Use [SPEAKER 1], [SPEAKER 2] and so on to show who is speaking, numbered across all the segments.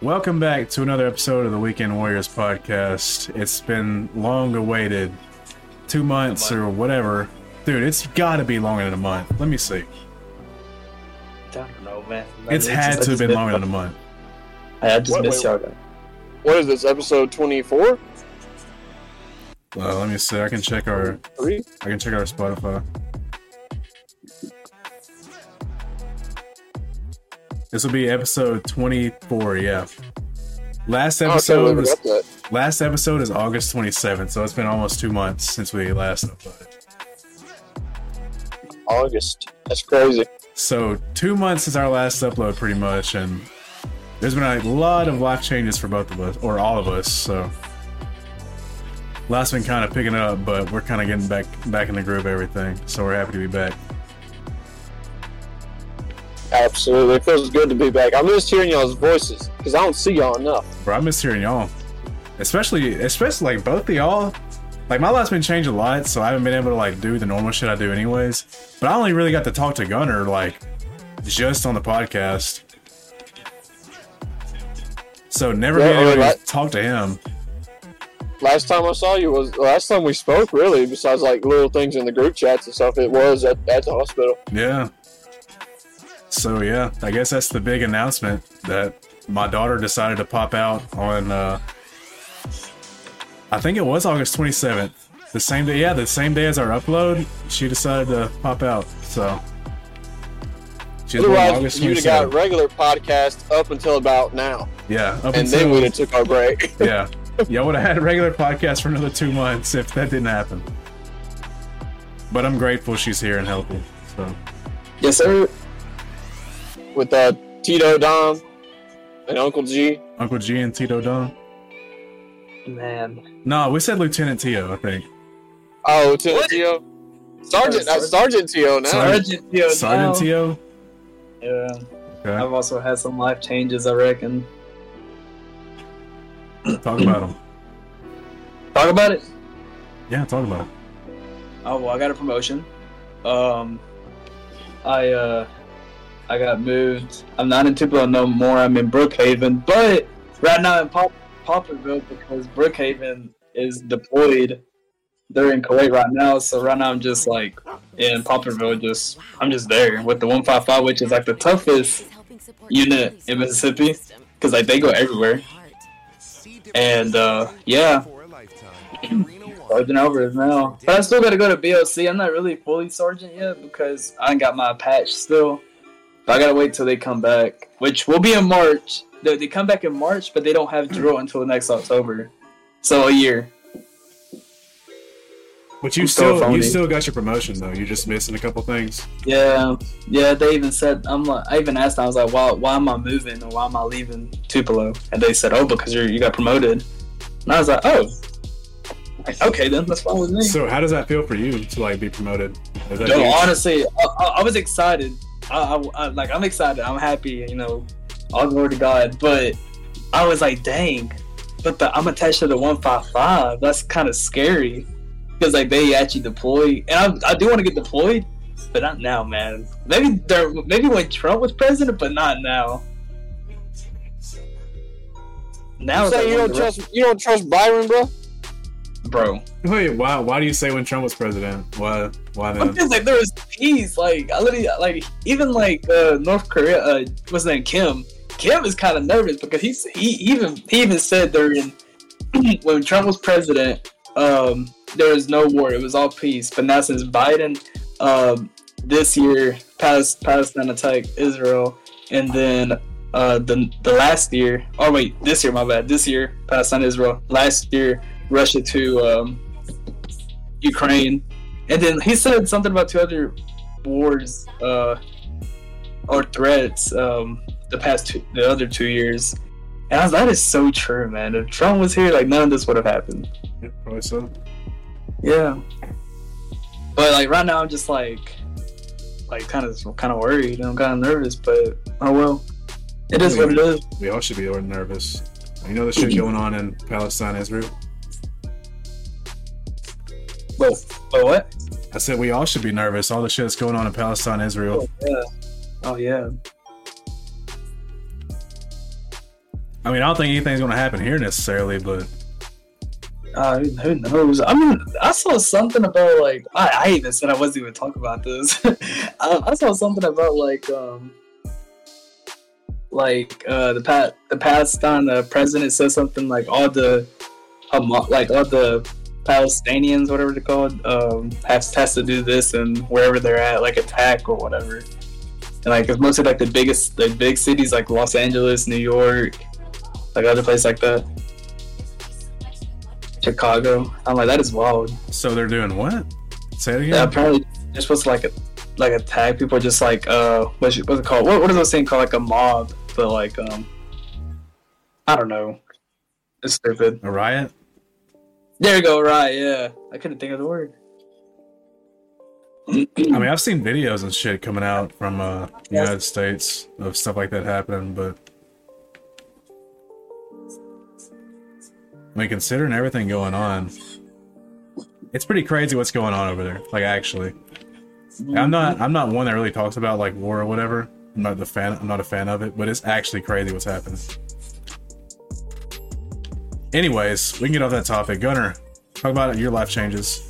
[SPEAKER 1] Welcome back to another episode of the Weekend Warriors podcast. It's been long awaited. Two months or whatever. Dude, it's gotta be longer than a month. Let me see.
[SPEAKER 2] I don't know, man.
[SPEAKER 1] It's
[SPEAKER 2] I
[SPEAKER 1] had
[SPEAKER 2] just-
[SPEAKER 1] to have been longer
[SPEAKER 2] miss-
[SPEAKER 1] than a month.
[SPEAKER 2] I I just
[SPEAKER 3] What-
[SPEAKER 2] miss y'all.
[SPEAKER 3] What is this, episode 24?
[SPEAKER 1] Uh, let me see. I can check our
[SPEAKER 3] Three?
[SPEAKER 1] I can check our Spotify. This will be episode 24, yeah. Last
[SPEAKER 3] Oh,
[SPEAKER 1] episode was last episode is August 27th, so it's been almost 2 months since we last uploaded.
[SPEAKER 3] August. That's crazy.
[SPEAKER 1] So, 2 months since our last upload pretty much and there's been a lot of life changes for both of us or all of us, so Last been kind of picking up, but we're kind of getting back back in the groove of everything. So we're happy to be back.
[SPEAKER 3] Absolutely. It feels good to be back. I miss hearing y'all's voices because I don't see y'all enough.
[SPEAKER 1] Bro, I miss hearing y'all. Especially, especially like both of y'all. Like my life's been changed a lot, so I haven't been able to like do the normal shit I do anyways. But I only really got to talk to Gunner like just on the podcast. So never
[SPEAKER 3] Yeah,
[SPEAKER 1] being able to talk to him.
[SPEAKER 3] Last time I saw you was last time we spoke, really, besides like little things in the group chats and stuff, it was at, at the hospital.
[SPEAKER 1] Yeah. So yeah, I guess that's the big announcement that my daughter decided to pop out on uh I think it was August 27th. The same day, yeah, the same day as our upload, she decided to pop out. So she's
[SPEAKER 3] Otherwise, you'd have got regular podcast up until about now,
[SPEAKER 1] Yeah, up
[SPEAKER 3] and
[SPEAKER 1] until
[SPEAKER 3] then we'd have took our break.
[SPEAKER 1] yeah, yeah, would have had a regular podcast for another two months if that didn't happen. But I'm grateful she's here and healthy. So
[SPEAKER 2] Yes, sir.
[SPEAKER 3] With uh, Tito Don and Uncle G.
[SPEAKER 1] Uncle G and Tito Don.
[SPEAKER 2] Man.
[SPEAKER 1] No, we said Lieutenant Tio, I think.
[SPEAKER 3] Oh, Lieutenant
[SPEAKER 2] What?
[SPEAKER 3] Tio. Sergeant, that's Sergeant Tio now.
[SPEAKER 1] Sergeant-
[SPEAKER 2] Sergeant Tio.
[SPEAKER 1] Sergeant. Tio.
[SPEAKER 2] Yeah.
[SPEAKER 1] Okay.
[SPEAKER 2] I've also had some life changes, I reckon.
[SPEAKER 1] Talk about them.
[SPEAKER 2] Talk about it.
[SPEAKER 1] Yeah, talk about it.
[SPEAKER 2] Oh well, I got a promotion. Um, I uh, I got moved. I'm not in Tupelo no more. I'm in Brookhaven, but right now in Pop- Poplarville because Brookhaven is deployed. They're in Kuwait right now, so right now I'm just like in Poplarville. Just I'm just there with the 155, which is like the toughest unit in Mississippi because like they go everywhere. And uh, yeah, Sergeant over now. But I still gotta go to BOC. I'm not really fully sergeant yet because I ain't got my patch still. But I gotta wait till they come back, which will be in March. They, they come back in March, but they don't have drill until next October. So a year.
[SPEAKER 1] But you
[SPEAKER 2] I'm still
[SPEAKER 1] still you still got your promotion though. You're just missing a couple things.
[SPEAKER 2] Yeah, yeah. They even said I'm like I even asked them, I was like, why why am I moving or why am I leaving Tupelo? And they said, oh, because you you got promoted. And I was like, oh, Like, okay then, that's fine with me.
[SPEAKER 1] So how does that feel for you to like be promoted? Is that
[SPEAKER 2] Yo,
[SPEAKER 1] huge?
[SPEAKER 2] honestly, I, I was excited. I, I, I- like I'm excited. I'm happy. You know, all glory to God. But I was like, dang. But the, I'm attached to the 155. That's kind of scary because like they actually deploy, and I, I do want to get deployed, but not now, man. Maybe there, maybe when Trump was president, but not now. Now
[SPEAKER 3] You say you don't
[SPEAKER 2] direct-
[SPEAKER 3] trust you don't trust Biden, bro?
[SPEAKER 2] bro.
[SPEAKER 1] Wait, why why do you say when Trump was president? Why why
[SPEAKER 2] I'm just like there was peace. Like I literally like even like uh, North Korea. Uh, what's his name? Kim. Kim is kind of nervous because he's he even he even said during when Trump was president, um, there was no war. It was all peace. But now since Biden, um, this year Palestine attacked Israel, and then uh, the the last year, oh wait, this year, my bad, this year Palestine Israel. Last year Russia to um, Ukraine, and then he said something about two other wars uh, or threats um, the past two, the other two years. And I was, that is so true, man. If Trump was here, like none of this would have happened.
[SPEAKER 1] Yeah, probably so.
[SPEAKER 2] Yeah. But like right now, I'm just like, like kind of kind of worried. I'm kind of nervous, but oh well. It is what it is.
[SPEAKER 1] We all should be nervous. You know the shit going on in Palestine, Israel.
[SPEAKER 2] But what?
[SPEAKER 1] I said we all should be nervous. All the shit that's going on in Palestine, Israel.
[SPEAKER 2] Oh yeah. Oh yeah.
[SPEAKER 1] I mean, I don't think anything's going to happen here necessarily, but
[SPEAKER 2] Uh, who, knows? I mean, I saw something about like I, I even said I wasn't even talking about this. I, I saw something about like um like uh the pat the Palestine the president said something like all the um, like all the Palestinians whatever they're called um has has to do this and wherever they're at like attack or whatever. And like it's mostly like the biggest the big cities like Los Angeles, New York, like other places like that. Chicago. I'm like, that is wild.
[SPEAKER 1] so they're doing what? Say it
[SPEAKER 2] Yeah,
[SPEAKER 1] again.
[SPEAKER 2] apparently they're supposed to like a, like attack people just like uh what's it, what's it called? What what is those thing called? Like a mob, but like um I don't know. It's stupid.
[SPEAKER 1] A riot?
[SPEAKER 2] There you go, right, yeah. I couldn't think of the word.
[SPEAKER 1] I mean, I've seen videos and shit coming out from uh, the
[SPEAKER 2] Yes.
[SPEAKER 1] United States of stuff like that happening, but I mean, considering everything going on, it's pretty crazy what's going on over there. Like, actually, I'm not I'm not one that really talks about like war or whatever. I'm not the fan. I'm not a fan of it, but it's actually crazy what's happening. Anyways, we can get off that topic. Gunner, talk about your life changes.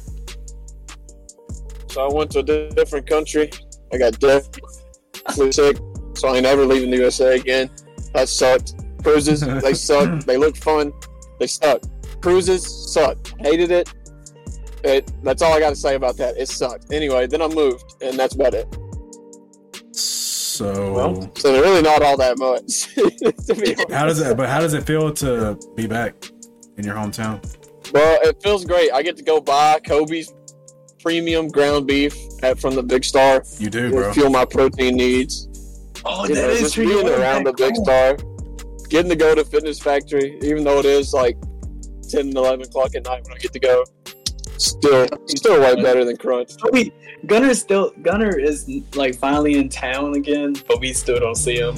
[SPEAKER 3] So I went to a different country. I got deathly sick, so I ain't ever leaving the USA again. That sucked. Cruises, they suck. They look fun. They suck. Cruises suck. Hated it. It. That's all I got to say about that. It sucked. Anyway, then I moved, and that's about it.
[SPEAKER 1] So,
[SPEAKER 2] Well,
[SPEAKER 3] So they're really not all that much. to be
[SPEAKER 1] how does it? But how does it feel to be back in your hometown?
[SPEAKER 3] Well, it feels great. I get to go buy Kobe's premium ground beef at, from the Big Star.
[SPEAKER 1] You do,
[SPEAKER 3] to
[SPEAKER 1] bro.
[SPEAKER 3] Fuel my protein needs.
[SPEAKER 2] Oh,
[SPEAKER 3] you
[SPEAKER 2] that
[SPEAKER 3] know,
[SPEAKER 2] is
[SPEAKER 3] just
[SPEAKER 2] true.
[SPEAKER 3] being around the big
[SPEAKER 2] home.
[SPEAKER 3] star, getting to go to Fitness Factory, even though it is like 10 and 11 o'clock at night when I get to go, still, still way better than Crunch.
[SPEAKER 2] Wait, Gunner still Gunner is like finally in town again, but we still don't see him.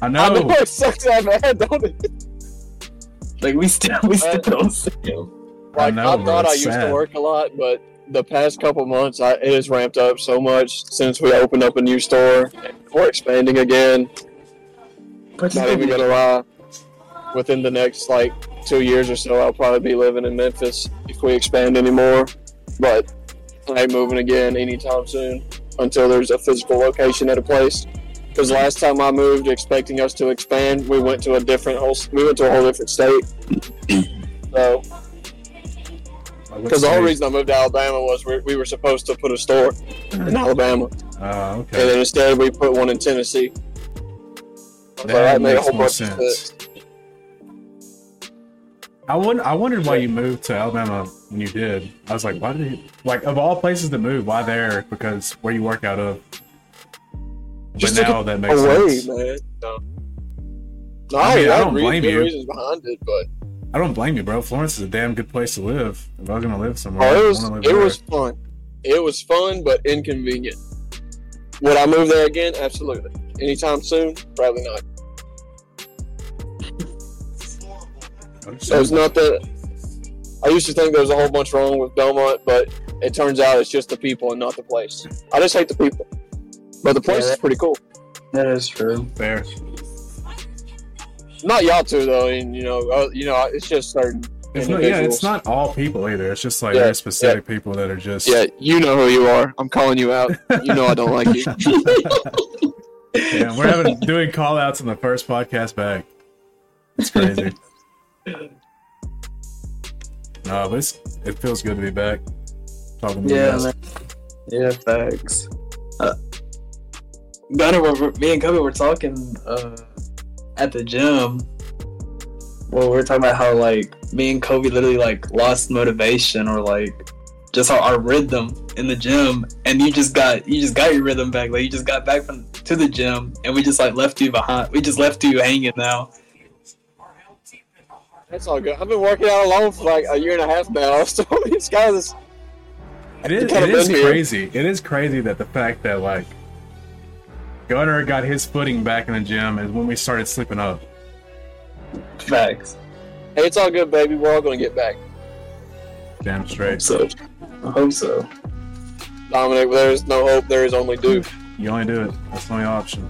[SPEAKER 1] I know.
[SPEAKER 3] I know
[SPEAKER 1] know.
[SPEAKER 3] it sucks that bad, don't it?
[SPEAKER 2] Like we still we still don't see him.
[SPEAKER 3] Like, I,
[SPEAKER 1] know, bro,
[SPEAKER 3] thought I
[SPEAKER 1] it's
[SPEAKER 3] used
[SPEAKER 1] sad.
[SPEAKER 3] to work a lot, but the past couple months, I, it has ramped up so much since we opened up a new store. We're expanding again.
[SPEAKER 2] But
[SPEAKER 3] Not even gonna lie. Within the next like two years or so, I'll probably be living in Memphis if we expand anymore. But I ain't moving again anytime soon until there's a physical location at a place. Because last time I moved, expecting us to expand, we went to a different whole. We went to a whole different state. So, because the whole reason I moved to Alabama was we, we were supposed to put a store in mm. Alabama,
[SPEAKER 1] Oh,
[SPEAKER 3] and then instead we put one in Tennessee. I was like,
[SPEAKER 1] That
[SPEAKER 3] a
[SPEAKER 1] makes
[SPEAKER 3] whole
[SPEAKER 1] more
[SPEAKER 3] bunch of
[SPEAKER 1] sense. I wonder, I wondered why you moved to Alabama when you did. I was like, why did you like of all places to move? Why there? Because where you work out of. But
[SPEAKER 3] Just to
[SPEAKER 1] now that makes
[SPEAKER 3] away,
[SPEAKER 1] sense.
[SPEAKER 3] man. No, no
[SPEAKER 1] I
[SPEAKER 3] I,
[SPEAKER 1] mean, I
[SPEAKER 3] had
[SPEAKER 1] don't blame you.
[SPEAKER 3] reasons behind it, but
[SPEAKER 1] I don't blame you, bro. Florence is a damn good place to live. If I was gonna live somewhere,
[SPEAKER 3] oh, it was
[SPEAKER 1] live
[SPEAKER 3] it
[SPEAKER 1] there.
[SPEAKER 3] was fun. It was fun, but inconvenient. Would I move there again? Absolutely. Anytime soon? Probably not. So it's not that. I used to think there was a whole bunch wrong with Belmont, but it turns out it's just the people and not the place. I just hate the people, but the place
[SPEAKER 2] Yeah.
[SPEAKER 3] is pretty cool.
[SPEAKER 2] That is true.
[SPEAKER 1] Fair.
[SPEAKER 3] Not y'all two though, and you know, uh, you know, it's just certain.
[SPEAKER 1] It's not, yeah, it's not all people either. It's just like
[SPEAKER 3] Yeah,
[SPEAKER 1] very specific people that are just.
[SPEAKER 3] Yeah, you know who you are. I'm calling you out. You know I don't like you.
[SPEAKER 1] Yeah, we're having doing call outs in the first podcast back. It's crazy. no, but it's, it feels good to be back. Talking to you
[SPEAKER 2] Yeah,
[SPEAKER 1] guys.
[SPEAKER 2] man. Yeah, facts. Uh, Gunner, me and Kobe were talking uh, at the gym. Well, we were talking about how like me and Kobe literally like lost motivation or like just our, our rhythm in the gym, and you just got you just got your rhythm back. Like you just got back from to the gym, and we just like left you behind. We just left you hanging now.
[SPEAKER 3] That's all good. I've been working out alone for like a year and a half now. So these guys.
[SPEAKER 1] It is, it is
[SPEAKER 3] been here.
[SPEAKER 1] crazy. It is crazy that the fact that like Gunner got his footing back in the gym is when we started slipping up.
[SPEAKER 2] Facts.
[SPEAKER 3] Hey, it's all good, baby. We're all gonna get back.
[SPEAKER 1] Damn straight.
[SPEAKER 2] So I hope so.
[SPEAKER 3] Dominic, there is no hope. There is only do.
[SPEAKER 1] You only do it. That's the only option.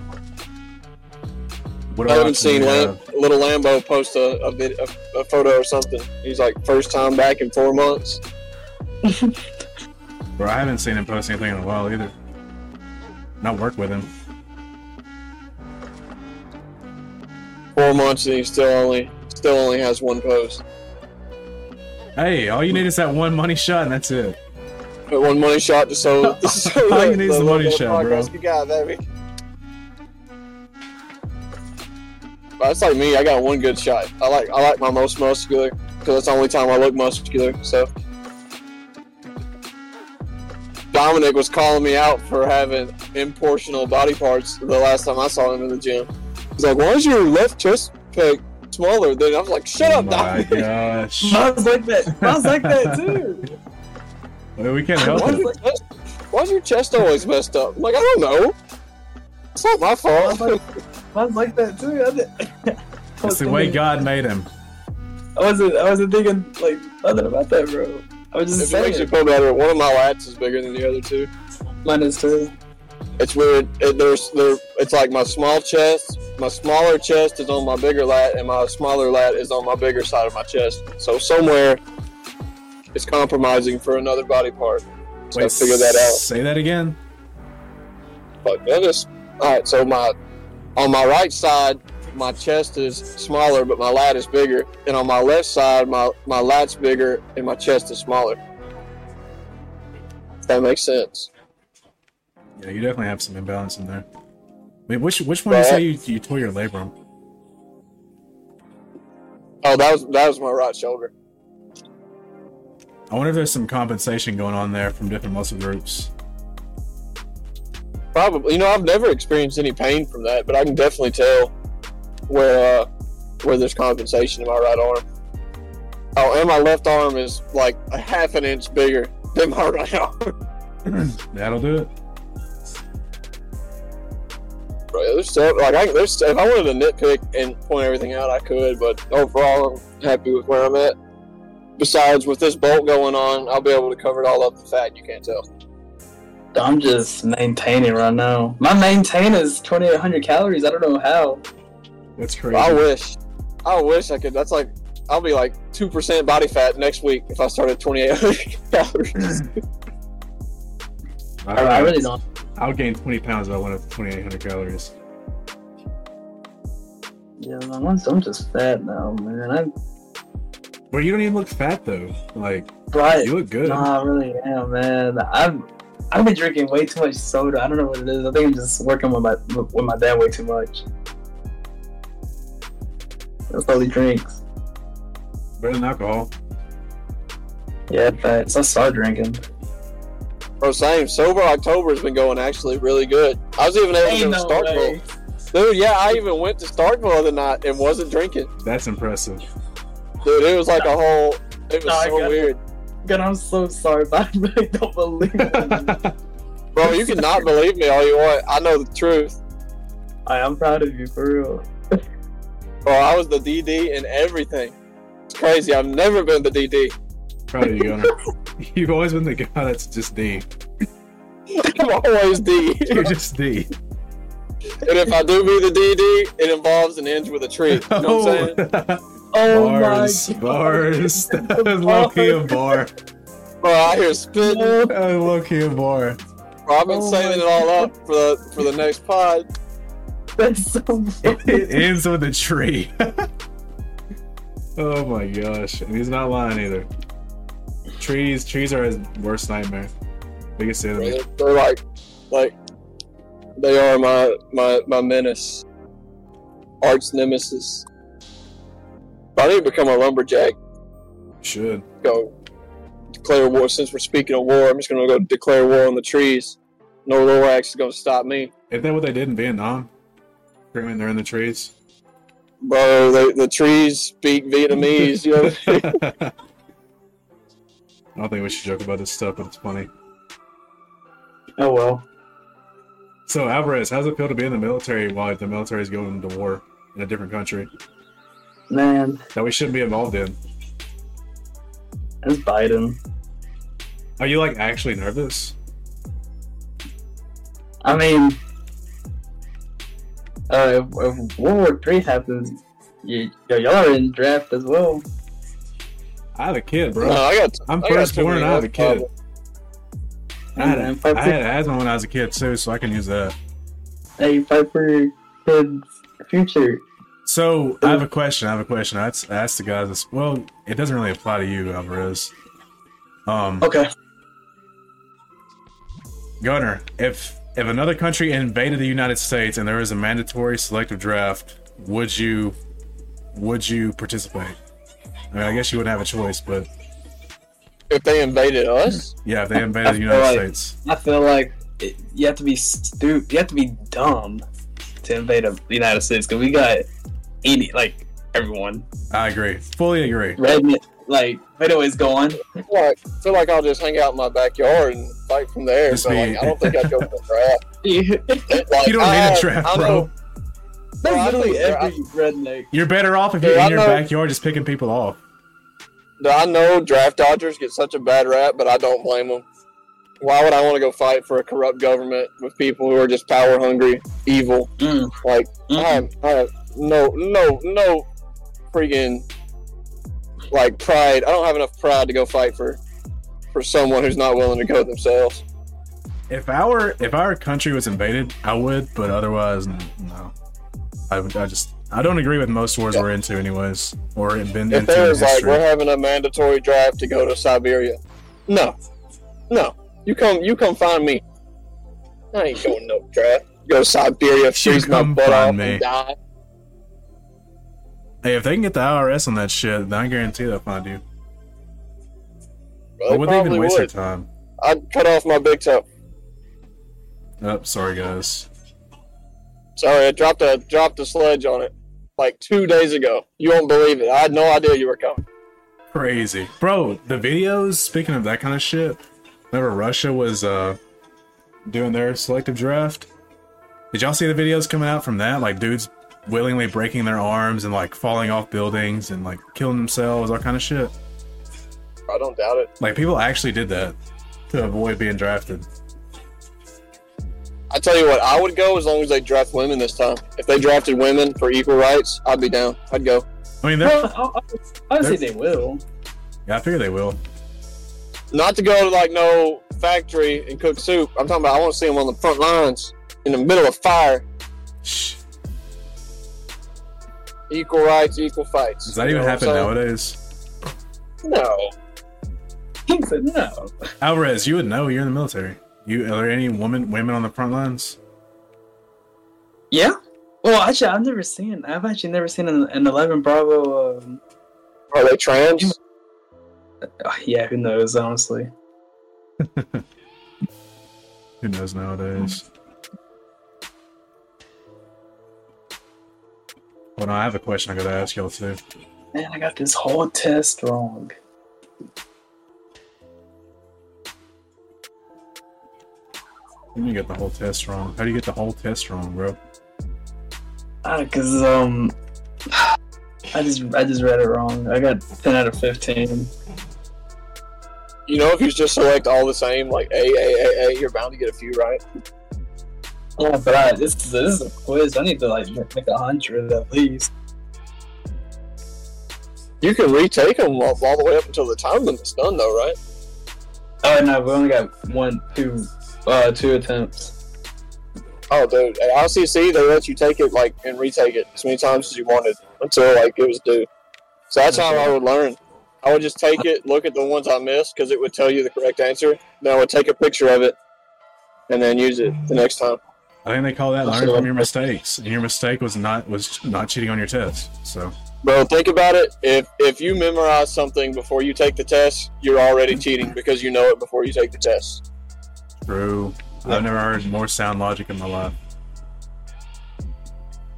[SPEAKER 1] What
[SPEAKER 3] I haven't seen Lam-
[SPEAKER 1] uh,
[SPEAKER 3] little Lambo post a a, vid- a a photo or something. He's like first time back in four months.
[SPEAKER 1] Bro, I haven't seen him post anything in a while either. Not work with him.
[SPEAKER 3] Four months and he still only still only has one post.
[SPEAKER 1] Hey, all you need is that one money shot, and that's it.
[SPEAKER 3] But one money shot to so. to
[SPEAKER 1] All you need is
[SPEAKER 3] the
[SPEAKER 1] the money shot, bro.
[SPEAKER 3] podcast You got baby. That's like me. I got one good shot. I like I like my most muscular because that's the only time I look muscular. So Dominic was calling me out for having improportional body parts the last time I saw him in the gym. He's like, "Why is your left chest peg smaller?" Then I was like, "Shut
[SPEAKER 1] oh
[SPEAKER 3] up,
[SPEAKER 1] my
[SPEAKER 3] Dominic."
[SPEAKER 1] gosh.
[SPEAKER 2] Mine's like that. Mine's like that too.
[SPEAKER 1] Well, we can't help
[SPEAKER 3] Why's
[SPEAKER 1] it.
[SPEAKER 3] your, chest, why's your chest always messed up? I'm like, I don't know. It's not my fault.
[SPEAKER 2] Mine's like that too. I, did, I,
[SPEAKER 1] It's the way
[SPEAKER 2] thinking-
[SPEAKER 1] God made him.
[SPEAKER 2] I wasn't. I wasn't thinking like nothing about that, bro. I was
[SPEAKER 3] If
[SPEAKER 2] just
[SPEAKER 3] it makes you
[SPEAKER 2] saying.
[SPEAKER 3] feel better, one of my lats is bigger than the other two.
[SPEAKER 2] Mine is too.
[SPEAKER 3] It's weird. It, there's there. It's like my small chest. My smaller chest is on my bigger lat, and my smaller lat is on my bigger side of my chest. So somewhere, it's compromising for another body part. So I figured that out.
[SPEAKER 1] Say that again.
[SPEAKER 3] But that is all right. So my on my right side, my chest is smaller, but my lat is bigger, and on my left side, my my lat's bigger and my chest is smaller. If that makes sense.
[SPEAKER 1] Yeah, you definitely have some imbalance in there. Wait, which which one did you say you, you tore your labrum?
[SPEAKER 3] Oh, that was that was my right shoulder.
[SPEAKER 1] I wonder if there's some compensation going on there from different muscle groups.
[SPEAKER 3] Probably. You know, I've never experienced any pain from that, but I can definitely tell where uh, where there's compensation in my right arm. Oh, and my left arm is like a half an inch bigger than my right arm.
[SPEAKER 1] That'll do it.
[SPEAKER 3] Bro, there's stuff like I there's if I wanted to nitpick and point everything out, I could, but overall, I'm happy with where I'm at. Besides, with this bolt going on, I'll be able to cover it all up in fat. You can't tell.
[SPEAKER 2] I'm just maintaining right now. My maintain is 2,800 calories. I don't know how.
[SPEAKER 1] That's crazy.
[SPEAKER 3] I wish, I wish I could. That's like I'll be like two percent body fat next week if I start at 2,800 calories.
[SPEAKER 1] I,
[SPEAKER 2] I, I really don't.
[SPEAKER 1] I'll gain 20 pounds if I went up to 2,800 calories.
[SPEAKER 2] Yeah, man, I'm, I'm just fat now, man. I'm
[SPEAKER 1] But you don't even look fat though. Like
[SPEAKER 2] right.
[SPEAKER 1] you look good.
[SPEAKER 2] Nah, I really am, man. I'm I've been drinking way too much soda. I don't know what it is. I think I'm just working with my with my dad way too much. That's all he drinks.
[SPEAKER 1] Better than alcohol.
[SPEAKER 2] Yeah, facts. I started drinking.
[SPEAKER 3] Bro, same. Sober October has been going actually really good. I was even able to
[SPEAKER 2] Ain't
[SPEAKER 3] go to
[SPEAKER 2] no
[SPEAKER 3] Starkville.
[SPEAKER 2] way.
[SPEAKER 3] Dude, yeah, I even went to Starkville the other night and wasn't drinking.
[SPEAKER 1] That's impressive.
[SPEAKER 3] Dude, it was like a whole. It was
[SPEAKER 2] No,
[SPEAKER 3] so
[SPEAKER 2] weird. it.
[SPEAKER 3] Weird.
[SPEAKER 2] God, I'm so sorry, but I really don't believe it.
[SPEAKER 3] Bro, you cannot believe me all you want. I know the truth.
[SPEAKER 2] I am proud of you for real.
[SPEAKER 3] Bro, I was the DD and everything. It's crazy. I've never been the DD.
[SPEAKER 1] Proud of you, Gunner. You've always been the guy that's just D.
[SPEAKER 3] I'm always D.
[SPEAKER 1] You're just D.
[SPEAKER 3] and if I do be the DD, it involves an inch with a tree. You know what I'm oh. saying?
[SPEAKER 2] Oh
[SPEAKER 1] bars,
[SPEAKER 2] my god.
[SPEAKER 1] bars. That was low key a bar.
[SPEAKER 3] Bro, I hear spitting.
[SPEAKER 1] That was uh, low key a bar.
[SPEAKER 3] Bro, I've been
[SPEAKER 2] Oh
[SPEAKER 3] saving it all up for the for the next pod.
[SPEAKER 2] That's so funny.
[SPEAKER 1] It ends with a tree. oh my gosh. And he's not lying either. Trees trees are his worst nightmare. Biggest
[SPEAKER 3] Bro,
[SPEAKER 1] enemy.
[SPEAKER 3] they're, they're like, like, they are my my my menace, arch nemesis. I need to become a lumberjack.
[SPEAKER 1] Should.
[SPEAKER 3] Go declare war. Since we're speaking of war, I'm just gonna go declare war on the trees. No Lorax is gonna stop me,
[SPEAKER 1] Isn't that what they did in Vietnam? Screaming they're in the trees.
[SPEAKER 3] bro. The the trees speak Vietnamese. You know.
[SPEAKER 1] I don't think we should joke about this stuff, but it's funny.
[SPEAKER 2] Oh well.
[SPEAKER 1] So Alvarez, how's it feel to be in the military while the military is going to war in a different country
[SPEAKER 2] Man,
[SPEAKER 1] that we shouldn't be involved in?
[SPEAKER 2] it's Biden.
[SPEAKER 1] Are you like actually nervous?
[SPEAKER 2] I mean, Uh, if, if World War Three happens, you, y'all are in draft as well.
[SPEAKER 1] I have a kid, bro.
[SPEAKER 3] No, I got.
[SPEAKER 1] I'm
[SPEAKER 3] I
[SPEAKER 1] first
[SPEAKER 3] too
[SPEAKER 1] born I have a kid.
[SPEAKER 3] problems.
[SPEAKER 1] I had,
[SPEAKER 2] And
[SPEAKER 1] I had asthma when I was a kid too, so I can use that.
[SPEAKER 2] Hey, fight for your kid's future.
[SPEAKER 1] So I have a question. I have a question. I asked, the guys. Well, it doesn't really apply to you, Alvarez. Um,
[SPEAKER 2] Okay.
[SPEAKER 1] Gunner, if if another country invaded the United States and there is a mandatory selective draft, would you would you participate? I mean, I guess you wouldn't have a choice, but
[SPEAKER 3] If they invaded us,
[SPEAKER 1] yeah, if they invaded the United
[SPEAKER 2] like-
[SPEAKER 1] States,
[SPEAKER 2] I feel like it, you have to be stupid. You have to be dumb to invade the United States because we got any like everyone.
[SPEAKER 1] I agree, fully agree.
[SPEAKER 2] Redneck, like anyways, go on.
[SPEAKER 3] I feel like, I feel like I'll just hang out in my backyard and fight from there.
[SPEAKER 1] Just
[SPEAKER 3] But
[SPEAKER 1] be-
[SPEAKER 3] like, I don't think I'd go for the draft. Like,
[SPEAKER 1] You don't
[SPEAKER 3] I-
[SPEAKER 1] need a draft,
[SPEAKER 3] I
[SPEAKER 1] bro.
[SPEAKER 3] know-
[SPEAKER 2] That's
[SPEAKER 3] Bro, I
[SPEAKER 2] literally every redneck.
[SPEAKER 1] You're better off if you're
[SPEAKER 3] I
[SPEAKER 1] in your
[SPEAKER 3] know-
[SPEAKER 1] backyard just picking people off.
[SPEAKER 3] I know draft dodgers get such a bad rap, but I don't blame them. Why would I want to go fight for a corrupt government with people who are just power hungry, evil?
[SPEAKER 2] Mm.
[SPEAKER 3] Like I
[SPEAKER 2] Mm.
[SPEAKER 3] have, I have no, no, no, freaking like pride. I don't have enough pride to go fight for for someone who's not willing to go themselves.
[SPEAKER 1] If our if our country was invaded, I would, but otherwise, no. I would. I just I don't agree with most wars
[SPEAKER 3] Yeah.
[SPEAKER 1] we're into, anyways, or been
[SPEAKER 3] If
[SPEAKER 1] into
[SPEAKER 3] was like we're having a mandatory draft to go to Siberia, no, no, you come, you come find me. I ain't going no draft. Go to Siberia, freeze my butt off,
[SPEAKER 1] me.
[SPEAKER 3] and die.
[SPEAKER 1] Hey, if they can get the IRS on that shit, then I guarantee they'll find you.
[SPEAKER 3] Well,
[SPEAKER 1] would they even waste their time?
[SPEAKER 3] I'd cut off my big toe.
[SPEAKER 1] Oh, sorry, guys.
[SPEAKER 3] Sorry, I dropped a dropped a sledge on it like two days ago. You won't believe it. I had no idea you were coming.
[SPEAKER 1] Crazy, bro. The videos. Speaking of that kind of shit, remember Russia was uh doing their selective draft, did y'all see the videos coming out from that? Like dudes willingly breaking their arms and like falling off buildings and like killing themselves, all kind of shit.
[SPEAKER 3] I don't doubt it.
[SPEAKER 1] Like people actually did that to avoid being drafted.
[SPEAKER 3] I tell you what, I would go as long as they draft women this time. If they drafted women for equal rights, I'd be down. I'd go.
[SPEAKER 1] I mean, they're,
[SPEAKER 2] Well, I, I, I would say they will.
[SPEAKER 1] yeah, I figure they will.
[SPEAKER 3] Not to go to like no factory and cook soup. I'm talking about I want to see them on the front lines in the middle of fire.
[SPEAKER 1] Shh.
[SPEAKER 3] Equal rights, equal fights.
[SPEAKER 1] Does that
[SPEAKER 3] You
[SPEAKER 1] even happen nowadays?
[SPEAKER 3] No.
[SPEAKER 2] He said no.
[SPEAKER 1] Alvarez, you would know. You're in the military. You are there any woman women on the front lines?
[SPEAKER 2] Yeah. Well, actually, I've never seen. I've actually never seen an, an Eleven Bravo. Um,
[SPEAKER 3] Are they trans?
[SPEAKER 2] uh, yeah, who knows? Honestly.
[SPEAKER 1] Who knows nowadays? Well, no, I have a question I gotta ask y'all too.
[SPEAKER 2] Man, I got this whole test wrong.
[SPEAKER 1] You didn't get the whole test wrong. How do you get the whole test wrong, bro?
[SPEAKER 2] Ah, cause um, I just I just read it wrong. I got ten out of fifteen.
[SPEAKER 3] You know, if you just select all the same, like A, A, A, A, you're bound to get a few right.
[SPEAKER 2] But I, this is this is a quiz. I need to like make a hundred at least.
[SPEAKER 3] You can retake them all, all the way up until the time limit's done, though, right?
[SPEAKER 2] Oh no, we only got one, two, uh, two attempts.
[SPEAKER 3] Oh, dude, at ICC they let you take it like and retake it as many times as you wanted until like it was due. So that's how I would learn. I would just take it, look at the ones I missed because it would tell you the correct answer. Then I would take a picture of it and then use it the next time.
[SPEAKER 1] I think they call that learning from your mistakes, and your mistake was not was not cheating on your test. So
[SPEAKER 3] Bro, think about it. If if you memorize something before you take the test, you're already cheating because you know it before you take the test.
[SPEAKER 1] true. I've never heard more sound logic in my life.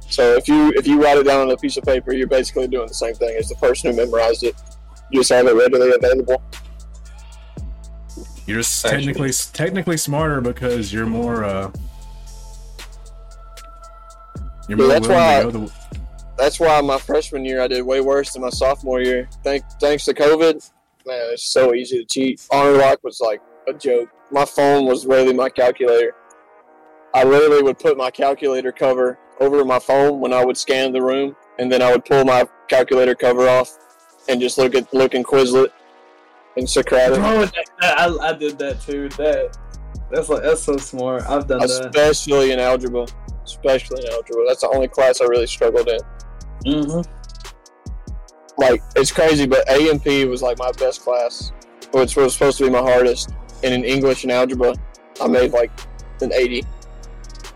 [SPEAKER 3] So if you if you write it down on a piece of paper, you're basically doing the same thing as the person who memorized it. You just have it readily available.
[SPEAKER 1] You're just
[SPEAKER 2] Actually-
[SPEAKER 1] technically technically smarter because you're more uh you're
[SPEAKER 3] Yeah, that's why-
[SPEAKER 1] to go the
[SPEAKER 3] That's why my freshman year I did way worse than my sophomore year. Thank thanks to COVID, man, it's so easy to cheat. Honorlock was like a joke. My phone was really my calculator. I literally would put my calculator cover over my phone when I would scan the room, and then I would pull my calculator cover off and just look at look in Quizlet and Socratic.
[SPEAKER 2] Bro, that, that- I, I did that too. That that's like that's so smart. I've done that.
[SPEAKER 3] especially in algebra. Especially in algebra. That's the only class I really struggled in.
[SPEAKER 2] hmm
[SPEAKER 3] Like it's crazy, but A and P was like my best class, which was supposed to be my hardest. And in English and algebra, I made like an 80,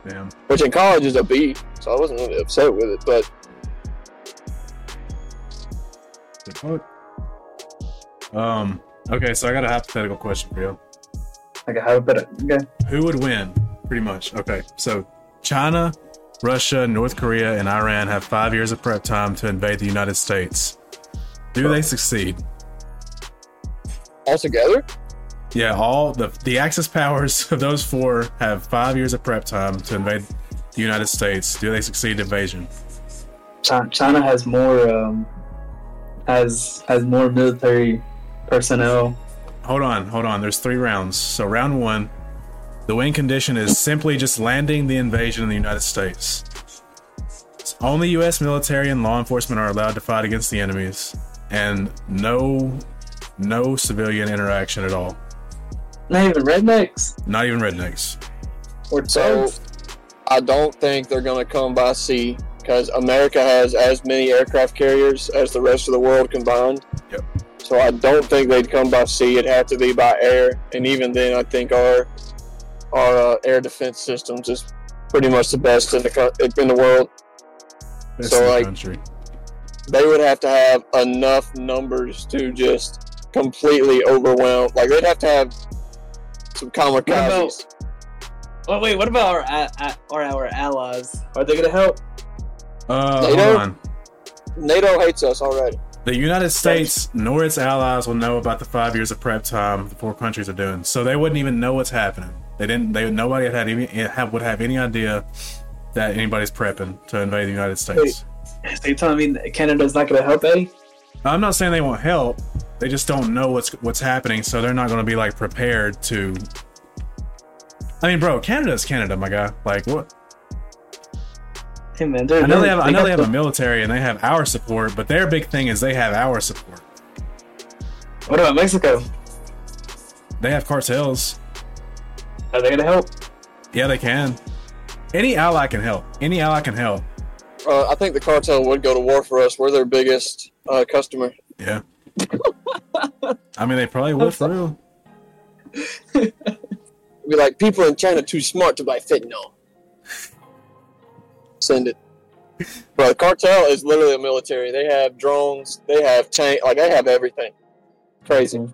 [SPEAKER 1] Damn.
[SPEAKER 3] which in college is a B, so I wasn't really upset with it. But
[SPEAKER 1] Um. Okay, so I got a hypothetical question for you.
[SPEAKER 2] Okay, how better? Okay.
[SPEAKER 1] Who would win? Pretty much. Okay, so China, Russia, North Korea, and Iran have five years of prep time to invade the United States. Do they succeed?
[SPEAKER 3] All together?
[SPEAKER 1] Yeah, all the the Axis powers of those four have five years of prep time to invade the United States. Do they succeed invasion?
[SPEAKER 2] China, has more um has has more military personnel.
[SPEAKER 1] Hold on, hold on. There's three rounds. So round one, the win condition is simply just landing the invasion in the United States. Only U.S. military and law enforcement are allowed to fight against the enemies, and no, no civilian interaction at all.
[SPEAKER 2] Not even rednecks
[SPEAKER 1] Not even rednecks.
[SPEAKER 2] or
[SPEAKER 3] So-
[SPEAKER 2] thugs.
[SPEAKER 3] I don't think they're going to come by sea because America has as many aircraft carriers as the rest of the world combined.
[SPEAKER 1] Yep.
[SPEAKER 3] So I don't think they'd come by sea. It'd have to be by air, and even then, I think our our uh, air defense systems is pretty much the best in the co- in the world.
[SPEAKER 1] Best
[SPEAKER 3] So,
[SPEAKER 1] in the
[SPEAKER 3] like,
[SPEAKER 1] country.
[SPEAKER 3] They would have to have enough numbers to just completely overwhelm. Like they'd have to have some kamikazes.
[SPEAKER 2] Oh wait, what about our a- a- our our allies? Are they gonna help?
[SPEAKER 1] Uh,
[SPEAKER 3] they
[SPEAKER 1] hold on.
[SPEAKER 3] NATO hates us already.
[SPEAKER 1] The United States nor its allies will know about the five years of prep time the four countries are doing, so they wouldn't even know what's happening. They didn't. They nobody had any have, would have any idea that anybody's prepping to invade the United States.
[SPEAKER 2] So you telling me Canada's not gonna help, eh?
[SPEAKER 1] I'm not saying they won't help. They just don't know what's what's happening, so they're not going to be like prepared to. I mean, bro, Canada's Canada, my guy. Like, what?
[SPEAKER 2] Hey man,
[SPEAKER 1] I know they have. I know they have
[SPEAKER 2] the-
[SPEAKER 1] a military and they have our support, but their big thing is they have our support.
[SPEAKER 2] What about Mexico?
[SPEAKER 1] They have cartels.
[SPEAKER 2] Are they gonna help?
[SPEAKER 1] Yeah, they can. Any ally can help. Any ally can help.
[SPEAKER 3] Uh, I think the cartel would go to war for us. We're their biggest uh, customer.
[SPEAKER 1] Yeah. I mean, they probably would for real.
[SPEAKER 3] Be like, people in China too smart to buy fentanyl. Send it. Bro, the cartel is literally a military. They have drones. They have tank. Like they have everything. Crazy.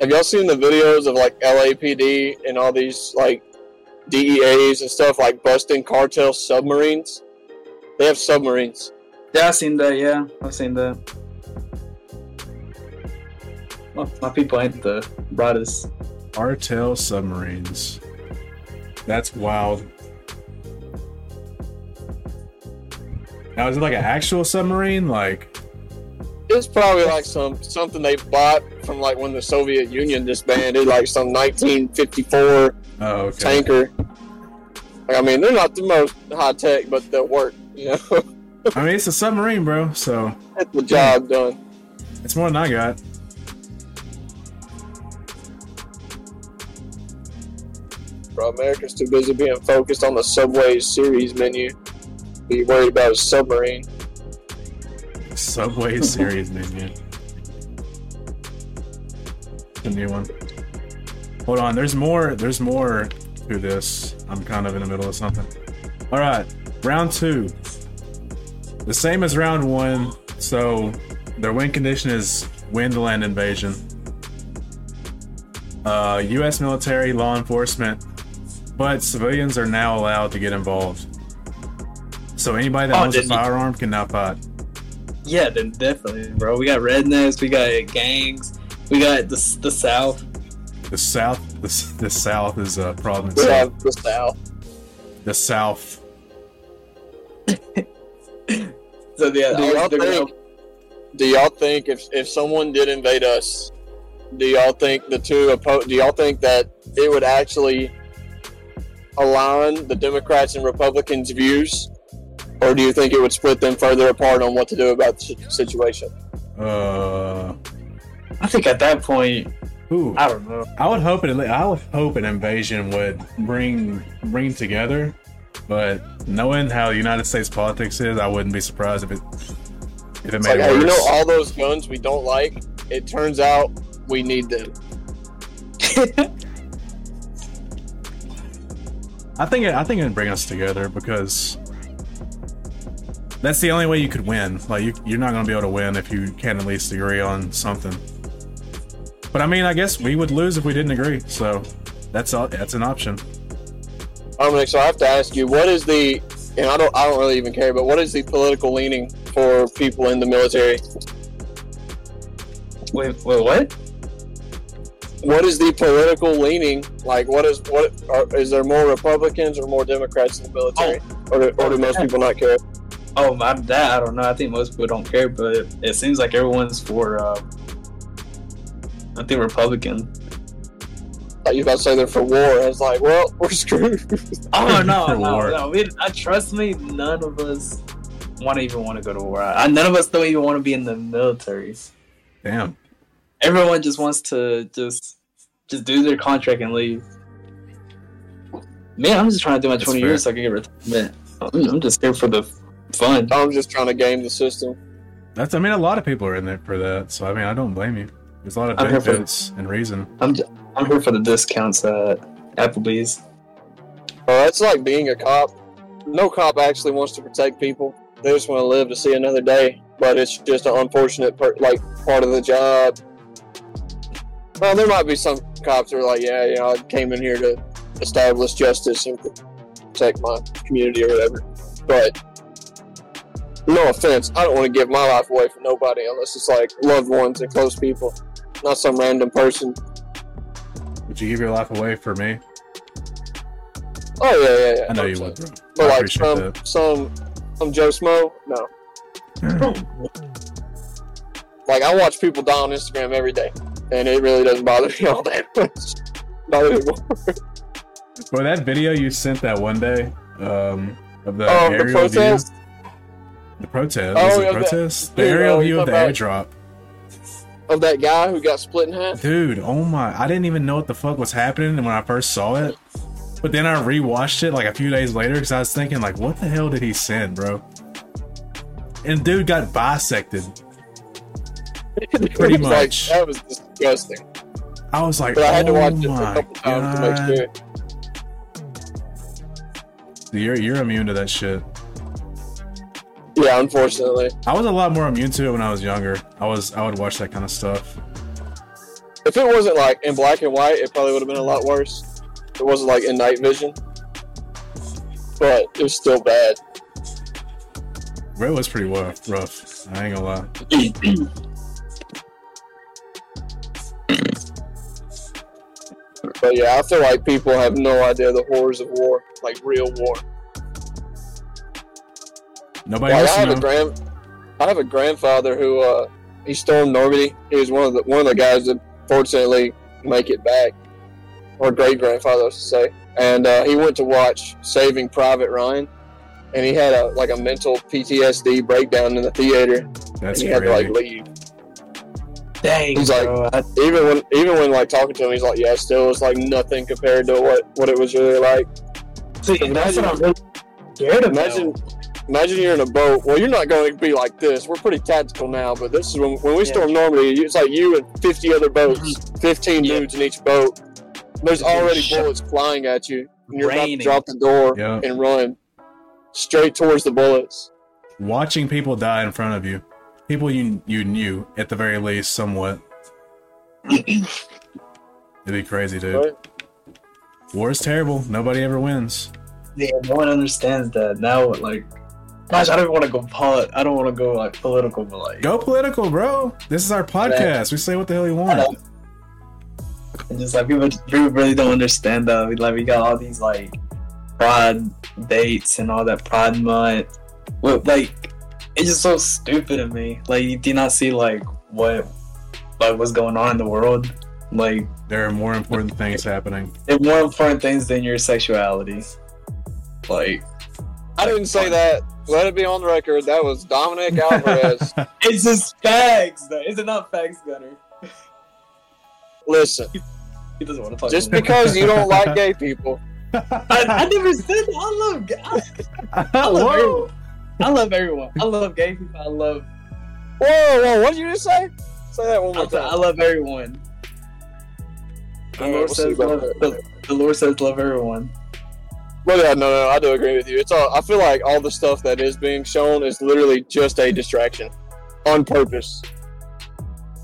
[SPEAKER 3] Have y'all seen the videos of like LAPD and all these like DEAs and stuff like busting cartel submarines? They have submarines.
[SPEAKER 2] Yeah, I've seen that. Yeah, I've seen that. Well, my people ain't the brightest.
[SPEAKER 1] Cartel submarines. That's wild. Now, is it like an actual submarine? Like,
[SPEAKER 3] It's probably like some something they bought from like when the Soviet Union disbanded, like some 1954
[SPEAKER 1] oh, okay.
[SPEAKER 3] tanker. Like, I mean, they're not the most high tech, but they'll work. You know,
[SPEAKER 1] I mean, it's a submarine, bro. So
[SPEAKER 3] that's the job done.
[SPEAKER 1] it's more than I got.
[SPEAKER 3] Bro, America's too busy being focused on the Subway series menu. Be worried about a submarine.
[SPEAKER 1] Subway series menu. The new one. Hold on, there's more. There's more to this. I'm kind of in the middle of something. All right, round two. The same as round one. So their win condition is win to land invasion. Uh, U.S. military, law enforcement, but civilians are now allowed to get involved. So anybody that
[SPEAKER 2] Oh,
[SPEAKER 1] owns a firearm can now fight.
[SPEAKER 2] Yeah, then definitely, bro. We got rednecks, we got gangs, we got the the South.
[SPEAKER 1] The South, the, the South is a problem.
[SPEAKER 3] We
[SPEAKER 1] itself.
[SPEAKER 3] have the South.
[SPEAKER 1] The South.
[SPEAKER 2] So yeah,
[SPEAKER 3] Do y'all think? Do y'all think if if someone did invade us, do y'all think the two oppo- Do y'all think that it would actually align the Democrats and Republicans' views, or do you think it would split them further apart on what to do about the situation?
[SPEAKER 1] Uh,
[SPEAKER 2] I think at that point,
[SPEAKER 1] ooh,
[SPEAKER 2] I don't know.
[SPEAKER 1] I would hope it. I would hope an invasion would bring bring together, but knowing how United States politics is, I wouldn't be surprised if it if it
[SPEAKER 3] It's
[SPEAKER 1] made
[SPEAKER 3] like,
[SPEAKER 1] it
[SPEAKER 3] hey, you know, all those guns we don't like. It turns out we need them.
[SPEAKER 1] I think it, I think it'd bring us together because that's the only way you could win. Like you, you're not going to be able to win if you can't at least agree on something. But I mean, I guess we would lose if we didn't agree. So that's all, that's an option.
[SPEAKER 3] Dominic, so I have to ask you, what is the, and I don't, I don't really even care, but what is the political leaning for people in the military?
[SPEAKER 2] Wait, wait, what?
[SPEAKER 3] What is the political leaning? Like, what is what? Are, is there more Republicans or more Democrats in the military, oh. or, do, or do most people not care?
[SPEAKER 2] Oh, my, that I don't know. I think most people don't care, but it seems like everyone's for. Uh, I think Republican.
[SPEAKER 3] Like you about to say they're for war. I was like, well, we're screwed.
[SPEAKER 2] Oh no,
[SPEAKER 1] For
[SPEAKER 2] no,
[SPEAKER 1] war.
[SPEAKER 2] no! We, I trust me. None of us want to even want to go to war. I, none of us don't even want to be in the military.
[SPEAKER 1] Damn.
[SPEAKER 2] Everyone just wants to just just do their contract and leave. Man, I'm just trying to do my
[SPEAKER 1] That's
[SPEAKER 2] 20
[SPEAKER 1] fair.
[SPEAKER 2] years so I can get retirement. I'm, I'm just here for the fun.
[SPEAKER 3] I'm just trying to game the system.
[SPEAKER 1] That's. I mean, a lot of people are in there for that. So I mean, I don't blame you. There's a lot of
[SPEAKER 2] I'm here for-
[SPEAKER 1] benefits and reason.
[SPEAKER 2] I'm just, I'm here for the discounts at Applebee's.
[SPEAKER 3] Uh, well, that's like being a cop. No cop actually wants to protect people. They just want to live to see another day. But it's just an unfortunate, per- like part of the job. Well, there might be some cops who are like, yeah, you know, I came in here to establish justice and protect my community or whatever. But no offense, I don't want to give my life away for nobody unless it's like loved ones and close people, not some random person.
[SPEAKER 1] Would you give your life away for me?
[SPEAKER 3] Oh yeah, yeah, yeah.
[SPEAKER 1] I know you
[SPEAKER 3] 100%.
[SPEAKER 1] would, bro.
[SPEAKER 3] But
[SPEAKER 1] I
[SPEAKER 3] like some
[SPEAKER 1] that.
[SPEAKER 3] some some Joe Smo, no. Like I watch people die on Instagram every day, and it really doesn't bother me all that much. Not anymore.
[SPEAKER 1] Bro, that video you sent that one day um, of the
[SPEAKER 3] Oh, the
[SPEAKER 1] aerial
[SPEAKER 3] protest.
[SPEAKER 1] view, the protest,
[SPEAKER 3] Oh, the-
[SPEAKER 1] protest, the aerial
[SPEAKER 3] oh,
[SPEAKER 1] view of the airdrop,
[SPEAKER 3] Of that guy who got split in half.
[SPEAKER 1] dude. Oh my! I didn't even know what the fuck was happening when I first saw it, but then I rewatched it like a few days later because I was thinking like, what the hell did he send, bro? And dude got bisected. Pretty
[SPEAKER 3] was like,
[SPEAKER 1] much.
[SPEAKER 3] that was disgusting.
[SPEAKER 1] I was like,
[SPEAKER 3] But I had to
[SPEAKER 1] oh
[SPEAKER 3] watch it oh a
[SPEAKER 1] my
[SPEAKER 3] couple times to make sure.
[SPEAKER 1] You're you're immune to that shit.
[SPEAKER 3] Yeah, unfortunately.
[SPEAKER 1] I was a lot more immune to it when I was younger. I was I would watch that kind of stuff.
[SPEAKER 3] If it wasn't like in black and white, it probably would have been a lot worse. It wasn't like in night vision. But it was still bad.
[SPEAKER 1] It was pretty rough. Rough. I ain't gonna lie.
[SPEAKER 3] But yeah, I feel like people have no idea the horrors of war, like real war.
[SPEAKER 1] Nobody
[SPEAKER 3] Like, I
[SPEAKER 1] else
[SPEAKER 3] have a grand, I have a grandfather who uh, he stormed Normandy. He was one of the one of the guys that fortunately make it back, or great grandfather, I should say. And uh, he went to watch Saving Private Ryan, and he had a like a mental PTSD breakdown in the theater,
[SPEAKER 1] That's
[SPEAKER 3] and he had to like leave.
[SPEAKER 2] Dang,
[SPEAKER 3] He's like-
[SPEAKER 2] bro. I,
[SPEAKER 3] Even when even when like talking to him, he's like, "Yeah, still it's like nothing compared to what what it was really like."
[SPEAKER 2] see, that's what I'm really scared of.
[SPEAKER 3] Imagine, imagine you're in a boat. Well, you're not going to be like this. We're pretty tactical now, but this is when, when we
[SPEAKER 2] Yeah.
[SPEAKER 3] storm Normandy. It's like you and 50 other boats, mhm. 15
[SPEAKER 2] Yeah.
[SPEAKER 3] dudes in each boat. There's
[SPEAKER 2] Getting
[SPEAKER 3] already bullets flying at you, and you're about to drop the door
[SPEAKER 1] Yeah.
[SPEAKER 3] and run straight towards the bullets.
[SPEAKER 1] Watching people die in front of you, people you you knew at the very least somewhat. It'd be crazy, dude.
[SPEAKER 3] Right?
[SPEAKER 1] War is terrible. Nobody ever wins.
[SPEAKER 2] Yeah, no one understands that now. Like, gosh, I don't want to go polit. I don't want to go like political, but like,
[SPEAKER 1] Go political, bro. This is our podcast. We say what the hell you want.
[SPEAKER 2] Uh, and just like people, people really don't understand that. We, like, we got all these like pride dates and all that pride month. Well, like, it's just so stupid to me. Like, you do not see like what like what's going on in the world. Like
[SPEAKER 1] There are more important things happening.
[SPEAKER 2] there are more important things than your sexuality. Like
[SPEAKER 3] I didn't say that. Let it be on the record. That was Dominic Alvarez.
[SPEAKER 2] it's just facts, though. Is it not facts, Gunner?
[SPEAKER 3] Listen,
[SPEAKER 2] He doesn't want to talk.
[SPEAKER 3] just
[SPEAKER 2] to
[SPEAKER 3] because you don't like gay people,
[SPEAKER 2] I, I never said that. I love. I, I love everyone. I love everyone. I love gay people. I love.
[SPEAKER 3] whoa, whoa, what did you just say? Say that one more
[SPEAKER 2] I, I
[SPEAKER 3] time.
[SPEAKER 2] love everyone. The
[SPEAKER 3] Alright,
[SPEAKER 2] Lord
[SPEAKER 3] we'll
[SPEAKER 2] says love.
[SPEAKER 3] that.
[SPEAKER 2] The, the Lord says love everyone.
[SPEAKER 3] But yeah, no, no, I do agree with you. It's all. I feel like all the stuff that is being shown is literally just a distraction, on purpose.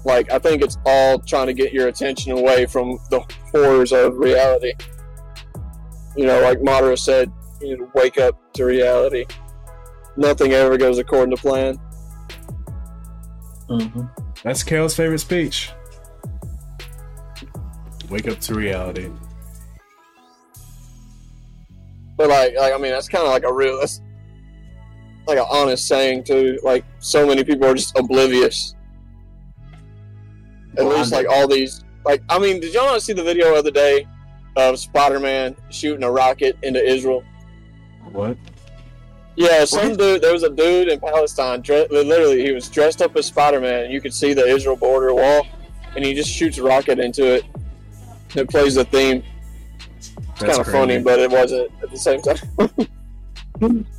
[SPEAKER 3] Like I think it's all trying to get your attention away from the horrors of reality. You know, like Madara said, you need to wake up to reality. Nothing ever goes according to plan.
[SPEAKER 2] Mm-hmm.
[SPEAKER 1] That's Kale's favorite speech. Wake up to reality.
[SPEAKER 3] But like, like I mean, that's kind of like a real, that's like an honest saying too. Like, so many people are just oblivious. At least like all these, like, I mean, did y'all not see the video the other day of Spider-Man shooting a rocket into Israel?
[SPEAKER 1] What?
[SPEAKER 3] Yeah, some dude. There was a dude in Palestine. Dre- literally, he was dressed up as Spider-Man. And you could see the Israel border wall, and he just shoots a rocket into it. It plays the theme. It's kind of funny, but it wasn't at the same time.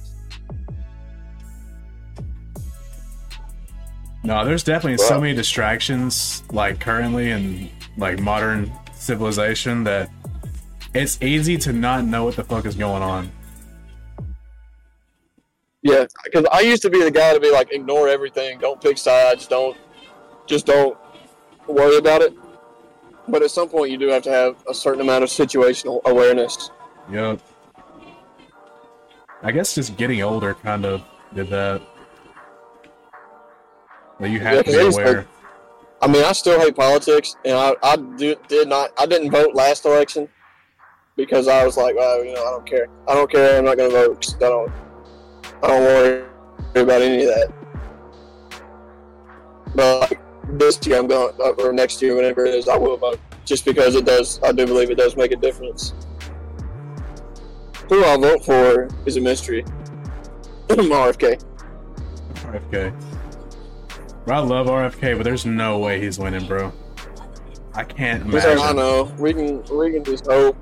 [SPEAKER 1] No, there's definitely so many distractions, like currently in like modern civilization, that it's easy to not know what the fuck is going on.
[SPEAKER 3] Yeah, because I used to be the guy to be like, ignore everything, don't pick sides, don't, just don't worry about it. But at some point, you do have to have a certain amount of situational awareness.
[SPEAKER 1] Yep. I guess just getting older kind of did that. Like you have
[SPEAKER 3] Yeah,
[SPEAKER 1] to be aware.
[SPEAKER 3] I mean, I still hate politics, and I, I do, did not, I didn't vote last election because I was like, well, you know, I don't care. I don't care. I'm not going to vote. I don't, I don't worry about any of that. But like, this year, I'm going, uh, or next year, whenever it is, I will vote just because it does. I do believe it does make a difference. Who I'll vote for is a mystery. RFK.
[SPEAKER 1] RFK. I love RFK, but there's no way he's winning, bro. I can't imagine.
[SPEAKER 3] I know. We can we can just hope.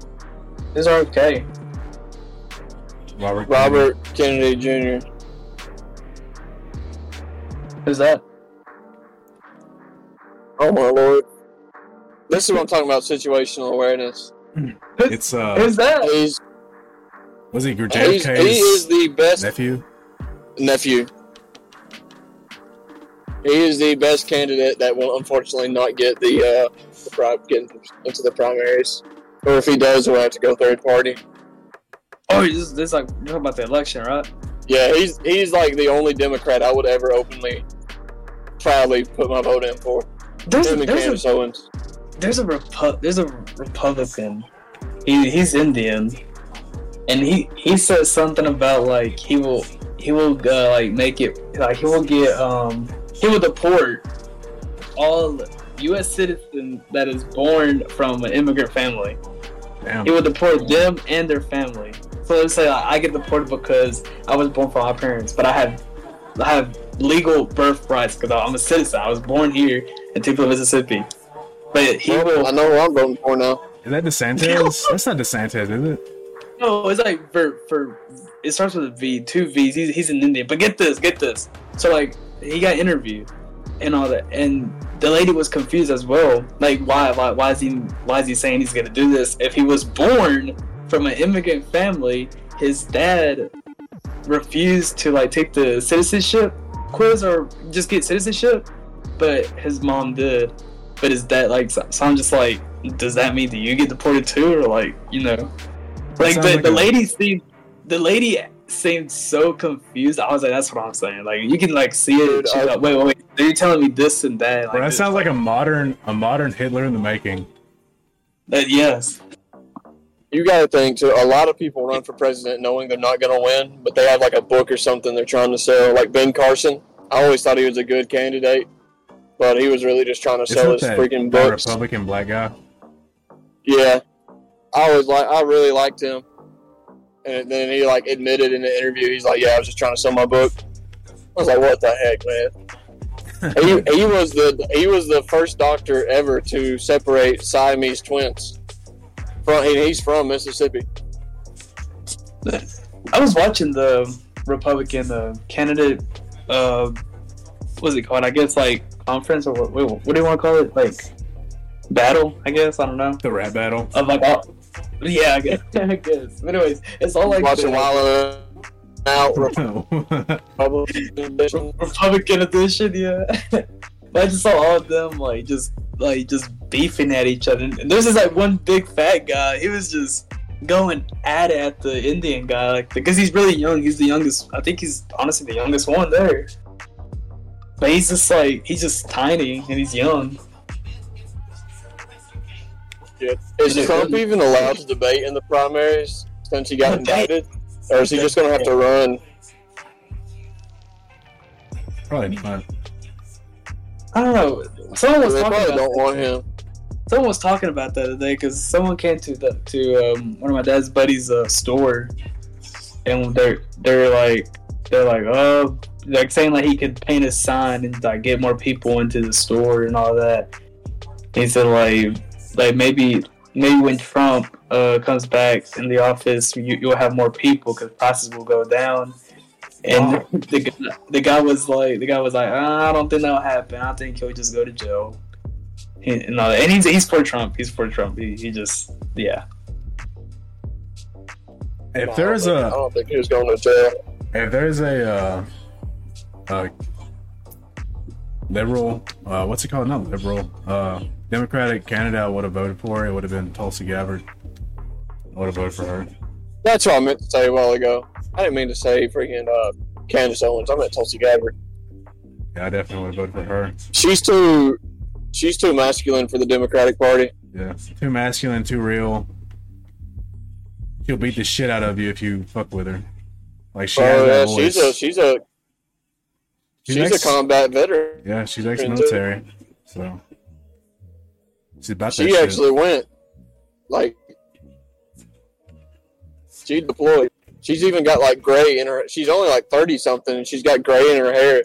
[SPEAKER 2] It's okay.
[SPEAKER 1] Robert.
[SPEAKER 3] Robert Kennedy Jr.
[SPEAKER 2] Who's that?
[SPEAKER 3] Oh my lord. This is what I'm talking about situational awareness.
[SPEAKER 1] It's uh,
[SPEAKER 2] Who's that?
[SPEAKER 3] He's,
[SPEAKER 1] was he
[SPEAKER 3] he's
[SPEAKER 1] JFK's
[SPEAKER 3] he is the best
[SPEAKER 1] nephew?
[SPEAKER 3] nephew. He is the best candidate that will unfortunately not get the uh the pri- get into the primaries. Or if he does, he'll have to go third party.
[SPEAKER 2] Oh, this, this is like you're talking about the election, right?
[SPEAKER 3] Yeah, he's he's like the only Democrat I would ever openly, proudly put my vote in for.
[SPEAKER 2] There's a,
[SPEAKER 3] Him and
[SPEAKER 2] there's a
[SPEAKER 3] Owens.
[SPEAKER 2] there's a Repu- there's a Republican. He he's Indian, and he he says something about like he will he will uh, like make it like he will get um he will deport all U.S. citizen that is born from an immigrant family.
[SPEAKER 1] Damn.
[SPEAKER 2] He will deport them and their family. So let's say like, I get deported because I was born from my parents, but I have I have legal birth rights because I'm a citizen. I was born here in Tupelo, Mississippi. But he
[SPEAKER 3] Well,
[SPEAKER 2] will
[SPEAKER 3] I know where I'm voting for now.
[SPEAKER 1] Is that DeSantis? That's not DeSantis, is it?
[SPEAKER 2] No, it's like for for it starts with a V, two V's. He's he's an Indian. But get this, get this. So like he got interviewed and all that, and the lady was confused as well. Like why why why is he why is he saying he's gonna do this if he was born from an immigrant family? His dad refused to like take the citizenship quiz or just get citizenship, but his mom did. But is that like so, I'm just like, does that mean that you get deported too, or like you know? Like the,
[SPEAKER 1] like
[SPEAKER 2] the
[SPEAKER 1] a-
[SPEAKER 2] lady seemed the lady seemed so confused. I was like, that's what I'm saying. Like you can like see it. She's like, wait, wait, wait. Are you telling me this and that? Like,
[SPEAKER 1] Bro, that sounds like a modern a modern Hitler in the making.
[SPEAKER 2] that- yes.
[SPEAKER 3] You got to think too. A lot of people run for president knowing they're not going to win, but they have like a book or something they're trying to sell. Like Ben Carson, I always thought he was a good candidate, but he was really just trying to
[SPEAKER 1] Isn't
[SPEAKER 3] sell his
[SPEAKER 1] that,
[SPEAKER 3] freaking book.
[SPEAKER 1] Republican black guy?
[SPEAKER 3] Yeah, I always like. I really liked him, and then he like admitted in the interview, he's like, "Yeah, I was just trying to sell my book." I was like, "What the heck, man?" he, he was the he was the first doctor ever to separate Siamese twins. From and he's from Mississippi.
[SPEAKER 2] I was watching the Republican uh, candidate. Uh, what's it called? I guess like conference or what? Wait, what do you want to call it? Like battle? I guess I don't know.
[SPEAKER 1] The rap battle.
[SPEAKER 2] Of like all. Yeah, I guess. I guess. But anyways, it's all like
[SPEAKER 3] Watching
[SPEAKER 2] the
[SPEAKER 3] Wallow out. Republican edition.
[SPEAKER 2] Republican edition. Yeah. but I just saw all of them like just like just beefing at each other. And there's this like one big fat guy. He was just going at it at the Indian guy, like because he's really young. He's the youngest. I think he's honestly the youngest one there. But he's just like he's just tiny and he's young.
[SPEAKER 3] Yeah. Is Trump even allowed to debate in the primaries since he got indicted, or is he just going to have to run?
[SPEAKER 1] Probably not.
[SPEAKER 2] I don't know. Someone was
[SPEAKER 3] They
[SPEAKER 2] talking
[SPEAKER 3] probably
[SPEAKER 2] about
[SPEAKER 3] don't want him.
[SPEAKER 2] someone was talking about that today because someone came to the to um, one of my dad's buddies' uh, store, and they're they're like they're like oh like saying like he could paint a sign and like get more people into the store and all that. He said like like maybe maybe when Trump uh, comes back in the office, you, you'll have more people because prices will go down. And
[SPEAKER 1] Wow.
[SPEAKER 2] the, guy- the guy was like, the guy was like, "Uh, I don't think that'll happen. I think he'll just go to jail. He, and, and he's he's for Trump. He's for Trump. He, he just yeah.
[SPEAKER 1] If
[SPEAKER 3] No,
[SPEAKER 1] there's
[SPEAKER 3] I don't think- I
[SPEAKER 1] a
[SPEAKER 3] he was going to jail.
[SPEAKER 1] if there's a uh, uh liberal uh what's it called? Not liberal. Uh Democratic candidate I would have voted for, it would have been Tulsi Gabbard. I would have voted for her.
[SPEAKER 3] That's what I meant to say a while ago. I didn't mean to say freaking uh, Candace Owens. I meant Tulsi Gabbard.
[SPEAKER 1] Yeah, I definitely would have voted for her.
[SPEAKER 3] She's too, she's too masculine for the Democratic Party.
[SPEAKER 1] Yeah. Too masculine, too real. She'll beat the shit out of you if you fuck with her. Like she
[SPEAKER 3] Oh yeah, she's a she's a she's,
[SPEAKER 1] ex-
[SPEAKER 3] a combat veteran.
[SPEAKER 1] Yeah, she's ex-military, so she's about
[SPEAKER 3] She
[SPEAKER 1] shit.
[SPEAKER 3] actually went like she deployed. She's even got like gray in her. She's only like thirty something, and she's got gray in her hair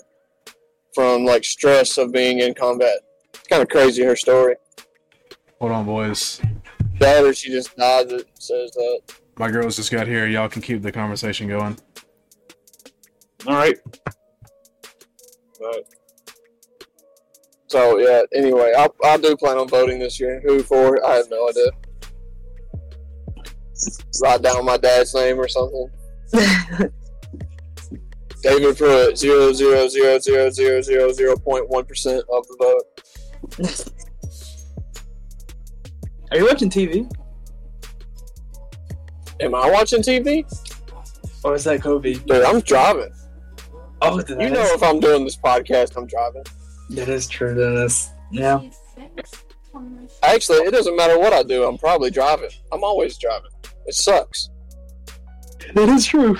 [SPEAKER 3] from like stress of being in combat. It's kind of crazy her story.
[SPEAKER 1] Hold on, boys.
[SPEAKER 3] That or she just died that says that.
[SPEAKER 1] My girls just got here. Y'all can keep the conversation going.
[SPEAKER 2] All right.
[SPEAKER 3] Right. So yeah. Anyway, I, I do plan on voting this year. Who for? I have no idea. Write down my dad's name or something. David Pruitt, zero zero zero zero zero zero zero point one percent of the vote.
[SPEAKER 2] Are you watching TV?
[SPEAKER 3] Am I watching TV?
[SPEAKER 2] Or is that Kobe?
[SPEAKER 3] Dude, I'm driving.
[SPEAKER 2] Oh,
[SPEAKER 3] You know, if I'm doing this podcast, I'm driving.
[SPEAKER 2] that is true. Dennis. Yeah.
[SPEAKER 3] Actually, it doesn't matter what I do. I'm probably driving. I'm always driving. It sucks.
[SPEAKER 2] That is true.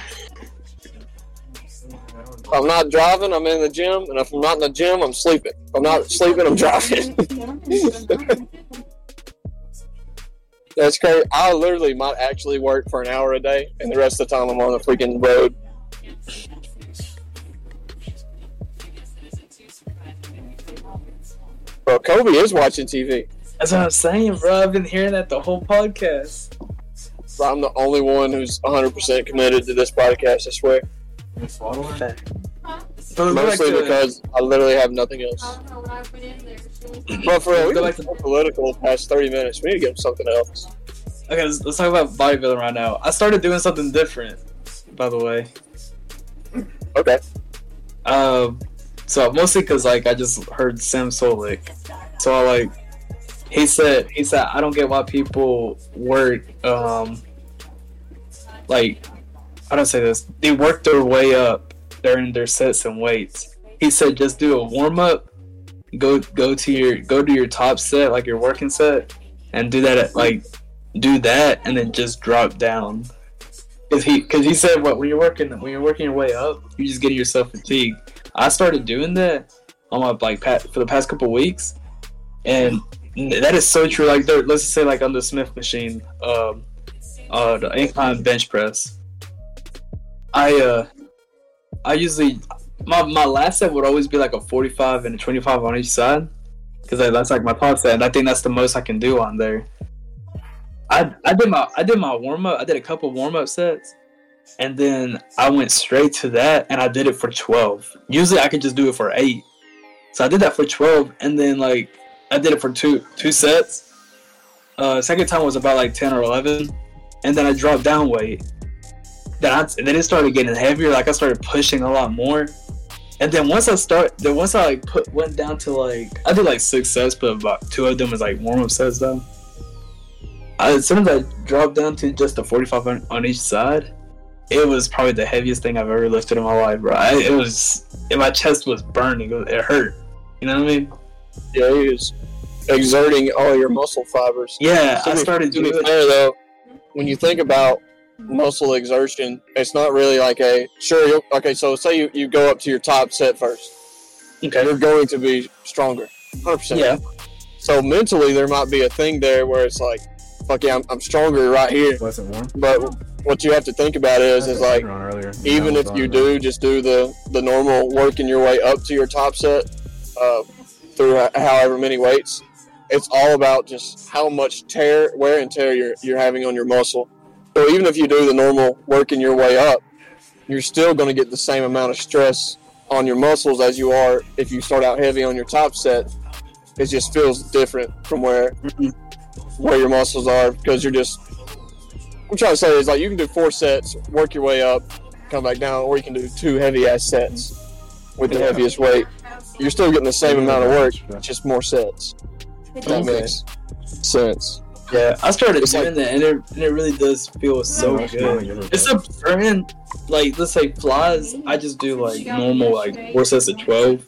[SPEAKER 3] If I'm not driving, I'm in the gym, and if I'm not in the gym, I'm sleeping. If I'm not sleeping, I'm driving. That's crazy. I literally might actually work for an hour a day, and the rest of the time I'm on the freaking road. Bro, Kobe is watching TV.
[SPEAKER 2] That's what I'm saying, bro. I've been hearing that the whole podcast.
[SPEAKER 3] But I'm the only one who's 100% committed to this podcast, I swear.
[SPEAKER 2] But
[SPEAKER 3] Mostly because I literally have nothing else. But for real, we've
[SPEAKER 2] Go
[SPEAKER 3] been
[SPEAKER 2] back to-
[SPEAKER 3] political the past 30 minutes. We need to get something else.
[SPEAKER 2] Okay, let's, let's talk about bodybuilding right now. I started doing something different, by the way.
[SPEAKER 3] Okay.
[SPEAKER 2] Um, so mostly because like I just heard Sam Sulek, so I like he said he said I don't get why people work um like I don't say this they work their way up during their sets and weights. He said just do a warm up, go go to your go to your top set like your working set, and do that at like do that and then just drop down. Cause he, cause he said, what when you're working, when you're working your way up, you're just getting yourself fatigued. I started doing that, on my like pat for the past couple weeks, and that is so true. Like, let's say like on the Smith machine, um, uh, the incline bench press. I uh, I usually my my last set would always be like a forty five and a twenty five on each side, because that's like my top set, and I think that's the most I can do on there. I I did my I did my warm up. I did a couple warm up sets, and then I went straight to that, and I did it for twelve. Usually I could just do it for eight, so I did that for twelve, and then like I did it for two two sets. Uh, second time was about like ten or eleven, and then I dropped down weight. Then I, and then it started getting heavier. Like I started pushing a lot more, and then once I start, then once I like put went down to like I did like six sets, but about two of them was like warm up sets though. I, as soon as I dropped down to just the 45 on, on each side, it was probably the heaviest thing I've ever lifted in my life, bro. I, it was, and my chest was burning. It, was- it hurt. You know what I mean?
[SPEAKER 3] Yeah, he was exerting all your muscle fibers.
[SPEAKER 2] Yeah, I started
[SPEAKER 3] To be
[SPEAKER 2] doing.
[SPEAKER 3] fair, though, when you think about muscle exertion, it's not really like a sure. You'll, okay, so say you, you go up to your top set first,
[SPEAKER 2] Okay.
[SPEAKER 3] you're going to be stronger, hundred percent.
[SPEAKER 2] Yeah.
[SPEAKER 3] So mentally, there might be a thing there where it's like, fuck yeah, I'm, I'm stronger right here.
[SPEAKER 1] Wasn't warm.
[SPEAKER 3] But what you have to think about is, is like, even if you
[SPEAKER 1] on
[SPEAKER 3] do just do the the normal working your way up to your top set uh, through however many weights it's all about just how much tear wear and tear you're, you're having on your muscle so even if you do the normal working your way up you're still going to get the same amount of stress on your muscles as you are if you start out heavy on your top set it just feels different from where where your muscles are because you're just I'm trying to say is like you can do four sets, work your way up, come back down, or you can do two heavy ass sets with the
[SPEAKER 1] Yeah.
[SPEAKER 3] heaviest weight. You're still getting the same amount of work, just more sets. If that
[SPEAKER 2] Okay.
[SPEAKER 3] makes sense.
[SPEAKER 2] Yeah, I started
[SPEAKER 3] It's
[SPEAKER 2] doing that, and it, and it really does feel so
[SPEAKER 1] Yeah,
[SPEAKER 2] good.
[SPEAKER 1] yeah.
[SPEAKER 2] It's a certain, like, let's say flies, I just do like normal, like four sets of 12.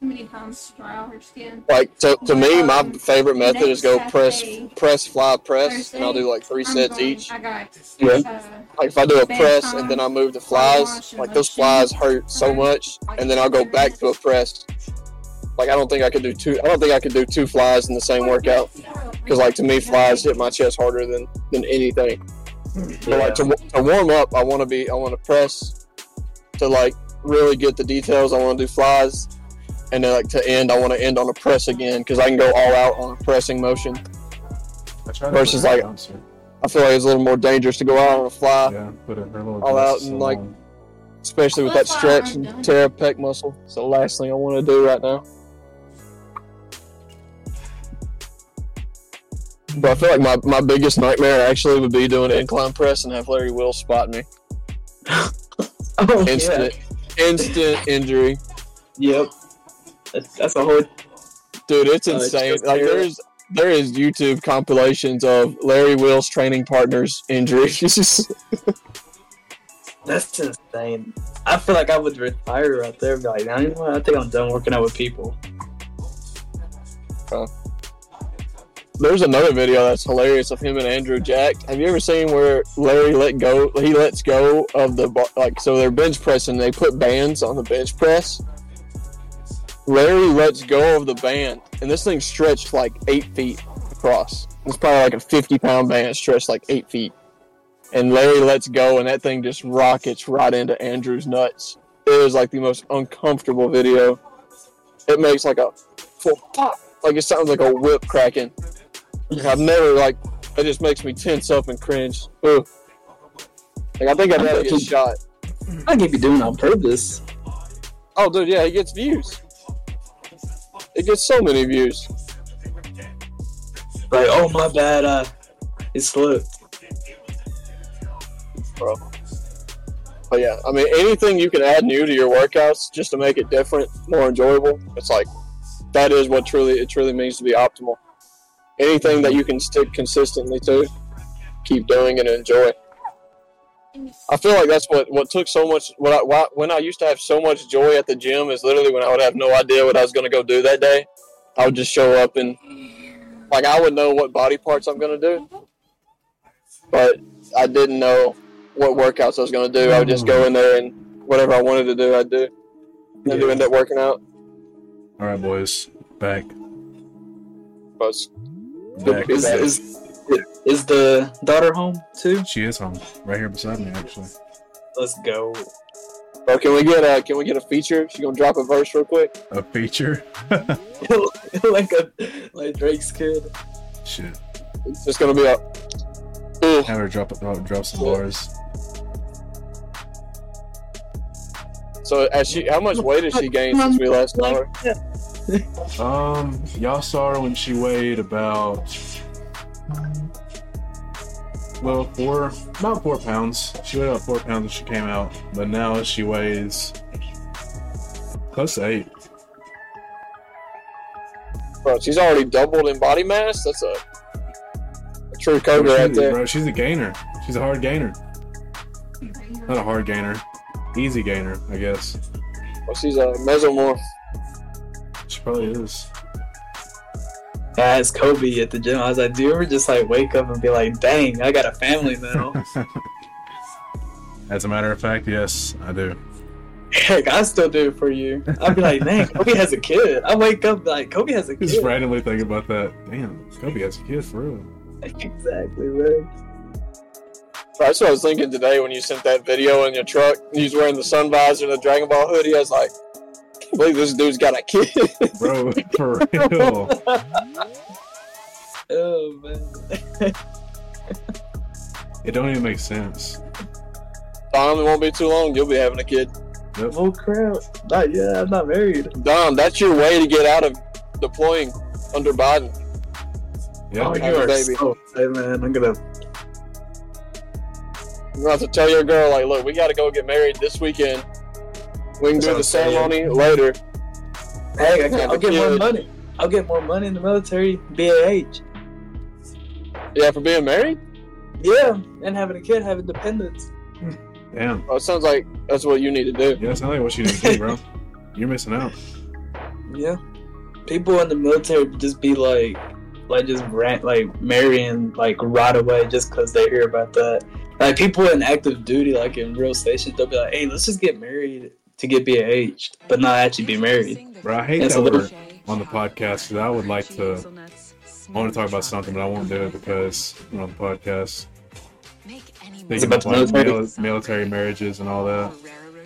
[SPEAKER 4] Too many times to dry out her skin.
[SPEAKER 3] Like to, to me, my favorite method is go press, press, fly, press, and I'll do like three sets each.
[SPEAKER 2] Yeah.
[SPEAKER 4] uh,
[SPEAKER 3] Like if I do a press and then I move the flies, like those flies hurt so much, and then I'll go back to a press. Like I don't think I could do two. I don't think I could do two flies in the same workout because like to me, flies hit my chest harder than than anything. But like to, to warm up, I want to be, I want to press to like really get the details. I want to do flies, and then like to end, I want to end on a press again because I can go all out on a pressing motion.
[SPEAKER 1] I
[SPEAKER 3] versus, like,
[SPEAKER 1] on,
[SPEAKER 3] I feel like it's a little more dangerous to go out on a fly,
[SPEAKER 1] yeah, put it little
[SPEAKER 3] all out and,
[SPEAKER 1] so
[SPEAKER 3] like,
[SPEAKER 1] long.
[SPEAKER 3] especially with that stretch and tear of pec muscle. It's the last thing I want to do right now. But I feel like my, my biggest nightmare actually would be doing an incline press and have Larry Wheels spot me.
[SPEAKER 2] Oh,
[SPEAKER 3] Instant, instant injury.
[SPEAKER 2] Yep. That's, that's a whole.
[SPEAKER 3] Dude, it's
[SPEAKER 2] Uh,
[SPEAKER 3] insane.
[SPEAKER 2] just
[SPEAKER 3] like there's there is YouTube compilations of Larry Wheels' training partners injuries.
[SPEAKER 2] That's insane. I feel like I would retire right there. and Be like, you know what? I think I'm done working out with people.
[SPEAKER 3] There's another video that's hilarious of him and Andrew Jacked. Have you ever seen where Larry let go? He lets go of the like so they're bench pressing. They put bands on the bench press. Larry lets go of the band, and this thing stretched like eight feet across. It's probably like a 50 pound band stretched like eight feet. And Larry lets go, and that thing just rockets right into Andrew's nuts. It is like the most uncomfortable video. It makes like a full pop, like it sounds like a whip cracking. I've never like it just makes me tense up and cringe. Ugh. Like I think I'd rather get shot.
[SPEAKER 2] I can't be doing it on purpose.
[SPEAKER 3] Oh, dude, yeah, he gets views. It gets so many views.
[SPEAKER 2] Like, oh my bad, uh, it slipped.
[SPEAKER 3] bro. But yeah, I mean, anything you can add new to your workouts just to make it different, more enjoyable. It's like that is what truly it truly means to be optimal. Anything that you can stick consistently to, keep doing and enjoy. I feel like that's what what took so much. What I why, when I used to have so much joy at the gym is literally when I would have no idea what I was going to go do that day. I would just show up and like I would know what body parts I'm going to do, but I didn't know what workouts I was going to do. I would just go in there and whatever I wanted to do, I'd do. And do
[SPEAKER 2] Yeah.
[SPEAKER 3] end up working out.
[SPEAKER 1] All right, boys, back.
[SPEAKER 3] But
[SPEAKER 1] back.
[SPEAKER 2] Is, is, is the daughter home too?
[SPEAKER 1] She is home, right here beside me, actually.
[SPEAKER 2] Let's go.
[SPEAKER 3] bro, can we get a can we get a feature? She gonna drop a verse real quick.
[SPEAKER 1] A feature.
[SPEAKER 2] like a like Drake's kid.
[SPEAKER 1] Shit.
[SPEAKER 3] It's just gonna be a. Ooh,
[SPEAKER 1] Have her drop drop, drop some bars.
[SPEAKER 3] so as she, how much weight has she gained since we last saw her?
[SPEAKER 1] Um, y'all saw her when she weighed about well four about four pounds. She weighed about four pounds when she came out, but now she weighs close to eight.
[SPEAKER 3] Bro, she's already doubled in body mass. That's a, a true cobra right there.
[SPEAKER 1] bro, she's a gainer. She's a hard gainer. Not a hard gainer. Easy gainer, I guess.
[SPEAKER 3] Well, she's a mesomorph.
[SPEAKER 1] She probably is.
[SPEAKER 2] I asked Kobe at the gym. I was like, "Do you ever just like wake up and be like, dang, I got a family now?"
[SPEAKER 1] As a matter of fact, yes, I do.
[SPEAKER 2] Heck, I still do it for you. I'd be like, dang, Kobe has a kid." I wake up like Kobe has a kid.
[SPEAKER 1] Just randomly think about that. Damn, Kobe has a kid for real.
[SPEAKER 2] exactly, man.
[SPEAKER 3] That's what I was thinking today when you sent that video in your truck. and He's wearing the sun visor and the Dragon Ball hoodie. I was like, I can't believe this dude's got a kid.
[SPEAKER 1] Bro, for real.
[SPEAKER 2] Oh man.
[SPEAKER 1] It don't even make sense.
[SPEAKER 3] Dom, it won't be too long. You'll be having a kid.
[SPEAKER 2] Oh crap! Not yet. I'm not married.
[SPEAKER 3] Dom, that's your way to get out of deploying under Biden.
[SPEAKER 1] Yeah,
[SPEAKER 2] oh, you are
[SPEAKER 3] baby.
[SPEAKER 2] so hey man. I'm gonna.
[SPEAKER 3] You're going to have to tell your girl, like, look, we got to go get married this weekend. We can do the
[SPEAKER 2] Sounds fair.
[SPEAKER 3] ceremony later.
[SPEAKER 2] Hey, I
[SPEAKER 3] Have
[SPEAKER 2] I'll
[SPEAKER 3] a
[SPEAKER 2] get more money. I'll get more money in the military. BAH.
[SPEAKER 3] Yeah, for being married?
[SPEAKER 2] Yeah, and having a kid, having dependents.
[SPEAKER 1] damn.
[SPEAKER 3] Well, it sounds like that's what you need to do.
[SPEAKER 1] Yeah, that's not like what you need to do, bro. You're missing out.
[SPEAKER 2] Yeah. People in the military just be like, like just rant, like marrying like right away just because they hear about that. Like people in active duty, like in real stations, they'll be like, "Hey, let's just get married to get BAH, but not actually be married."
[SPEAKER 1] Bro, I hate
[SPEAKER 2] It's
[SPEAKER 1] that
[SPEAKER 2] a little-
[SPEAKER 1] we're on the podcast because I would like to. I want to talk about something, but I won't do it because we're on the podcast.
[SPEAKER 2] It's
[SPEAKER 1] Speaking
[SPEAKER 2] about the
[SPEAKER 1] like
[SPEAKER 2] military?
[SPEAKER 1] mil- military marriages and all that.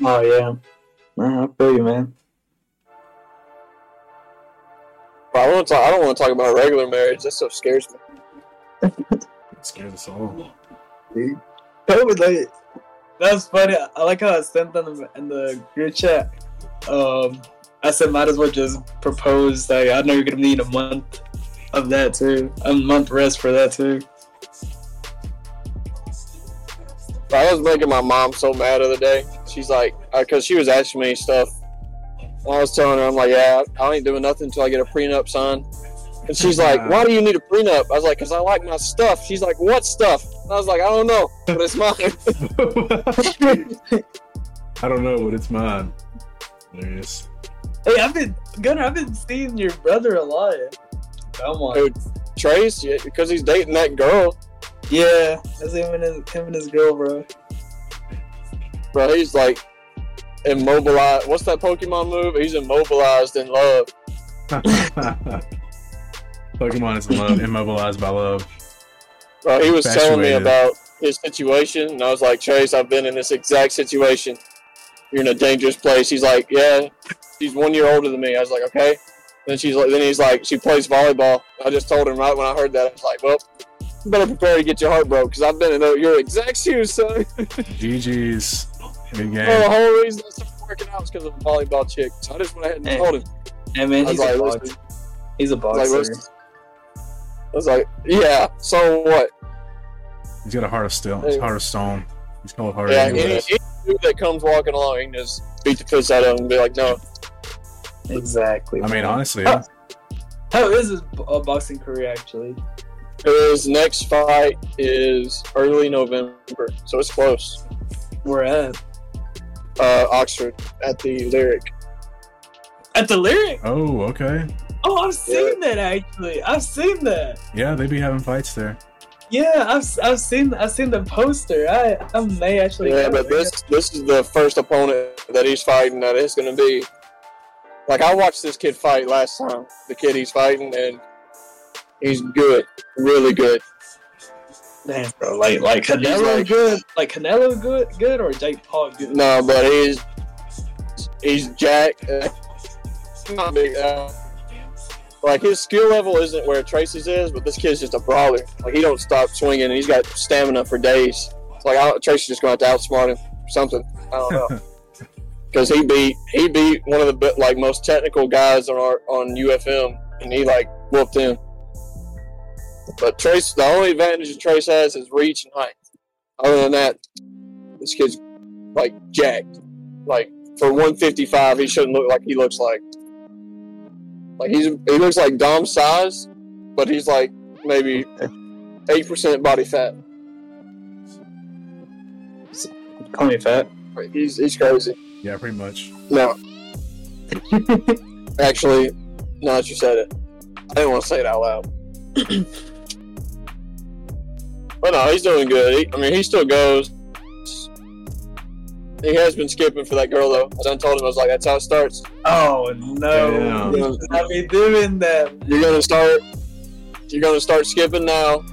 [SPEAKER 2] Oh yeah, I feel you, man.
[SPEAKER 3] But I, want to talk, I don't want to talk about regular marriage. That stuff scares me.
[SPEAKER 1] It scares us all.
[SPEAKER 2] Kobe, like, that's funny. I like how I sent them in the, in the group chat. Um, I said, might as well just propose. Like, I know you're gonna need a month of that too, a month rest for that too.
[SPEAKER 3] But I was making my mom so mad the other day. She's like, because she was asking me stuff. And I was telling her, I'm like, yeah, I ain't doing nothing until I get a prenup signed. And she's like, why do you need a prenup? I was like, because I like my stuff. She's like, what stuff? And I was like, I don't know, but it's mine.
[SPEAKER 1] I don't know, but it's mine. There it is.
[SPEAKER 2] Hey, I've been Gunnar. I've been seeing your brother a lot. Come on.
[SPEAKER 3] Dude, Trace, yeah, because he's dating that girl,
[SPEAKER 2] Yeah, that's him and his him and his girl, bro.
[SPEAKER 3] bro. He's like immobilized. What's that Pokemon move? He's immobilized in love.
[SPEAKER 1] Pokemon is in love, immobilized by love.
[SPEAKER 3] Bro, he was telling me about his situation, and I was like, Trace, I've been in this exact situation. You're in a dangerous place. He's like, Yeah, she's one year older than me. I was like, Okay. Then she's like, then he's like, she plays volleyball. I just told him right when I heard that, I was like, Well, you better prepare to get your heart broke because I've been in your exact shoes, son.
[SPEAKER 1] GG's. Good
[SPEAKER 3] Well, the
[SPEAKER 1] game.
[SPEAKER 3] whole reason I started working out was because of a volleyball chick. So I just went ahead and
[SPEAKER 2] Hey.
[SPEAKER 3] told him.
[SPEAKER 2] Hey man, he's
[SPEAKER 3] like,
[SPEAKER 2] a
[SPEAKER 3] listen,
[SPEAKER 2] boxer. He's a
[SPEAKER 3] I was
[SPEAKER 2] boxer.
[SPEAKER 3] like, listen. I was like, Yeah. So what?
[SPEAKER 1] He's got a heart of steel. Heart of stone. He's called Heart
[SPEAKER 3] Yeah.
[SPEAKER 1] of
[SPEAKER 3] Any,
[SPEAKER 1] Anyways.
[SPEAKER 3] any dude that comes walking along, he can just beat the piss out of him and be like, No.
[SPEAKER 2] exactly.
[SPEAKER 1] I mean, honestly,
[SPEAKER 2] How, how is his bo- uh, boxing career actually?
[SPEAKER 3] His next fight is early November, so it's close.
[SPEAKER 2] Where at?
[SPEAKER 3] Uh, Oxford at the Lyric.
[SPEAKER 2] At the lyric.
[SPEAKER 1] oh, okay.
[SPEAKER 2] Oh, I've seen that actually. I've seen that.
[SPEAKER 1] Yeah, they be having fights there.
[SPEAKER 2] Yeah, I've I've seen I've seen the poster. I I may actually.
[SPEAKER 3] Yeah,
[SPEAKER 2] go
[SPEAKER 3] but
[SPEAKER 2] there.
[SPEAKER 3] this this is the first opponent that he's fighting that that is going to be Like I watched this kid fight last time, the kid he's fighting, and he's good, really good.
[SPEAKER 2] Damn, bro. Like, like Canelo
[SPEAKER 3] like-
[SPEAKER 2] good? Like Canelo good? Good or Jake Paul good?
[SPEAKER 3] No, but he's he's Jack. Not big. Uh, like his skill level isn't where Tracy's is, but this kid's just a brawler. Like he don't stop swinging, and he's got stamina for days. It's like I, Tracy's just going to have to outsmart him or something. I don't know. Because he beat he beat one of the like most technical guys on our on UFM, and he like whooped him. But Trace, the only advantage that Trace has is reach and height. Other than that, this kid's like jacked. Like for 155, he shouldn't look like he looks like. Like he's he looks like Dom size, but he's like maybe eight percent body fat.
[SPEAKER 2] Call me fat.
[SPEAKER 3] He's he's crazy.
[SPEAKER 1] Yeah, pretty much.
[SPEAKER 3] No, actually, now that you said it, I didn't want to say it out loud. but no, he's doing good. He, I mean, he still goes. He has been skipping for that girl though. I done told him I was like, that's how it starts.
[SPEAKER 2] Oh no!
[SPEAKER 1] Damn.
[SPEAKER 3] You're gonna,
[SPEAKER 2] I be doing that.
[SPEAKER 3] you're gonna start. You're gonna start skipping now.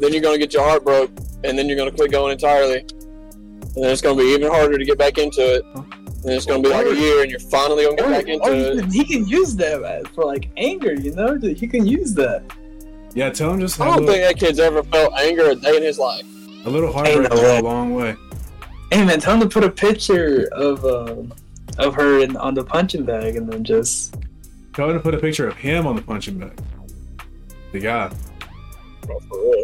[SPEAKER 3] Then you're gonna get your heart broke, and then you're gonna quit going entirely. And then it's gonna be even harder to get back into it. And it's gonna be like a year, and you're finally gonna get
[SPEAKER 2] Or-
[SPEAKER 3] back into it.
[SPEAKER 2] can- he can use that for like anger, you know. He can use that.
[SPEAKER 1] Yeah, tell him just
[SPEAKER 3] I don't
[SPEAKER 1] little,
[SPEAKER 3] think that kid's ever felt anger a day in his life.
[SPEAKER 1] a little heartbreak goes a long way.
[SPEAKER 2] Hey man, tell him to put a picture of um of her in, on the punching bag, and then just
[SPEAKER 1] Tell him to put a picture of him on the punching bag. The guy.
[SPEAKER 3] Bro, for real.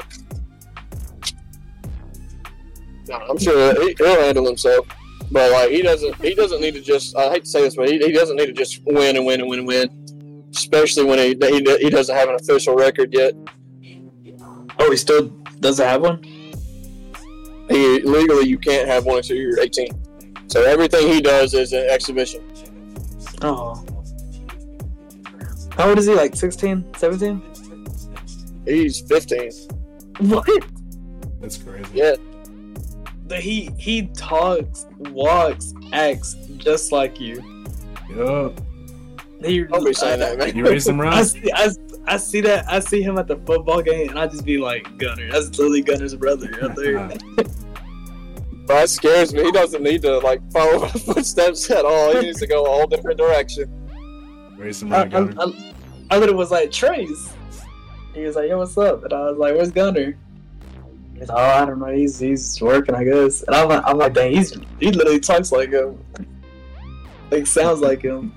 [SPEAKER 3] No, I'm sure he, he'll handle himself, but like he doesn't. He doesn't need to just. I hate to say this, but he, he doesn't need to just win and win and win and win. Especially when he, he he doesn't have an official record yet.
[SPEAKER 2] oh, he still doesn't have one.
[SPEAKER 3] He legally you can't have one until you're 18. So everything he does is an exhibition.
[SPEAKER 2] Oh, how old is he? Like 16, 17?
[SPEAKER 3] He's 15.
[SPEAKER 2] What?
[SPEAKER 1] That's crazy.
[SPEAKER 3] Yeah,
[SPEAKER 2] But he he talks, walks, acts just like you.
[SPEAKER 1] Yup.
[SPEAKER 2] He,
[SPEAKER 3] don't be saying that, man.
[SPEAKER 1] You raised him
[SPEAKER 2] I
[SPEAKER 1] right.
[SPEAKER 2] see, I, I see that. I see him at the football game, and I just be like, Gunner. That's literally Gunner's brother out there.
[SPEAKER 3] But that scares me. He doesn't need to like follow my footsteps at all. He needs to go a whole different direction.
[SPEAKER 1] Raised him
[SPEAKER 2] I,
[SPEAKER 1] right, Gunner.
[SPEAKER 2] I, I, I literally was like, Trace. He was like, Yo, what's up? And I was like, Where's Gunner? He's like, Oh, I don't know. He's he's working, I guess. And I'm like, I'm like, dang, he's he literally talks like him. Like sounds like him.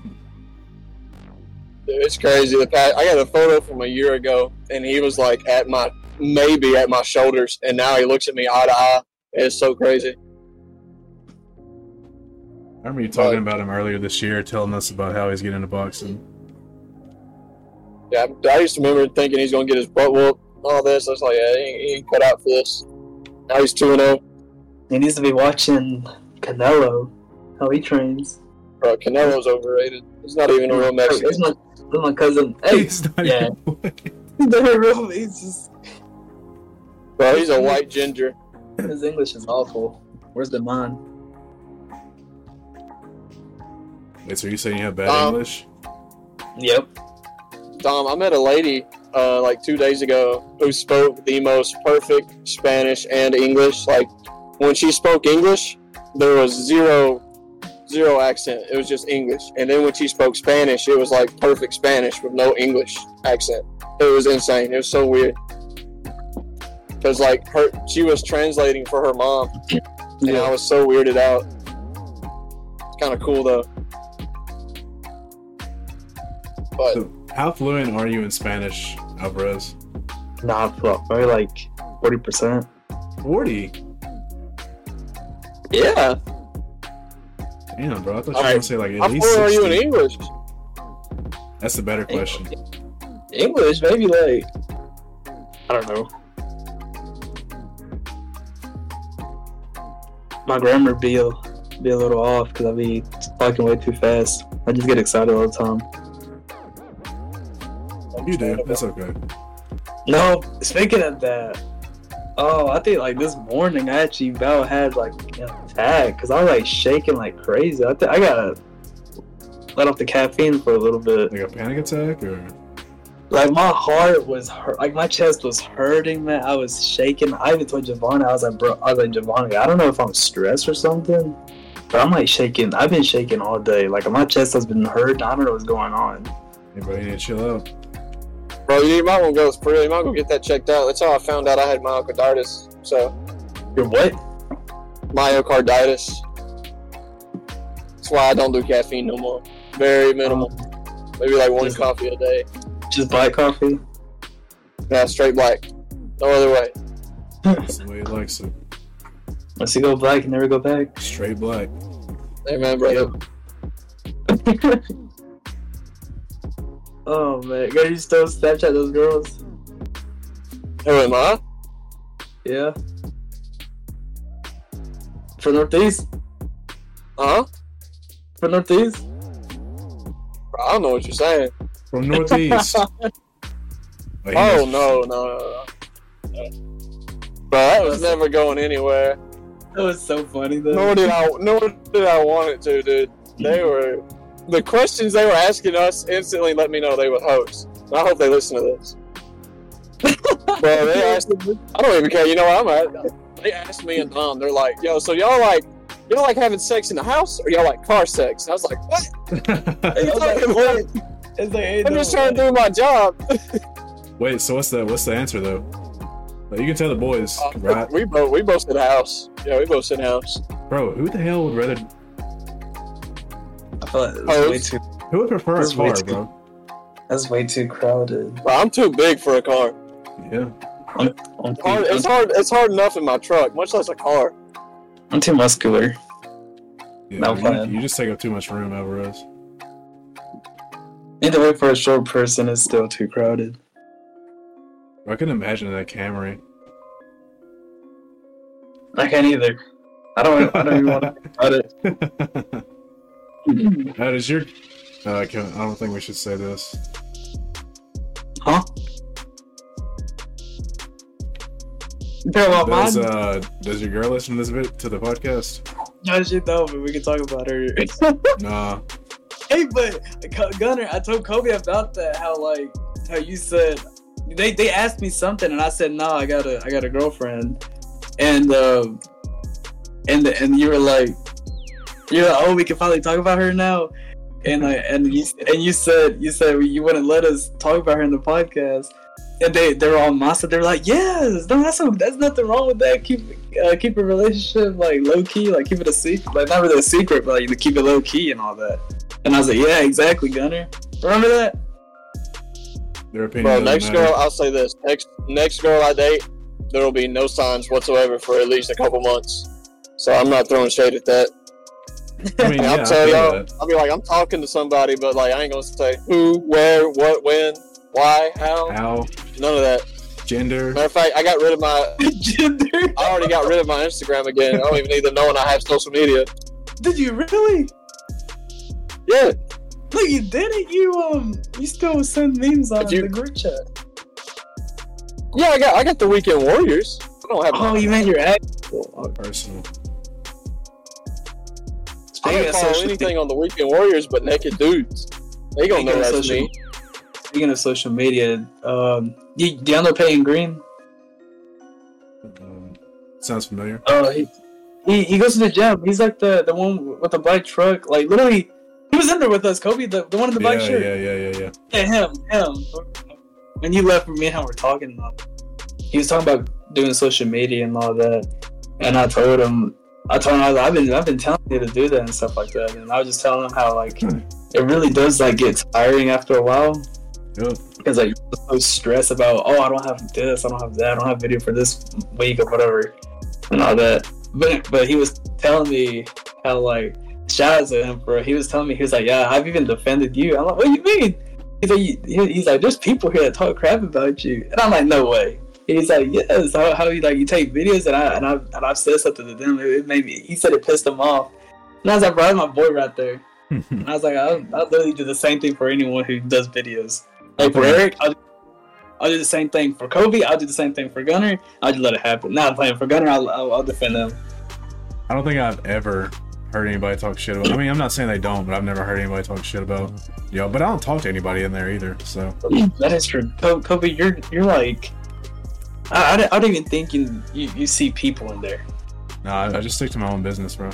[SPEAKER 3] Dude, it's crazy. The past, I got a photo from a year ago, and he was like at my maybe at my shoulders, and now he looks at me eye to eye. It's so crazy.
[SPEAKER 1] I remember you talking about him earlier this year, telling us about how he's getting into boxing.
[SPEAKER 3] Yeah, I used to remember thinking he's gonna get his butt whooped, all this. I was like, yeah, he ain't, he ain't cut out for this. Now he's two and oh. zero.
[SPEAKER 2] He needs to be watching Canelo, how he trains.
[SPEAKER 3] Bro, Canelo's overrated. He's not even a real
[SPEAKER 2] That's
[SPEAKER 3] Mexican.
[SPEAKER 2] my, that's my cousin. Hey,
[SPEAKER 1] He's not
[SPEAKER 2] yeah.
[SPEAKER 1] even-
[SPEAKER 2] they're real. He's just
[SPEAKER 3] Bro, he's a white ginger.
[SPEAKER 2] his English is awful. Where's the mine?
[SPEAKER 1] Wait, so you saying you have bad
[SPEAKER 3] Um,
[SPEAKER 1] English?
[SPEAKER 2] Yep.
[SPEAKER 3] Dom, I met a lady uh, like two days ago who spoke the most perfect Spanish and English. Like when she spoke English, there was zero zero accent. It was just English. And then when she spoke Spanish, it was like perfect Spanish with no English accent. It was insane. It was so weird. Cause like her, she was translating for her mom, and I was so weirded out. It's kind of cool though. But
[SPEAKER 1] So, how fluent are you in Spanish, Alvarez?
[SPEAKER 2] Not Nah, probably like forty percent.
[SPEAKER 1] 40?
[SPEAKER 3] yeah,
[SPEAKER 1] Damn, bro. I thought you were
[SPEAKER 3] Alright.
[SPEAKER 1] going to say like at least.
[SPEAKER 3] how
[SPEAKER 1] least
[SPEAKER 3] fluent are you in English?
[SPEAKER 1] That's the better question.
[SPEAKER 2] English, maybe like I don't know. My grammar be a, be a little off because I be talking way too fast. I just get excited all the time.
[SPEAKER 1] You do. That's okay.
[SPEAKER 2] No, speaking of that, oh, I think like this morning I actually about had like an attack because I was like shaking like crazy. I think I got a, let off the caffeine for a little bit.
[SPEAKER 1] Like a panic attack or
[SPEAKER 2] Like my heart was hurt. Like my chest was hurting, man. I was shaking. I even told Giovanni, I was like, bro, I was like, Giovanni, I don't know if I'm stressed or something, but I'm like shaking. I've been shaking all day. Like my chest has been hurt. I don't know what's going on.
[SPEAKER 1] hey, bro, you need to chill out.
[SPEAKER 3] Bro, you might want to go for real. You might go get that checked out. That's how I found out I had myocarditis. So
[SPEAKER 2] You're what?
[SPEAKER 3] myocarditis. That's why I don't do caffeine no more. Very minimal. Oh. Maybe like one
[SPEAKER 2] Just-
[SPEAKER 3] coffee a day.
[SPEAKER 2] Just black coffee.
[SPEAKER 3] Yeah, straight black. No other way.
[SPEAKER 1] That's the way he likes it.
[SPEAKER 2] Once you go black, you never go back.
[SPEAKER 1] Straight black.
[SPEAKER 3] Hey man, brother.
[SPEAKER 2] oh man, girl, you still Snapchat those girls?
[SPEAKER 3] Who am I?
[SPEAKER 2] Yeah. For Northeast?
[SPEAKER 3] Huh?
[SPEAKER 2] For Northeast?
[SPEAKER 3] Bro, I don't know what you're saying.
[SPEAKER 1] From Northeast. Like, he
[SPEAKER 3] Oh no, no, no, no. Bro, that was never going anywhere.
[SPEAKER 2] That was so funny though.
[SPEAKER 3] Nor did I. Nor did I want it to, dude. They mm-hmm. were the questions they were asking us instantly let me know they were hosts. I hope they listen to this. Bro, they asked. I don't even care. You know what I'm at? They asked me and Dom. They're like, "Yo, so y'all like y'all like having sex in the house, or y'all like car sex?" And I was like, "What? Are you
[SPEAKER 2] I was like,
[SPEAKER 3] talking
[SPEAKER 2] what?
[SPEAKER 3] about?
[SPEAKER 2] It's like, hey,
[SPEAKER 3] I'm
[SPEAKER 2] no,
[SPEAKER 3] just trying to do my job."
[SPEAKER 1] Wait, so what's the what's the answer though? Like, you can tell the boys, uh, right?
[SPEAKER 3] We both we both in the house. Yeah, we both said house.
[SPEAKER 1] Bro, who the hell would rather?
[SPEAKER 2] I feel like that's oh,
[SPEAKER 3] way
[SPEAKER 2] too.
[SPEAKER 1] Who would prefer a
[SPEAKER 2] That's way
[SPEAKER 1] car,
[SPEAKER 2] too-
[SPEAKER 1] bro?
[SPEAKER 2] That's way too crowded.
[SPEAKER 3] Bro, I'm too big for a car.
[SPEAKER 1] Yeah.
[SPEAKER 2] I'm,
[SPEAKER 3] It's hard, it's hard. It's hard enough in my truck, much less a car.
[SPEAKER 2] I'm too muscular.
[SPEAKER 1] yeah
[SPEAKER 2] No
[SPEAKER 1] you-
[SPEAKER 2] plan.
[SPEAKER 1] you, just take up too much room over us.
[SPEAKER 2] Either way, for a short person, it's still too crowded.
[SPEAKER 1] I can't imagine that Camry.
[SPEAKER 2] I can't either. I don't. I don't even want to think about it.
[SPEAKER 1] How does your? Uh, I can't- I don't think we should say this.
[SPEAKER 2] Huh? Bro, well,
[SPEAKER 1] Does
[SPEAKER 2] mine.
[SPEAKER 1] uh does your girl listen to this bit to the podcast?
[SPEAKER 2] No, did you know? But we can talk about her.
[SPEAKER 1] Nah.
[SPEAKER 2] hey, but Gunner, I told Kobe about that. How like how you said they they asked me something, and I said no, I got a I got a girlfriend, and um and and you were like you're like oh we can finally talk about her now, and like and you and you said you said you wouldn't let us talk about her in the podcast. And they they're all massa. They're like, yes, no, that's no, that's nothing wrong with that. Keep uh, keep a relationship like low key, like keep it a secret, like not really a secret, but like to keep it low key and all that. And I was like, yeah, exactly, Gunner. Remember that?
[SPEAKER 1] Their opinion.
[SPEAKER 3] Bro, next
[SPEAKER 1] matter.
[SPEAKER 3] girl, I'll say this: next next girl I date, there will be no signs whatsoever for at least a couple months. So I'm not throwing shade at that.
[SPEAKER 1] I mean,
[SPEAKER 3] And
[SPEAKER 1] yeah,
[SPEAKER 3] I'll tell y'all,
[SPEAKER 1] that.
[SPEAKER 3] I'll be like, I'm talking to somebody, but like I ain't gonna say who, where, what, when, why, how,
[SPEAKER 1] How,
[SPEAKER 3] none of that.
[SPEAKER 1] gender.
[SPEAKER 3] Matter of fact, I got rid of my,
[SPEAKER 2] Gender?
[SPEAKER 3] I already got rid of my Instagram again. I don't even need them knowing I have social media.
[SPEAKER 2] Did you really?
[SPEAKER 3] Yeah,
[SPEAKER 2] Look, you didn't. You um, you still send memes on
[SPEAKER 3] But you-
[SPEAKER 2] the group chat.
[SPEAKER 3] yeah, I got, I got the Weekend Warriors. I don't have.
[SPEAKER 2] Oh, you meant your ex.
[SPEAKER 1] Personal.
[SPEAKER 3] I
[SPEAKER 2] Speaking
[SPEAKER 3] don't
[SPEAKER 2] of
[SPEAKER 3] follow
[SPEAKER 2] social
[SPEAKER 3] anything on the Weekend Warriors but naked dudes. They gonna
[SPEAKER 2] Speaking
[SPEAKER 3] know
[SPEAKER 2] of
[SPEAKER 3] that's
[SPEAKER 2] social-
[SPEAKER 3] me.
[SPEAKER 2] Speaking of social media, um, you, do you know Payne Green?
[SPEAKER 1] Um, sounds familiar.
[SPEAKER 2] Uh, he, he he goes to the gym. He's like the the one with the black truck. Like literally, he was in there with us. Kobe, the, the one in the black
[SPEAKER 1] yeah,
[SPEAKER 2] shirt.
[SPEAKER 1] yeah, yeah, yeah, yeah.
[SPEAKER 2] Yeah, him, him. When you left, me and him were talking. He was talking about doing social media and all that, and I told him, I told him I was, I've been, I've been telling you to do that and stuff like that, and I was just telling him how like hmm. it really does like get tiring after a while because like you're so stressed about, oh, I don't have this, I don't have that, I don't have video for this week or whatever, and all that. But but he was telling me how like shout out to him for he was telling me he was like, yeah, I've even defended you. I'm like, what do you mean? He's like, he's like, there's people here that talk crap about you, and I'm like, no way. He's like, yes. How, how you like you take videos and I and I and I've said something to them. It, it made me. He said it pissed him off, and I was like, bro, that's my boy right there. And I was like, I'll, I'll literally do the same thing for anyone who does videos. Like for Eric, I'll, I'll do the same thing for Kobe. I'll do the same thing for Gunner. I'll just let it happen. Not playing for Gunner. I'll, I'll, I'll defend them.
[SPEAKER 1] I don't think I've ever heard anybody talk shit about. I mean, I'm not saying they don't, but I've never heard anybody talk shit about. Yo, but I don't talk to anybody in there either. So
[SPEAKER 2] That is true. Kobe, you're you're like, I, I, don't- I don't even think you, you you see people in there.
[SPEAKER 1] nah, I, I just stick to my own business, bro.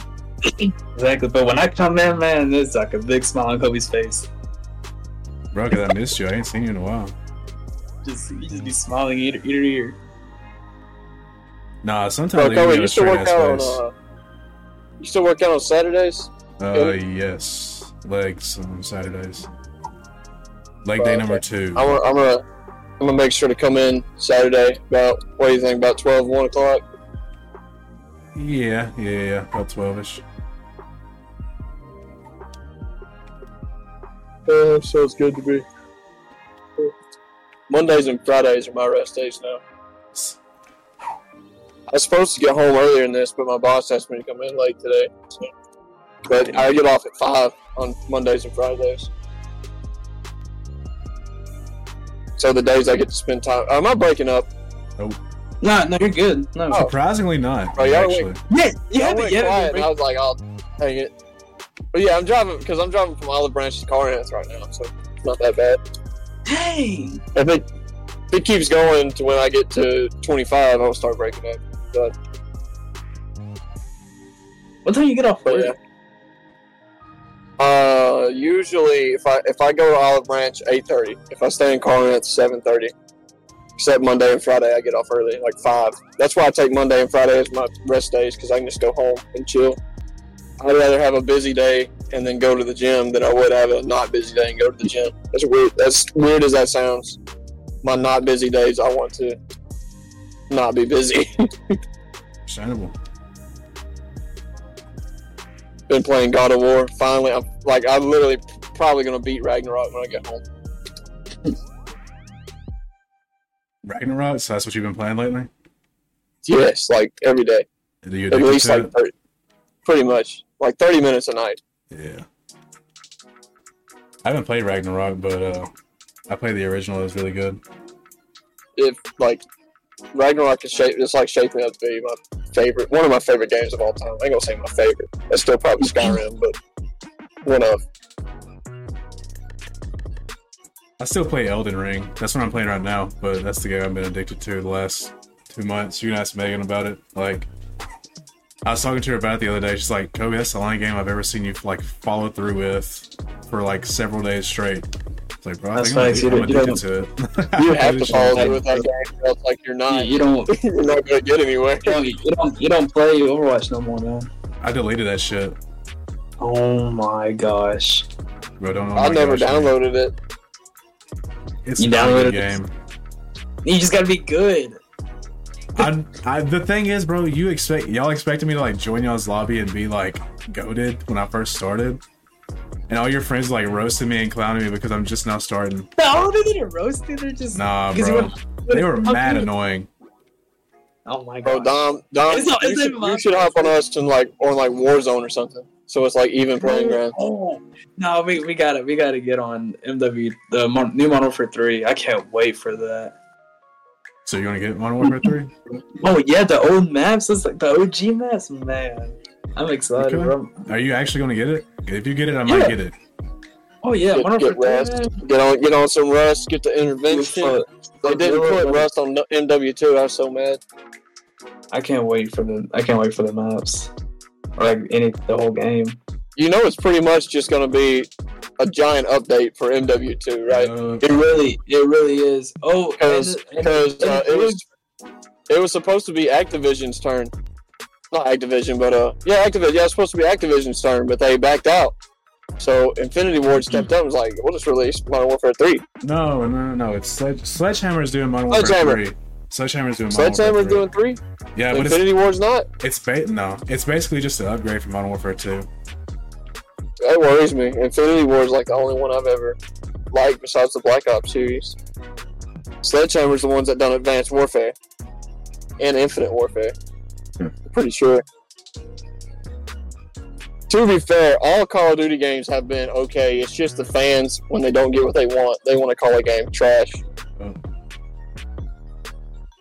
[SPEAKER 2] Exactly. But when I come in, man, there's like a big smile on Kobe's face.
[SPEAKER 1] Bro, cause I missed you. I ain't seen you in a while.
[SPEAKER 2] Just you just be smiling ear to ear. to ear.
[SPEAKER 1] Nah, sometimes
[SPEAKER 3] Bro,
[SPEAKER 1] they
[SPEAKER 3] Kobe, you
[SPEAKER 1] a
[SPEAKER 3] still
[SPEAKER 1] straight
[SPEAKER 3] work
[SPEAKER 1] ass
[SPEAKER 3] out on
[SPEAKER 1] face.
[SPEAKER 3] uh, you still work out on Saturdays?
[SPEAKER 1] Uh, yes, legs on Saturdays. Leg day
[SPEAKER 3] Okay.
[SPEAKER 1] number two.
[SPEAKER 3] I'm gonna, I'm gonna I'm gonna make sure to come in Saturday about what do you think about 12, 1 o'clock?
[SPEAKER 1] Yeah, yeah, yeah, about twelve-ish.
[SPEAKER 3] Uh, sounds good to me. Mondays and Fridays are my rest days now. I was supposed to get home earlier than this, but my boss asked me to come in late today. So. But I get off at five on Mondays and Fridays. So the days I get to spend time. Am I breaking up?
[SPEAKER 2] No, no, you're good. No.
[SPEAKER 3] Oh.
[SPEAKER 1] Surprisingly not.
[SPEAKER 3] Oh, y'all
[SPEAKER 1] actually.
[SPEAKER 2] Yeah, yeah, but yeah.
[SPEAKER 3] Quiet, and I was like, oh, I'll hang it. But yeah, I'm driving because I'm driving from Olive Branch to Carnath right now, so it's not that bad.
[SPEAKER 2] Dang.
[SPEAKER 3] If it if it keeps going to when I get to 25, I'll start breaking up. But,
[SPEAKER 2] What time you get off
[SPEAKER 3] but
[SPEAKER 2] work?
[SPEAKER 3] yeah. Uh, usually if I if I go to Olive Branch 8:30, if I stay in Carnath 7:30. Except Monday and Friday, I get off early, like five. That's why I take Monday and Friday as my rest days because I can just go home and chill. I'd rather have a busy day and then go to the gym than I would have a not busy day and go to the gym. That's weird. That's weird as that sounds. My not busy days, I want to not be busy.
[SPEAKER 1] Understandable.
[SPEAKER 3] Been playing God of War. Finally, I'm like I'm literally probably gonna beat Ragnarok when I get home.
[SPEAKER 1] Ragnarok. So that's what you've been playing lately.
[SPEAKER 3] Yes, like every day, at least like 30, pretty much like 30 minutes a night.
[SPEAKER 1] Yeah. I haven't played Ragnarok, but uh, I played the original. It was really good.
[SPEAKER 3] If like Ragnarok is shape, it's like shaping up to be my favorite, one of my favorite games of all time. I ain't gonna say my favorite. That's still probably Skyrim, but one of.
[SPEAKER 1] I still play Elden Ring. That's what I'm playing right now, but that's the game I've been addicted to the last two months. You can ask Megan about it. Like, I was talking to her about it the other day. She's like, Kobe, that's the only game I've ever seen you like follow through with for like several days straight. It's like, bro, I
[SPEAKER 2] That's
[SPEAKER 1] think I'm.
[SPEAKER 2] You
[SPEAKER 1] I'm
[SPEAKER 2] don't- you
[SPEAKER 1] addicted to it.
[SPEAKER 3] You have to follow
[SPEAKER 2] like-
[SPEAKER 3] through with that game, or else like you're not.
[SPEAKER 2] you don't.
[SPEAKER 3] You're not gonna get anywhere.
[SPEAKER 2] You don't, you don't you don't play Overwatch no more, man.
[SPEAKER 1] I deleted that shit.
[SPEAKER 2] Oh my gosh.
[SPEAKER 1] Bro, don't know.
[SPEAKER 3] I
[SPEAKER 1] my
[SPEAKER 3] never
[SPEAKER 1] gosh, man.
[SPEAKER 3] downloaded it.
[SPEAKER 1] It's
[SPEAKER 2] You
[SPEAKER 1] not a
[SPEAKER 2] downloaded
[SPEAKER 1] good
[SPEAKER 2] it?
[SPEAKER 1] game.
[SPEAKER 2] You just gotta be good.
[SPEAKER 1] I, I, the thing is, bro, you expect y'all expected me to like join y'all's lobby and be like goaded when I first started, and all your friends like roasted me and clowning me because I'm just now starting.
[SPEAKER 2] No, they didn't roast you. They're just
[SPEAKER 1] Nah,
[SPEAKER 2] 'cause you
[SPEAKER 1] bro,
[SPEAKER 2] went-
[SPEAKER 1] they were mad
[SPEAKER 2] could-
[SPEAKER 1] annoying.
[SPEAKER 2] Oh my god,
[SPEAKER 3] Bro,
[SPEAKER 2] god.
[SPEAKER 3] Dom, Dom,
[SPEAKER 2] It's not-
[SPEAKER 3] you,
[SPEAKER 2] it's
[SPEAKER 3] should, you should hop on us and like on like Warzone or something. So it's like even playing ground.
[SPEAKER 2] Oh no, we, we got it. We got to get on MW the Mon- new Model for three. I can't wait for that.
[SPEAKER 1] So you want to get Modern Warfare three?
[SPEAKER 2] Oh yeah, the old maps. It's like the OG maps, man. I'm excited,
[SPEAKER 1] Okay.
[SPEAKER 2] bro.
[SPEAKER 1] Are you actually going to get it? If you get it, I
[SPEAKER 2] Yeah.
[SPEAKER 1] might get it.
[SPEAKER 2] Oh yeah,
[SPEAKER 3] Get,
[SPEAKER 2] Modern
[SPEAKER 3] get
[SPEAKER 2] Warfare
[SPEAKER 3] rust, get on, get on some rust, get the intervention.
[SPEAKER 2] Fuck.
[SPEAKER 3] They didn't
[SPEAKER 2] Fuck,
[SPEAKER 3] put rust on MW two. I was so mad.
[SPEAKER 2] I can't wait for the. I can't wait for the maps. Or like any the whole game.
[SPEAKER 3] You know, it's pretty much just gonna be a giant update for MW two, right?
[SPEAKER 1] Uh,
[SPEAKER 2] It really, it really is. Oh,
[SPEAKER 3] Because
[SPEAKER 2] and- and-
[SPEAKER 3] because uh, it was it was supposed to be Activision's turn. Not Activision, but uh, yeah, Activision. Yeah, it was supposed to be Activision's turn, but they backed out. So Infinity Ward stepped up and was like, "We'll just release Modern Warfare three.
[SPEAKER 1] no, no, no, no. It's Sledge- Sledgehammer's doing Modern Warfare
[SPEAKER 3] Sledgehammer.
[SPEAKER 1] three. Sledgehammer's doing Modern
[SPEAKER 3] Sledgehammer's
[SPEAKER 1] Warfare
[SPEAKER 3] doing three.
[SPEAKER 1] 3. Yeah, but it's
[SPEAKER 3] Infinity Ward's not.
[SPEAKER 1] it's ba- no, it's basically just an upgrade from Modern Warfare two.
[SPEAKER 3] That worries me. Infinity Ward is like the only one I've ever liked besides the Black Ops series. Sledgehammer's the ones that done Advanced Warfare and Infinite Warfare. I'm pretty sure. To be fair, all Call of Duty games have been okay. It's just the fans when they don't get what they want, they want to call a game trash.
[SPEAKER 1] Oh.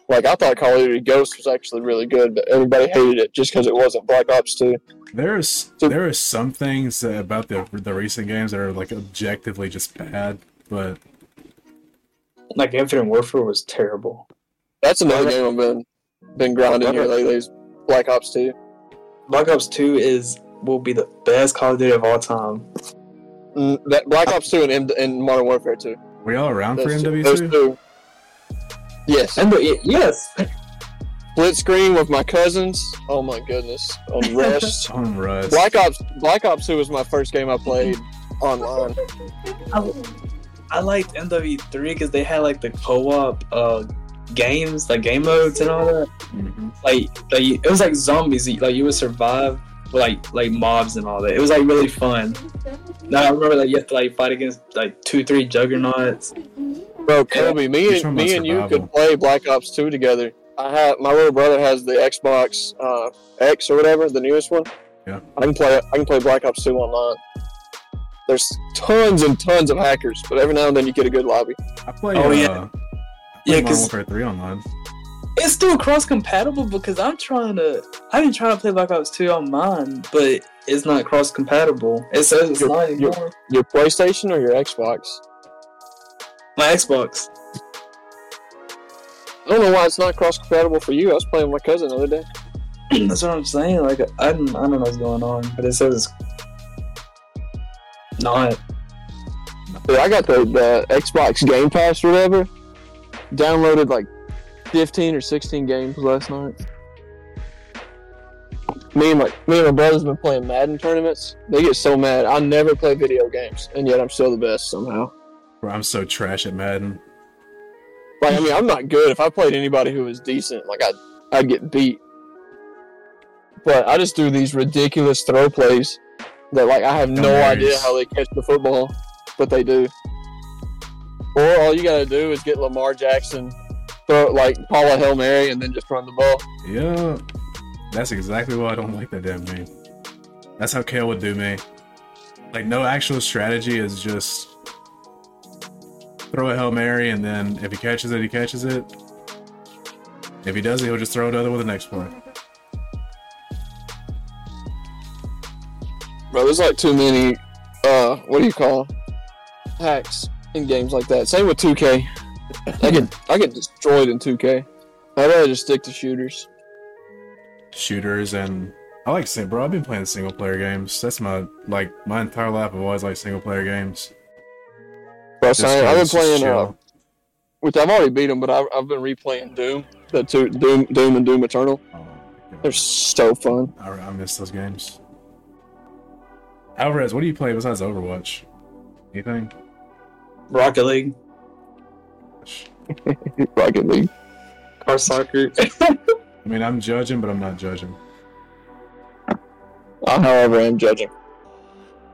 [SPEAKER 3] Like I thought Call of Duty Ghost was actually really good, but everybody hated it just because it wasn't Black Ops Two.
[SPEAKER 1] There's
[SPEAKER 3] So-
[SPEAKER 1] there are some things about the the recent games that are like objectively just bad, but
[SPEAKER 2] Like Infinite Warfare was terrible.
[SPEAKER 3] That's another game I've been been grinding here lately. Is Black Ops Two.
[SPEAKER 2] Black Ops Two is will be the best Call of Duty of all time.
[SPEAKER 3] Mm, that Black Ops Two and, M- and Modern Warfare Two.
[SPEAKER 1] were y'all around for MW2?
[SPEAKER 3] those two. Yes,
[SPEAKER 2] And the, yes,
[SPEAKER 3] split screen with my cousins. Oh my goodness, on Rust.
[SPEAKER 1] On Rust.
[SPEAKER 3] Black Ops Black Ops Two was my first game I played online.
[SPEAKER 2] I, I liked MW3 because they had like the co-op uh, games, like game modes and all that.
[SPEAKER 1] Mhm.
[SPEAKER 2] Like, like it was like zombies. Like you would survive like like mobs and all that. It was like really fun. Now I remember like you have to like fight against like two, three juggernauts.
[SPEAKER 3] Bro, Kobe, me and me and you could play Black Ops Two together. I have my little brother has the Xbox uh, X or whatever, the newest one.
[SPEAKER 1] Yeah.
[SPEAKER 3] I can play I can play Black Ops Two online. There's tons and tons of hackers, but every now and then you get a good lobby.
[SPEAKER 1] I play.
[SPEAKER 2] Oh,
[SPEAKER 1] uh,
[SPEAKER 2] yeah.
[SPEAKER 1] I play
[SPEAKER 2] Yeah,
[SPEAKER 1] Modern
[SPEAKER 2] 'cause-
[SPEAKER 1] Warfare 3 online.
[SPEAKER 2] It's still cross compatible because I'm trying to. I've been trying to play Black Ops 2 on mine, but it's not cross compatible. It says it's
[SPEAKER 3] You're-
[SPEAKER 2] not
[SPEAKER 3] you're-
[SPEAKER 2] anymore.
[SPEAKER 3] Your PlayStation or your Xbox?
[SPEAKER 2] My Xbox.
[SPEAKER 3] I don't know why it's not cross compatible for you. I was playing with my cousin the other day.
[SPEAKER 2] That's what I'm saying. Like I don't, I don't know what's going on, but it says it's not.
[SPEAKER 3] Dude, I got the, the Xbox Game Pass or whatever. Downloaded like 15 or 16 games last night. Me and my me and my brothers been playing Madden tournaments. They get so mad. I never play video games, and yet I'm still the best somehow.
[SPEAKER 1] Bro, I'm so trash at Madden.
[SPEAKER 3] Like I mean, I'm not good. If I played anybody who was decent, like I'd I'd get beat. But I just do these ridiculous throw plays that like I have no
[SPEAKER 1] Hilarious.
[SPEAKER 3] idea how they catch the football, but they do. Or all you gotta do is get Lamar Jackson, throw like Paula hail mary, and then just run the ball.
[SPEAKER 1] Yeah. That's exactly why I don't like that damn game. That's how Kale would do me. Like, no actual strategy is just throw a Hail Mary, and then if he catches it, he catches it. If he doesn't, he'll just throw another other with the next play.
[SPEAKER 3] Bro, there's like too many. Uh, what do you call hacks in games like that? Same with 2K. I get I get destroyed in 2K. I'd rather just stick to shooters.
[SPEAKER 1] Shooters and I like sing bro, I've been playing single player games. That's my like my entire life I've always liked single player games.
[SPEAKER 3] Bro, I've been playing, uh, which I've already beat them, but I've, I've been replaying Doom. The two Doom, Doom and Doom Eternal.
[SPEAKER 1] Oh,
[SPEAKER 3] They're so fun.
[SPEAKER 1] I, I miss those games. Alvarez, what do you play besides Overwatch? Anything?
[SPEAKER 2] Rocket League,
[SPEAKER 3] Rocket League.
[SPEAKER 2] car soccer.
[SPEAKER 1] I mean, I'm judging, but I'm not judging.
[SPEAKER 3] I, however, am judging.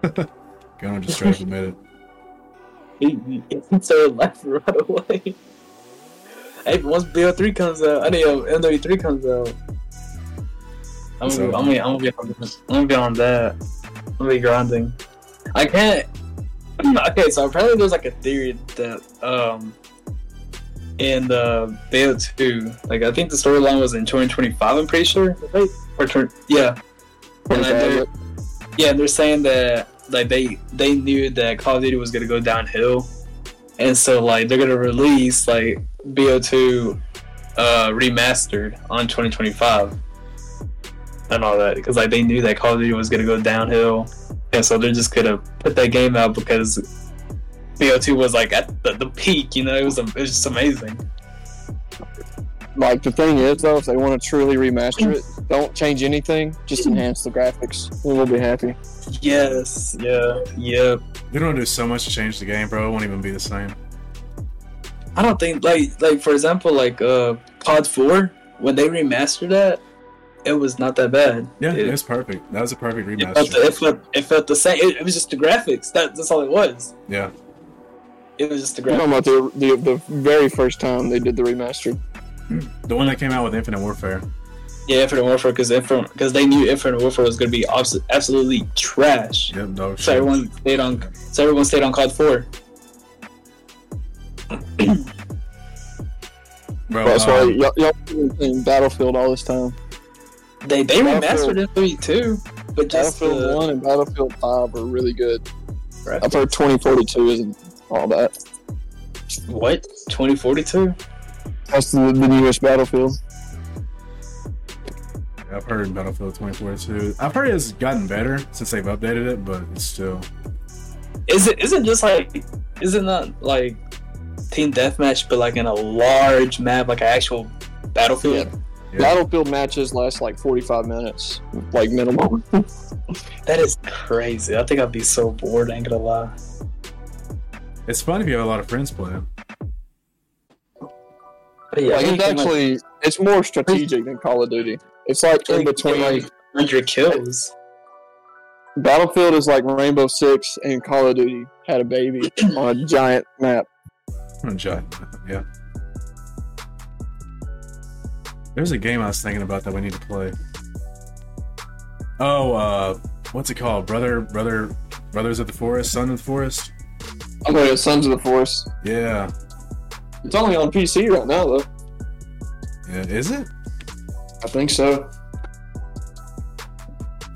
[SPEAKER 1] Gonna just straight up admit it.
[SPEAKER 2] he, he started laughing right away. Hey, once BO3 comes out, I mean, uh, MW3 comes out, I'm
[SPEAKER 1] So-
[SPEAKER 2] gonna, be- I'm, gonna, I'm, gonna be on, I'm gonna be on that. I'm gonna be grinding. I can't. Okay, so apparently there's like a theory that um in uh, BO2, like I think the storyline was in 2025. I'm pretty sure, right? Or twen- yeah, and yeah, they're saying that like they they knew that Call of Duty was gonna go downhill, and so like they're gonna release like BO2 uh, remastered on 2025 and all that because like they knew that Call of Duty was gonna go downhill, and so they're just gonna put that game out because BO2 was like at the, the peak. You know, it was it was just amazing.
[SPEAKER 3] Like the thing is, though, if they want to truly remaster it, don't change anything. Just enhance the graphics, and we'll be happy.
[SPEAKER 2] Yes, yeah, yeah.
[SPEAKER 1] We don't do so much to change the game, bro. It won't even be the same.
[SPEAKER 2] I don't think like like for example like uh COD 4 when they remastered that, it was not that bad.
[SPEAKER 1] Yeah,
[SPEAKER 2] It-
[SPEAKER 1] was perfect. That was a perfect
[SPEAKER 2] It felt,
[SPEAKER 1] remaster.
[SPEAKER 2] it, felt, it felt the same. It, it was just the graphics. That, that's all it was.
[SPEAKER 1] Yeah.
[SPEAKER 2] It was just the graphics.
[SPEAKER 3] You're talking about the, the the very first time they did the remaster.
[SPEAKER 1] The one that came out with Infinite Warfare.
[SPEAKER 2] Yeah, Infinite Warfare because because they knew Infinite Warfare was going to be abs- absolutely trash.
[SPEAKER 1] Yep, dog
[SPEAKER 2] So
[SPEAKER 1] shit.
[SPEAKER 2] everyone stayed on. So everyone stayed on COD 4.
[SPEAKER 1] Bro,
[SPEAKER 3] That's why
[SPEAKER 1] um,
[SPEAKER 3] y'all, y'all been playing Battlefield all this time.
[SPEAKER 2] They they
[SPEAKER 3] Battlefield-
[SPEAKER 2] remastered it too, but just
[SPEAKER 3] Battlefield
[SPEAKER 2] the,
[SPEAKER 3] 1 and Battlefield 5 are really good.
[SPEAKER 2] Right.
[SPEAKER 3] I've heard 2042 isn't all that.
[SPEAKER 2] what 2042.
[SPEAKER 3] That's the, the newest Battlefield.
[SPEAKER 1] I've heard Battlefield 2042. I've heard it's gotten better since they've updated it, but it's still.
[SPEAKER 2] Is it isn't just like Is it not like team deathmatch, but like in a large map, like an actual battlefield?
[SPEAKER 1] Yeah.
[SPEAKER 3] Battlefield matches last like 45 minutes, like minimum.
[SPEAKER 2] That is crazy. I think I'd be so bored. I Ain't gonna lie.
[SPEAKER 1] It's fun if you have a lot of friends playing.
[SPEAKER 2] But yeah,
[SPEAKER 3] like it's
[SPEAKER 2] think
[SPEAKER 3] actually it's more strategic than Call of Duty. It's like in between.
[SPEAKER 2] like hundred kills.
[SPEAKER 3] Battlefield is like Rainbow Six and Call of Duty had a baby on a giant map.
[SPEAKER 1] On a Giant. Map, yeah. There's a game I was thinking about that we need to play. Oh, uh, what's it called? Brother, brother, brothers of the forest, son of the forest.
[SPEAKER 3] I'm going Sons of the Forest.
[SPEAKER 1] Yeah,
[SPEAKER 3] It's only on PC right now though.
[SPEAKER 1] yeah. Is it?
[SPEAKER 3] I think so.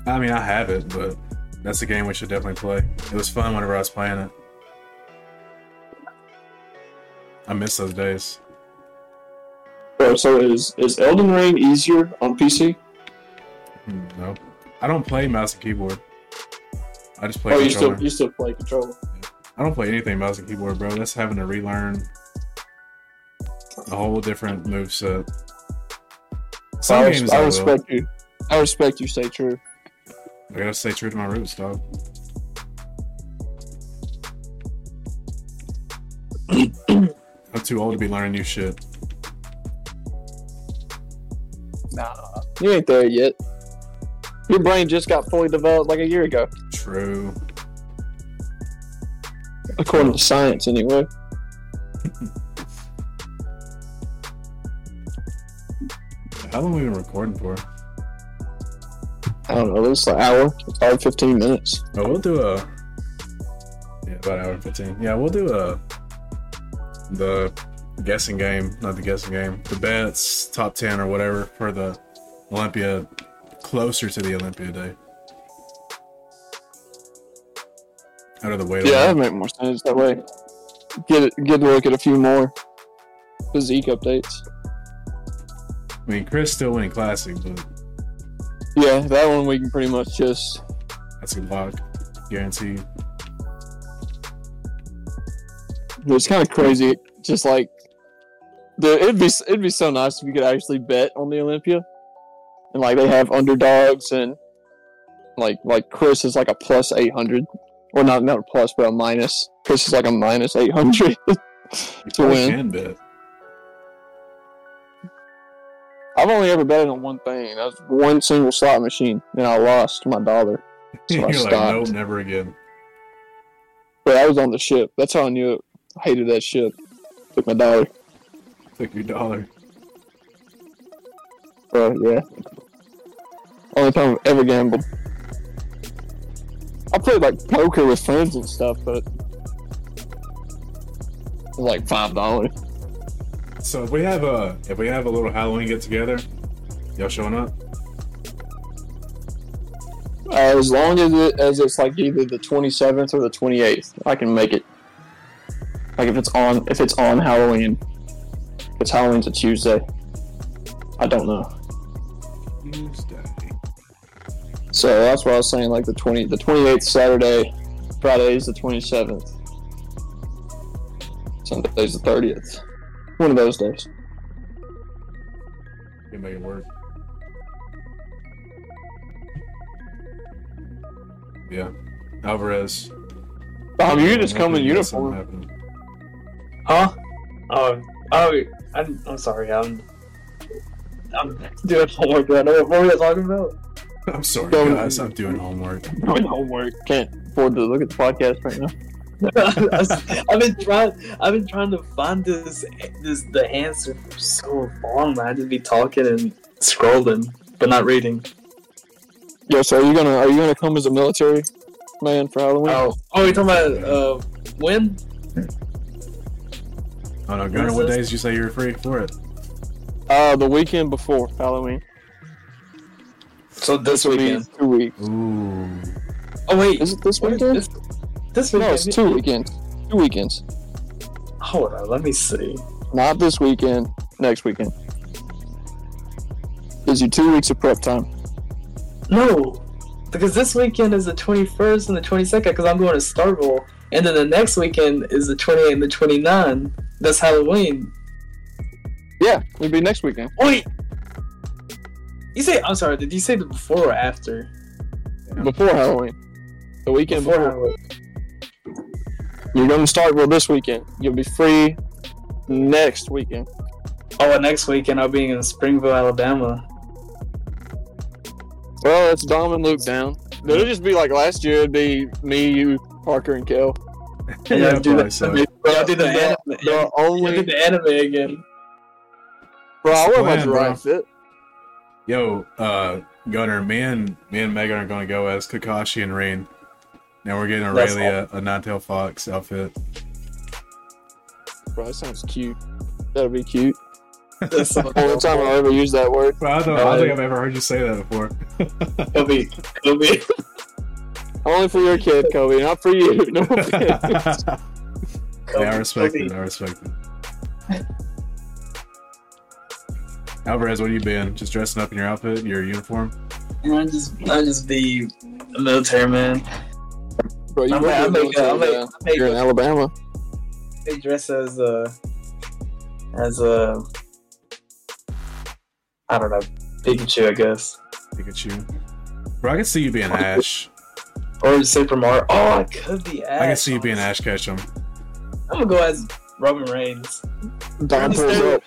[SPEAKER 1] I mean, I have it, but that's a game we should definitely play. It was fun whenever I was playing it. I miss those days.
[SPEAKER 3] Bro, so is is Elden Ring easier on PC?
[SPEAKER 1] Hmm, No, I don't play mouse and keyboard. I just play
[SPEAKER 3] Oh, you still you still play controller.
[SPEAKER 1] I don't play anything mouse and keyboard, bro. That's having to relearn a whole different move set. Some
[SPEAKER 3] I,
[SPEAKER 1] games I,
[SPEAKER 3] I
[SPEAKER 1] will.
[SPEAKER 3] respect you. I respect you. Stay true.
[SPEAKER 1] I gotta stay true to my roots, dog. I'm too old to be learning new shit.
[SPEAKER 3] You ain't there yet. Your brain just got fully developed like a year ago,
[SPEAKER 1] True.
[SPEAKER 3] according to science, anyway.
[SPEAKER 1] How long have we been recording for?
[SPEAKER 3] I don't know. It's an hour, hour fifteen minutes.
[SPEAKER 1] Oh, we'll do a yeah, about an hour and fifteen. Yeah, we'll do a the guessing game, not the guessing game, the bets, top ten or whatever for the Olympia, closer to the Olympia day. Out of the way.
[SPEAKER 3] Yeah, that make more sense that way. Get it, get to look at a few more physique updates.
[SPEAKER 1] I mean, Chris still winning classic, but
[SPEAKER 3] Yeah, that one we can pretty much just
[SPEAKER 1] that's a lock, guaranteed.
[SPEAKER 3] It's kind of crazy. Just like the it'd be it'd be so nice if you could actually bet on the Olympia, and like they have underdogs and like like Chris is like a plus eight hundred, or not not a plus but a minus. Chris is like a minus eight hundred to win.
[SPEAKER 1] can bet.
[SPEAKER 3] I've only ever betted on one thing. That was one single slot machine, and I lost my dollar. So I
[SPEAKER 1] You're like,
[SPEAKER 3] stopped.
[SPEAKER 1] nope, never again.
[SPEAKER 3] But I was on the ship. That's how I knew it. I hated that ship. Took my dollar.
[SPEAKER 1] Took your dollar.
[SPEAKER 3] But yeah. Only time I've ever gambled. I played like poker with friends and stuff, but it was like five dollars.
[SPEAKER 1] So if we have a if we have a little Halloween get together, y'all showing up?
[SPEAKER 3] Uh, as long as it as it's like either the twenty seventh or the twenty eighth, I can make it. Like if it's on if it's on Halloween, if it's Halloween's a Tuesday. I don't know.
[SPEAKER 1] Tuesday.
[SPEAKER 3] So that's what I was saying. Like the twenty the twenty eighth Saturday, Friday is the twenty seventh. Sunday's the thirtieth. One of those days.
[SPEAKER 1] Can make it work. Yeah. Alvarez.
[SPEAKER 3] Um, you just come in
[SPEAKER 1] Hopefully you got something
[SPEAKER 3] uniform.
[SPEAKER 2] Huh? Oh, oh, I'm, I'm sorry. I'm, I'm doing homework right now. What were we talking about?
[SPEAKER 1] I'm sorry,
[SPEAKER 3] Go-
[SPEAKER 1] guys. I'm doing homework.
[SPEAKER 3] Doing homework. Can't afford to look at the podcast right now.
[SPEAKER 2] I've been trying. I've been trying to find this, this the answer for so long. Man, I just be talking and scrolling, but not reading.
[SPEAKER 3] Yo, so are you gonna are you gonna come as a military man for Halloween?
[SPEAKER 2] Oh, oh, you talking about uh when?
[SPEAKER 1] Oh no, Gunner,
[SPEAKER 2] What
[SPEAKER 1] what
[SPEAKER 2] is this?
[SPEAKER 1] days you say you're free for it?
[SPEAKER 3] Uh, the weekend before Halloween.
[SPEAKER 2] So this
[SPEAKER 3] It'll
[SPEAKER 2] weekend.
[SPEAKER 3] two weeks.
[SPEAKER 1] Ooh.
[SPEAKER 2] Oh wait,
[SPEAKER 3] Is it this
[SPEAKER 2] what is
[SPEAKER 3] weekend?
[SPEAKER 2] this? This weekend.
[SPEAKER 3] No, it's two weekends. Two weekends.
[SPEAKER 2] Hold on, let me see.
[SPEAKER 3] Not this weekend. Next weekend. Gives you two weeks of prep time.
[SPEAKER 2] No, because this weekend is the 21st and the 22nd because I'm going to Starkville. And then the next weekend is the 28th and the 29th. That's Halloween.
[SPEAKER 3] Yeah, it'll be next weekend.
[SPEAKER 2] Wait! You say, I'm sorry, did you say the before or after?
[SPEAKER 3] Before Halloween. The weekend
[SPEAKER 2] Before
[SPEAKER 3] before.
[SPEAKER 2] Halloween.
[SPEAKER 3] You're going to Starkville this weekend. You'll be free next weekend.
[SPEAKER 2] Oh, and next weekend I'll be in Springville, Alabama.
[SPEAKER 3] Well, it's Dom and Luke down. It'll just be like last year. It'd be me, you, Parker, and Kel.
[SPEAKER 1] Yeah,
[SPEAKER 2] do
[SPEAKER 1] that.
[SPEAKER 2] the,
[SPEAKER 1] so.
[SPEAKER 2] I'll do the,
[SPEAKER 3] The-
[SPEAKER 2] anime.
[SPEAKER 3] The
[SPEAKER 2] I'll do
[SPEAKER 3] only
[SPEAKER 2] the anime again.
[SPEAKER 3] bro, I wear my
[SPEAKER 1] Plan, bro.
[SPEAKER 3] Jiraiya fit.
[SPEAKER 1] Yo, uh, Gunner, me and me and Megan are going to go as Kakashi and Rain. Now we're getting
[SPEAKER 2] That's
[SPEAKER 1] Aurelia a nine-tail fox outfit.
[SPEAKER 3] Bro, that sounds cute. That'll be cute.
[SPEAKER 2] That's the
[SPEAKER 3] Only time I'll ever use that word.
[SPEAKER 1] Bro, I don't, I don't think I've ever heard you say that before.
[SPEAKER 2] Kobe, Kobe.
[SPEAKER 3] Only for your kid, Kobe, not for you. No offense.
[SPEAKER 1] yeah, I respect
[SPEAKER 2] Kobe.
[SPEAKER 1] it. I respect it. Alvarez, what have you been? Just dressing up in your outfit, your uniform?
[SPEAKER 2] I just, I just be a military man.
[SPEAKER 3] Bro, you
[SPEAKER 2] I
[SPEAKER 3] would
[SPEAKER 2] may, I
[SPEAKER 3] be
[SPEAKER 2] may, I
[SPEAKER 3] military,
[SPEAKER 2] may,
[SPEAKER 3] man.
[SPEAKER 2] I may,
[SPEAKER 3] You're in Alabama.
[SPEAKER 2] may dress as a, as a, I don't know, Pikachu, I guess,
[SPEAKER 1] Pikachu. Bro, I can see you being Ash.
[SPEAKER 2] or Super Mario. Oh, I could be Ash.
[SPEAKER 1] I can see you being Ash Ketchum.
[SPEAKER 2] I'm gonna go as Roman Reigns.
[SPEAKER 3] Dom
[SPEAKER 2] Just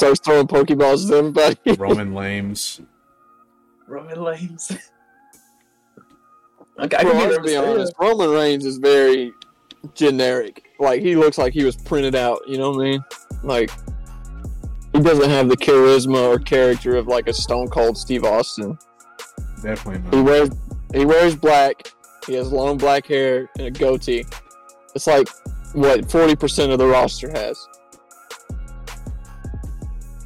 [SPEAKER 3] pulls
[SPEAKER 2] do it.
[SPEAKER 3] up, starts throwing Pokeballs at everybody.
[SPEAKER 1] Roman Lames.
[SPEAKER 2] Roman Reigns. okay, I
[SPEAKER 3] Bro,
[SPEAKER 2] can be
[SPEAKER 3] let's be
[SPEAKER 2] Mysterio.
[SPEAKER 3] honest. Roman Reigns is very generic. Like he looks like he was printed out. You know what I mean? Like he doesn't have the charisma or character of like a Stone Cold Steve Austin.
[SPEAKER 1] Definitely
[SPEAKER 3] He wears he wears black. He has long black hair and a goatee. It's like what forty percent of the roster has.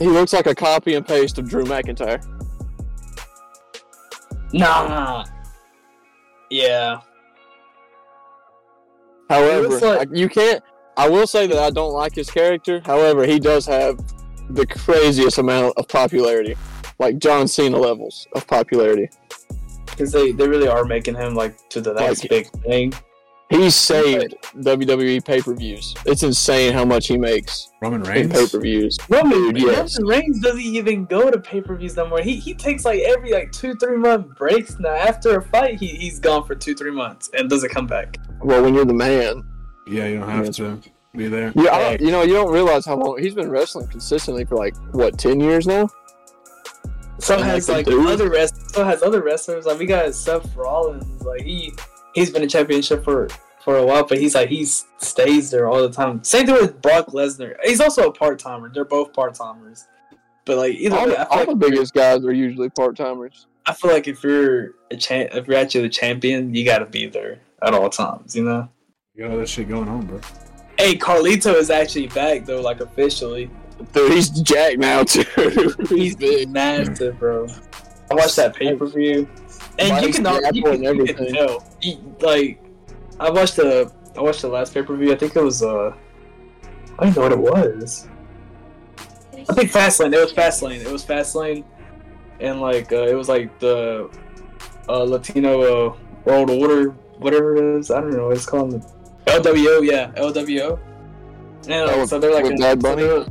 [SPEAKER 3] He looks like a copy and paste of Drew McIntyre.
[SPEAKER 2] Nah. Yeah.
[SPEAKER 3] However,
[SPEAKER 2] like-
[SPEAKER 3] I- you can't. I will say that I don't like his character. However, he does have the craziest amount of popularity, like John Cena levels of popularity.
[SPEAKER 2] Because they, they really are making him like to the next
[SPEAKER 3] Like-
[SPEAKER 2] big thing.
[SPEAKER 3] He's saved WWE pay per views. It's insane how much he makes
[SPEAKER 1] Roman Reigns?
[SPEAKER 3] pay per views.
[SPEAKER 2] Roman,
[SPEAKER 3] Dude, yes.
[SPEAKER 2] Roman Reigns doesn't even go to pay per views no more. He he takes like every like two three month breaks now. After a fight, he he's gone for two three months and doesn't come back.
[SPEAKER 3] Well, when you're the man,
[SPEAKER 1] Yeah, you don't have to be there.
[SPEAKER 3] yeah, I don't- you know, you don't realize how long he's been wrestling consistently for like what ten years now.
[SPEAKER 2] So
[SPEAKER 3] And, like,
[SPEAKER 2] has like other rest. So has other wrestlers. Like we got Seth Rollins. Like he he's been in championship for for a while, but he's like he stays there all the time. Same thing with Brock Lesnar. He's also a part timer. They're both part timers. But like either
[SPEAKER 3] All,
[SPEAKER 2] way,
[SPEAKER 3] the-
[SPEAKER 2] I feel,
[SPEAKER 3] all
[SPEAKER 2] like,
[SPEAKER 3] the biggest guys are usually part timers.
[SPEAKER 2] I feel like if you're a cha- if you're actually the champion, you got to be there at all times. You know.
[SPEAKER 1] You got all that shit going on, bro.
[SPEAKER 2] Hey, Carlito is actually back though, like officially.
[SPEAKER 3] Dude, he's Jack now too. he's
[SPEAKER 2] He's
[SPEAKER 3] big.
[SPEAKER 2] massive, bro. I watched that pay per view, and you can al- you can, you can
[SPEAKER 3] everything.
[SPEAKER 2] tell. Like, I watched the I watched the last pay per view. I think it was uh, I don't know what it was. I think Fastlane. It was Fastlane. It was Fastlane, and like uh, it was like the uh, Latino uh, World Order, whatever it is. I don't know. what It's called the LWO. Yeah, LWO. And
[SPEAKER 3] Oh,
[SPEAKER 2] uh, so they're like
[SPEAKER 3] with
[SPEAKER 2] a-
[SPEAKER 3] Bad Bunny?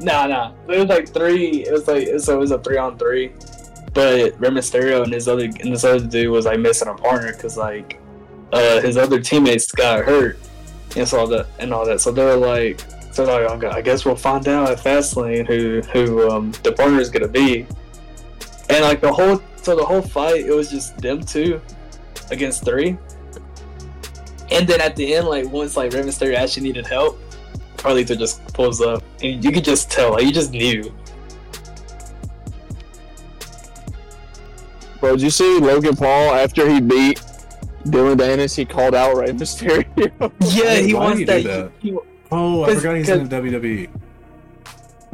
[SPEAKER 2] Nah, nah. It was like three. It was like so it was a three on three, but Rey Mysterio and his other and this other dude was like missing a partner because like uh his other teammates got hurt and so all that and all that. So they were like, so they're like, I guess we'll find out at Fastlane who who um the partner is gonna be. And like the whole so the whole fight, it was just them two against three. And then at the end, like once like Rey Mysterio actually needed help, Carlito just pulls up, and you could just tell, like you just knew.
[SPEAKER 3] Bro, did you see Logan Paul after he beat Dillon Danis? He called out Rey Mysterio.
[SPEAKER 2] Yeah, he
[SPEAKER 1] Why
[SPEAKER 2] wants that.
[SPEAKER 1] that?
[SPEAKER 2] he-
[SPEAKER 1] Oh, I forgot he's in the WWE.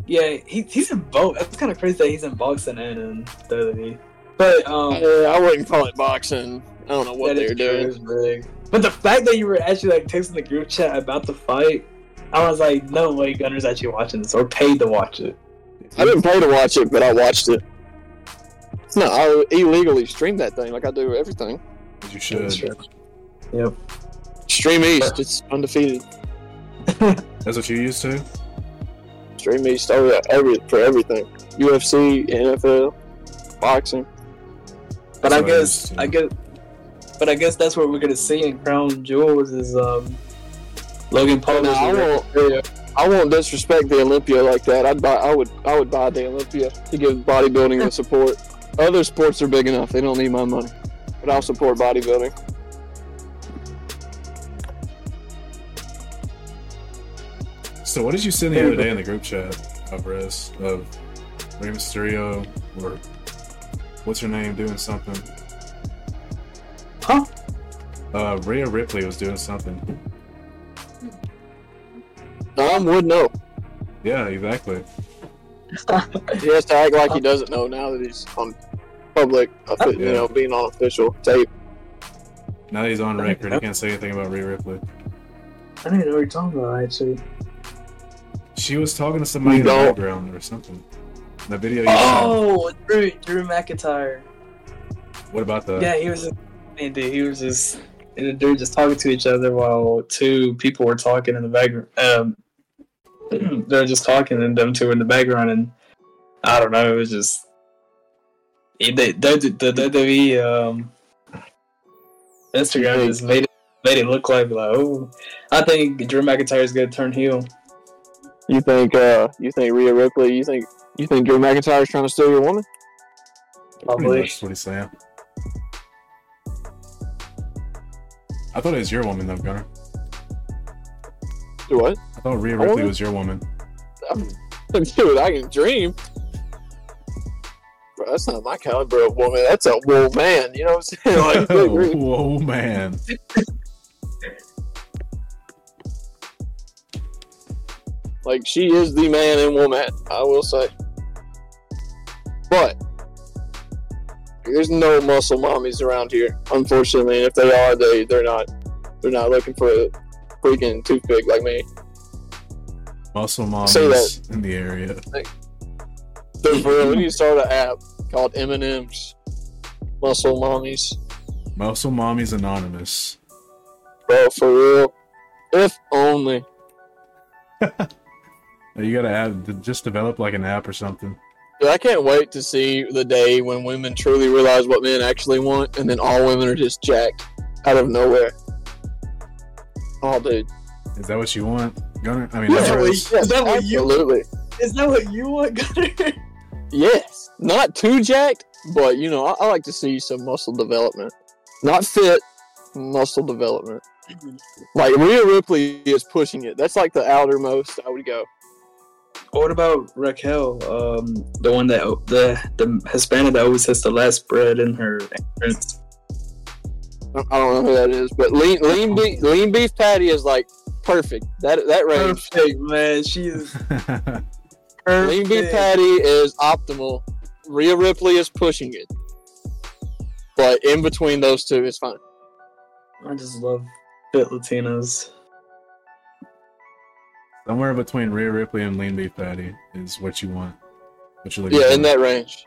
[SPEAKER 2] Yeah, he, he's in both. That's kind of crazy that he's in boxing and in WWE. But um,
[SPEAKER 3] Uh, I wouldn't call it boxing. I don't know what
[SPEAKER 2] that
[SPEAKER 3] they
[SPEAKER 2] is
[SPEAKER 3] were doing.
[SPEAKER 2] big. But the fact that you were actually like texting the group chat about the fight, I was like, no way, Gunner's actually watching this or paid to watch it.
[SPEAKER 3] I didn't pay to watch it, but I watched it. No, I illegally stream that thing like I do everything.
[SPEAKER 1] You should.
[SPEAKER 2] Yep.
[SPEAKER 3] Stream East, it's undefeated.
[SPEAKER 1] That's what you used to.
[SPEAKER 3] Stream East over every for everything. UFC, NFL, boxing.
[SPEAKER 2] But
[SPEAKER 1] That's
[SPEAKER 2] I
[SPEAKER 1] what I
[SPEAKER 2] guess. I guess, but I guess that's what we're gonna see in Crown Jewels is um Logan Paul.
[SPEAKER 3] No, I won't. Yeah, I won't disrespect the Olympia like that. I'd buy. I would. I would buy the Olympia to give bodybuilding the support. Other sports are big enough; they don't need my money. But I'll support bodybuilding.
[SPEAKER 1] So what did you send the other day in the group chat, Alvarez, of Rey Mysterio or what's her name doing something?
[SPEAKER 2] Huh?
[SPEAKER 1] Uh, Rhea Ripley was doing something.
[SPEAKER 3] Tom would know.
[SPEAKER 1] Yeah, exactly.
[SPEAKER 3] He has to act like he doesn't know now that he's on public. You
[SPEAKER 1] Yeah.
[SPEAKER 3] know, being on official tape.
[SPEAKER 1] Now that he's on record, he can't say anything about Rhea Ripley.
[SPEAKER 2] I didn't know what you're talking about actually.
[SPEAKER 1] She was talking to somebody in the background or something. The video you sent.
[SPEAKER 2] Oh, Drew, Drew McIntyre.
[SPEAKER 1] What about the?
[SPEAKER 2] Yeah, he was. Just, and dude, he was just. And they were just talking to each other while two people were talking in the background. Um, they're just talking, and them two were in the background, and I don't know. It was just. They, they, the the WWE um, Instagram just made it made it look like like oh, I think Drew McIntyre is gonna turn heel.
[SPEAKER 3] You think? uh You think Rhea Ripley? You think? You think Drew McIntyre is trying to steal your woman?
[SPEAKER 1] Pretty
[SPEAKER 2] Probably.
[SPEAKER 1] much what he's saying. I thought it was your woman though, Gunner.
[SPEAKER 3] Do what?
[SPEAKER 1] I thought Rhea Ripley was your woman.
[SPEAKER 3] I'm, dude, I can dream. Bro, that's not my caliber of woman. That's a wool man. You know what I'm saying? Like.
[SPEAKER 1] Whoa, man.
[SPEAKER 3] like she is the man in woman. I will say. But there's no muscle mommies around here, unfortunately. And if they are, they they're not they're not looking for a freaking toothpick like me.
[SPEAKER 1] Muscle mommies in the area.
[SPEAKER 3] So for real, we need to start an app called M&M's Muscle Mommies.
[SPEAKER 1] Muscle Mommies Anonymous.
[SPEAKER 3] Bro, for real. If only.
[SPEAKER 1] You gotta add, just develop like an app or something.
[SPEAKER 3] Dude, I can't wait to see the day when women truly realize what men actually want, and then all women are just jacked out of nowhere. Oh, dude.
[SPEAKER 1] Is that what you want, Gunner? I mean,
[SPEAKER 2] Yeah,
[SPEAKER 1] that's
[SPEAKER 2] well,
[SPEAKER 1] what-
[SPEAKER 2] yeah. Is that what you-
[SPEAKER 3] absolutely.
[SPEAKER 2] Is that what you want, Gunner?
[SPEAKER 3] Yes. Not too jacked, but you know, I, I like to see some muscle development. Not fit, muscle development. Like Rhea Ripley is pushing it. That's like the outermost I would go.
[SPEAKER 2] What about Raquel, um, the one that the the Hispanic that always has the last bread in her entrance?
[SPEAKER 3] I I don't know who that is, but lean lean beef lean beef patty is like perfect. That that range.
[SPEAKER 2] Perfect, man. She is perfect.
[SPEAKER 3] Lean beef patty is optimal. Rhea Ripley is pushing it, but in between those two is fine.
[SPEAKER 2] I just love fit Latinas.
[SPEAKER 1] Somewhere between Rhea Ripley and Lean Beef Patty is what you want. What you're looking
[SPEAKER 3] Yeah,
[SPEAKER 1] for.
[SPEAKER 3] in that range.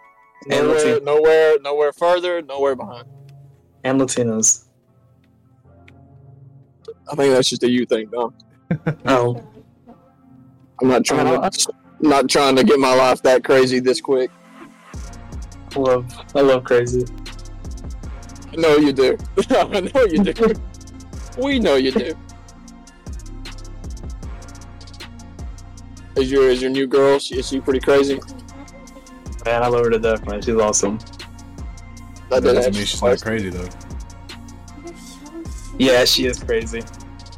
[SPEAKER 2] And,
[SPEAKER 3] Nowhere,
[SPEAKER 2] Latin-
[SPEAKER 3] nowhere, nowhere further, nowhere behind.
[SPEAKER 2] and Latinas.
[SPEAKER 3] I think that's just a you thing, Dom.
[SPEAKER 2] Oh,
[SPEAKER 3] I'm not trying to, not trying to get my life that crazy this quick.
[SPEAKER 2] I love I love crazy.
[SPEAKER 3] I know you do. I know you do. we know you do. Is your is your new girl? She, is she pretty crazy?
[SPEAKER 2] Man, I love her to death, man. She's awesome.
[SPEAKER 1] That
[SPEAKER 3] That
[SPEAKER 1] doesn't mean she's not crazy though.
[SPEAKER 2] Yeah, she is crazy.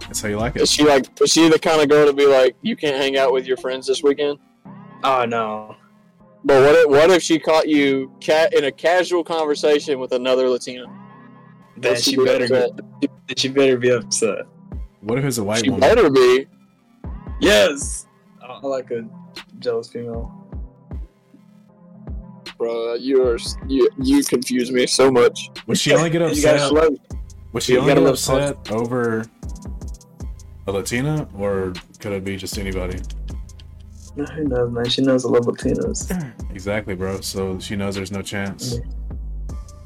[SPEAKER 1] That's how you like it.
[SPEAKER 3] Is she like? Is she the kind of girl to be like, you can't hang out with your friends this weekend?
[SPEAKER 2] Oh no.
[SPEAKER 3] But what if what if she caught you cat in a casual conversation with another Latina?
[SPEAKER 2] Then
[SPEAKER 3] Would
[SPEAKER 2] she
[SPEAKER 3] be
[SPEAKER 2] better
[SPEAKER 3] upset?
[SPEAKER 2] get, then she better be upset.
[SPEAKER 1] What if it's a white
[SPEAKER 3] She
[SPEAKER 1] woman?
[SPEAKER 3] better be.
[SPEAKER 2] Yes. I I like a jealous female.
[SPEAKER 3] Bro, you are you you confuse me so much.
[SPEAKER 1] Would she only get
[SPEAKER 2] You gotta
[SPEAKER 1] upset? Would she
[SPEAKER 2] you
[SPEAKER 1] only get upset over a Latina, or could it be just anybody?
[SPEAKER 2] No, Who knows, man? She knows I love Latinos.
[SPEAKER 1] Mm, exactly, bro. So she knows there's no chance.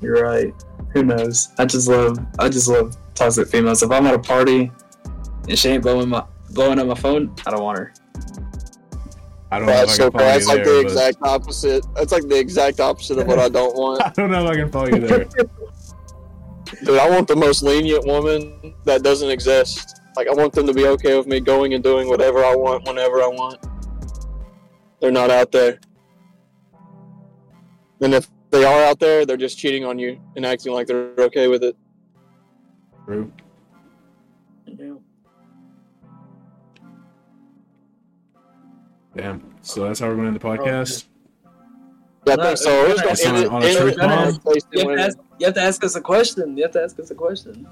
[SPEAKER 2] You're right. Who knows? I just love I just love toxic females. If I'm at a party and she ain't blowing my blowing up my phone, I don't want her.
[SPEAKER 1] I don't know if
[SPEAKER 3] That's
[SPEAKER 1] I can follow
[SPEAKER 3] that's
[SPEAKER 1] you
[SPEAKER 3] like
[SPEAKER 1] there,
[SPEAKER 3] the
[SPEAKER 1] but
[SPEAKER 3] exact opposite. That's like the exact opposite of what I don't want.
[SPEAKER 1] I don't know if I can follow you there.
[SPEAKER 3] Dude, I want the most lenient woman that doesn't exist. Like I want them to be okay with me going and doing whatever I want whenever I want. They're not out there. And if they are out there, they're just cheating on you and acting like they're okay with it.
[SPEAKER 1] True. Damn. So that's how we're going to end the podcast.
[SPEAKER 3] Yeah, I
[SPEAKER 2] No,
[SPEAKER 3] think so. We're just gonna end
[SPEAKER 1] on-
[SPEAKER 3] it-
[SPEAKER 1] a
[SPEAKER 3] end it
[SPEAKER 1] truth
[SPEAKER 3] on
[SPEAKER 1] bomb.
[SPEAKER 3] a place to
[SPEAKER 2] You have, to ask, you have to ask us a question. You have to ask us a question.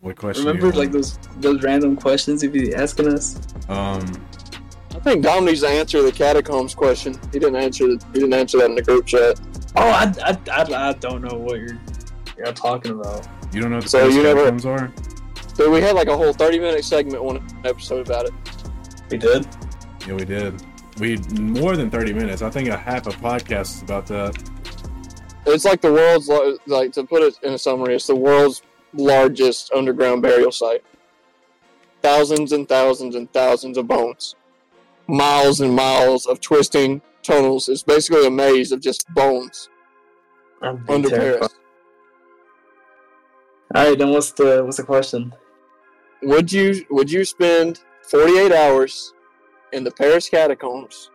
[SPEAKER 1] What question?
[SPEAKER 2] Remember, like those those random questions you'd be asking us.
[SPEAKER 1] Um,
[SPEAKER 3] I think Dom needs to answer the catacombs question. He didn't answer. He didn't answer that in the group chat.
[SPEAKER 2] Oh, I, I, I, I don't know what you're you're talking about.
[SPEAKER 1] you don't know what the
[SPEAKER 3] So
[SPEAKER 1] Paris
[SPEAKER 3] you never-
[SPEAKER 1] catacombs are?
[SPEAKER 3] Dude, we had like a whole thirty-minute segment one episode about it.
[SPEAKER 2] We did.
[SPEAKER 1] Yeah, we did. We more than thirty minutes. I think a half a podcast is about that.
[SPEAKER 3] It's like the world's like to put it in a summary. It's the world's largest underground burial site. Thousands and thousands and thousands of bones, miles and miles of twisting tunnels. It's basically a maze of just bones under
[SPEAKER 2] terrified.
[SPEAKER 3] Paris.
[SPEAKER 2] All right, then what's the what's the question?
[SPEAKER 3] Would you would you spend forty-eight hours in the Paris catacombs?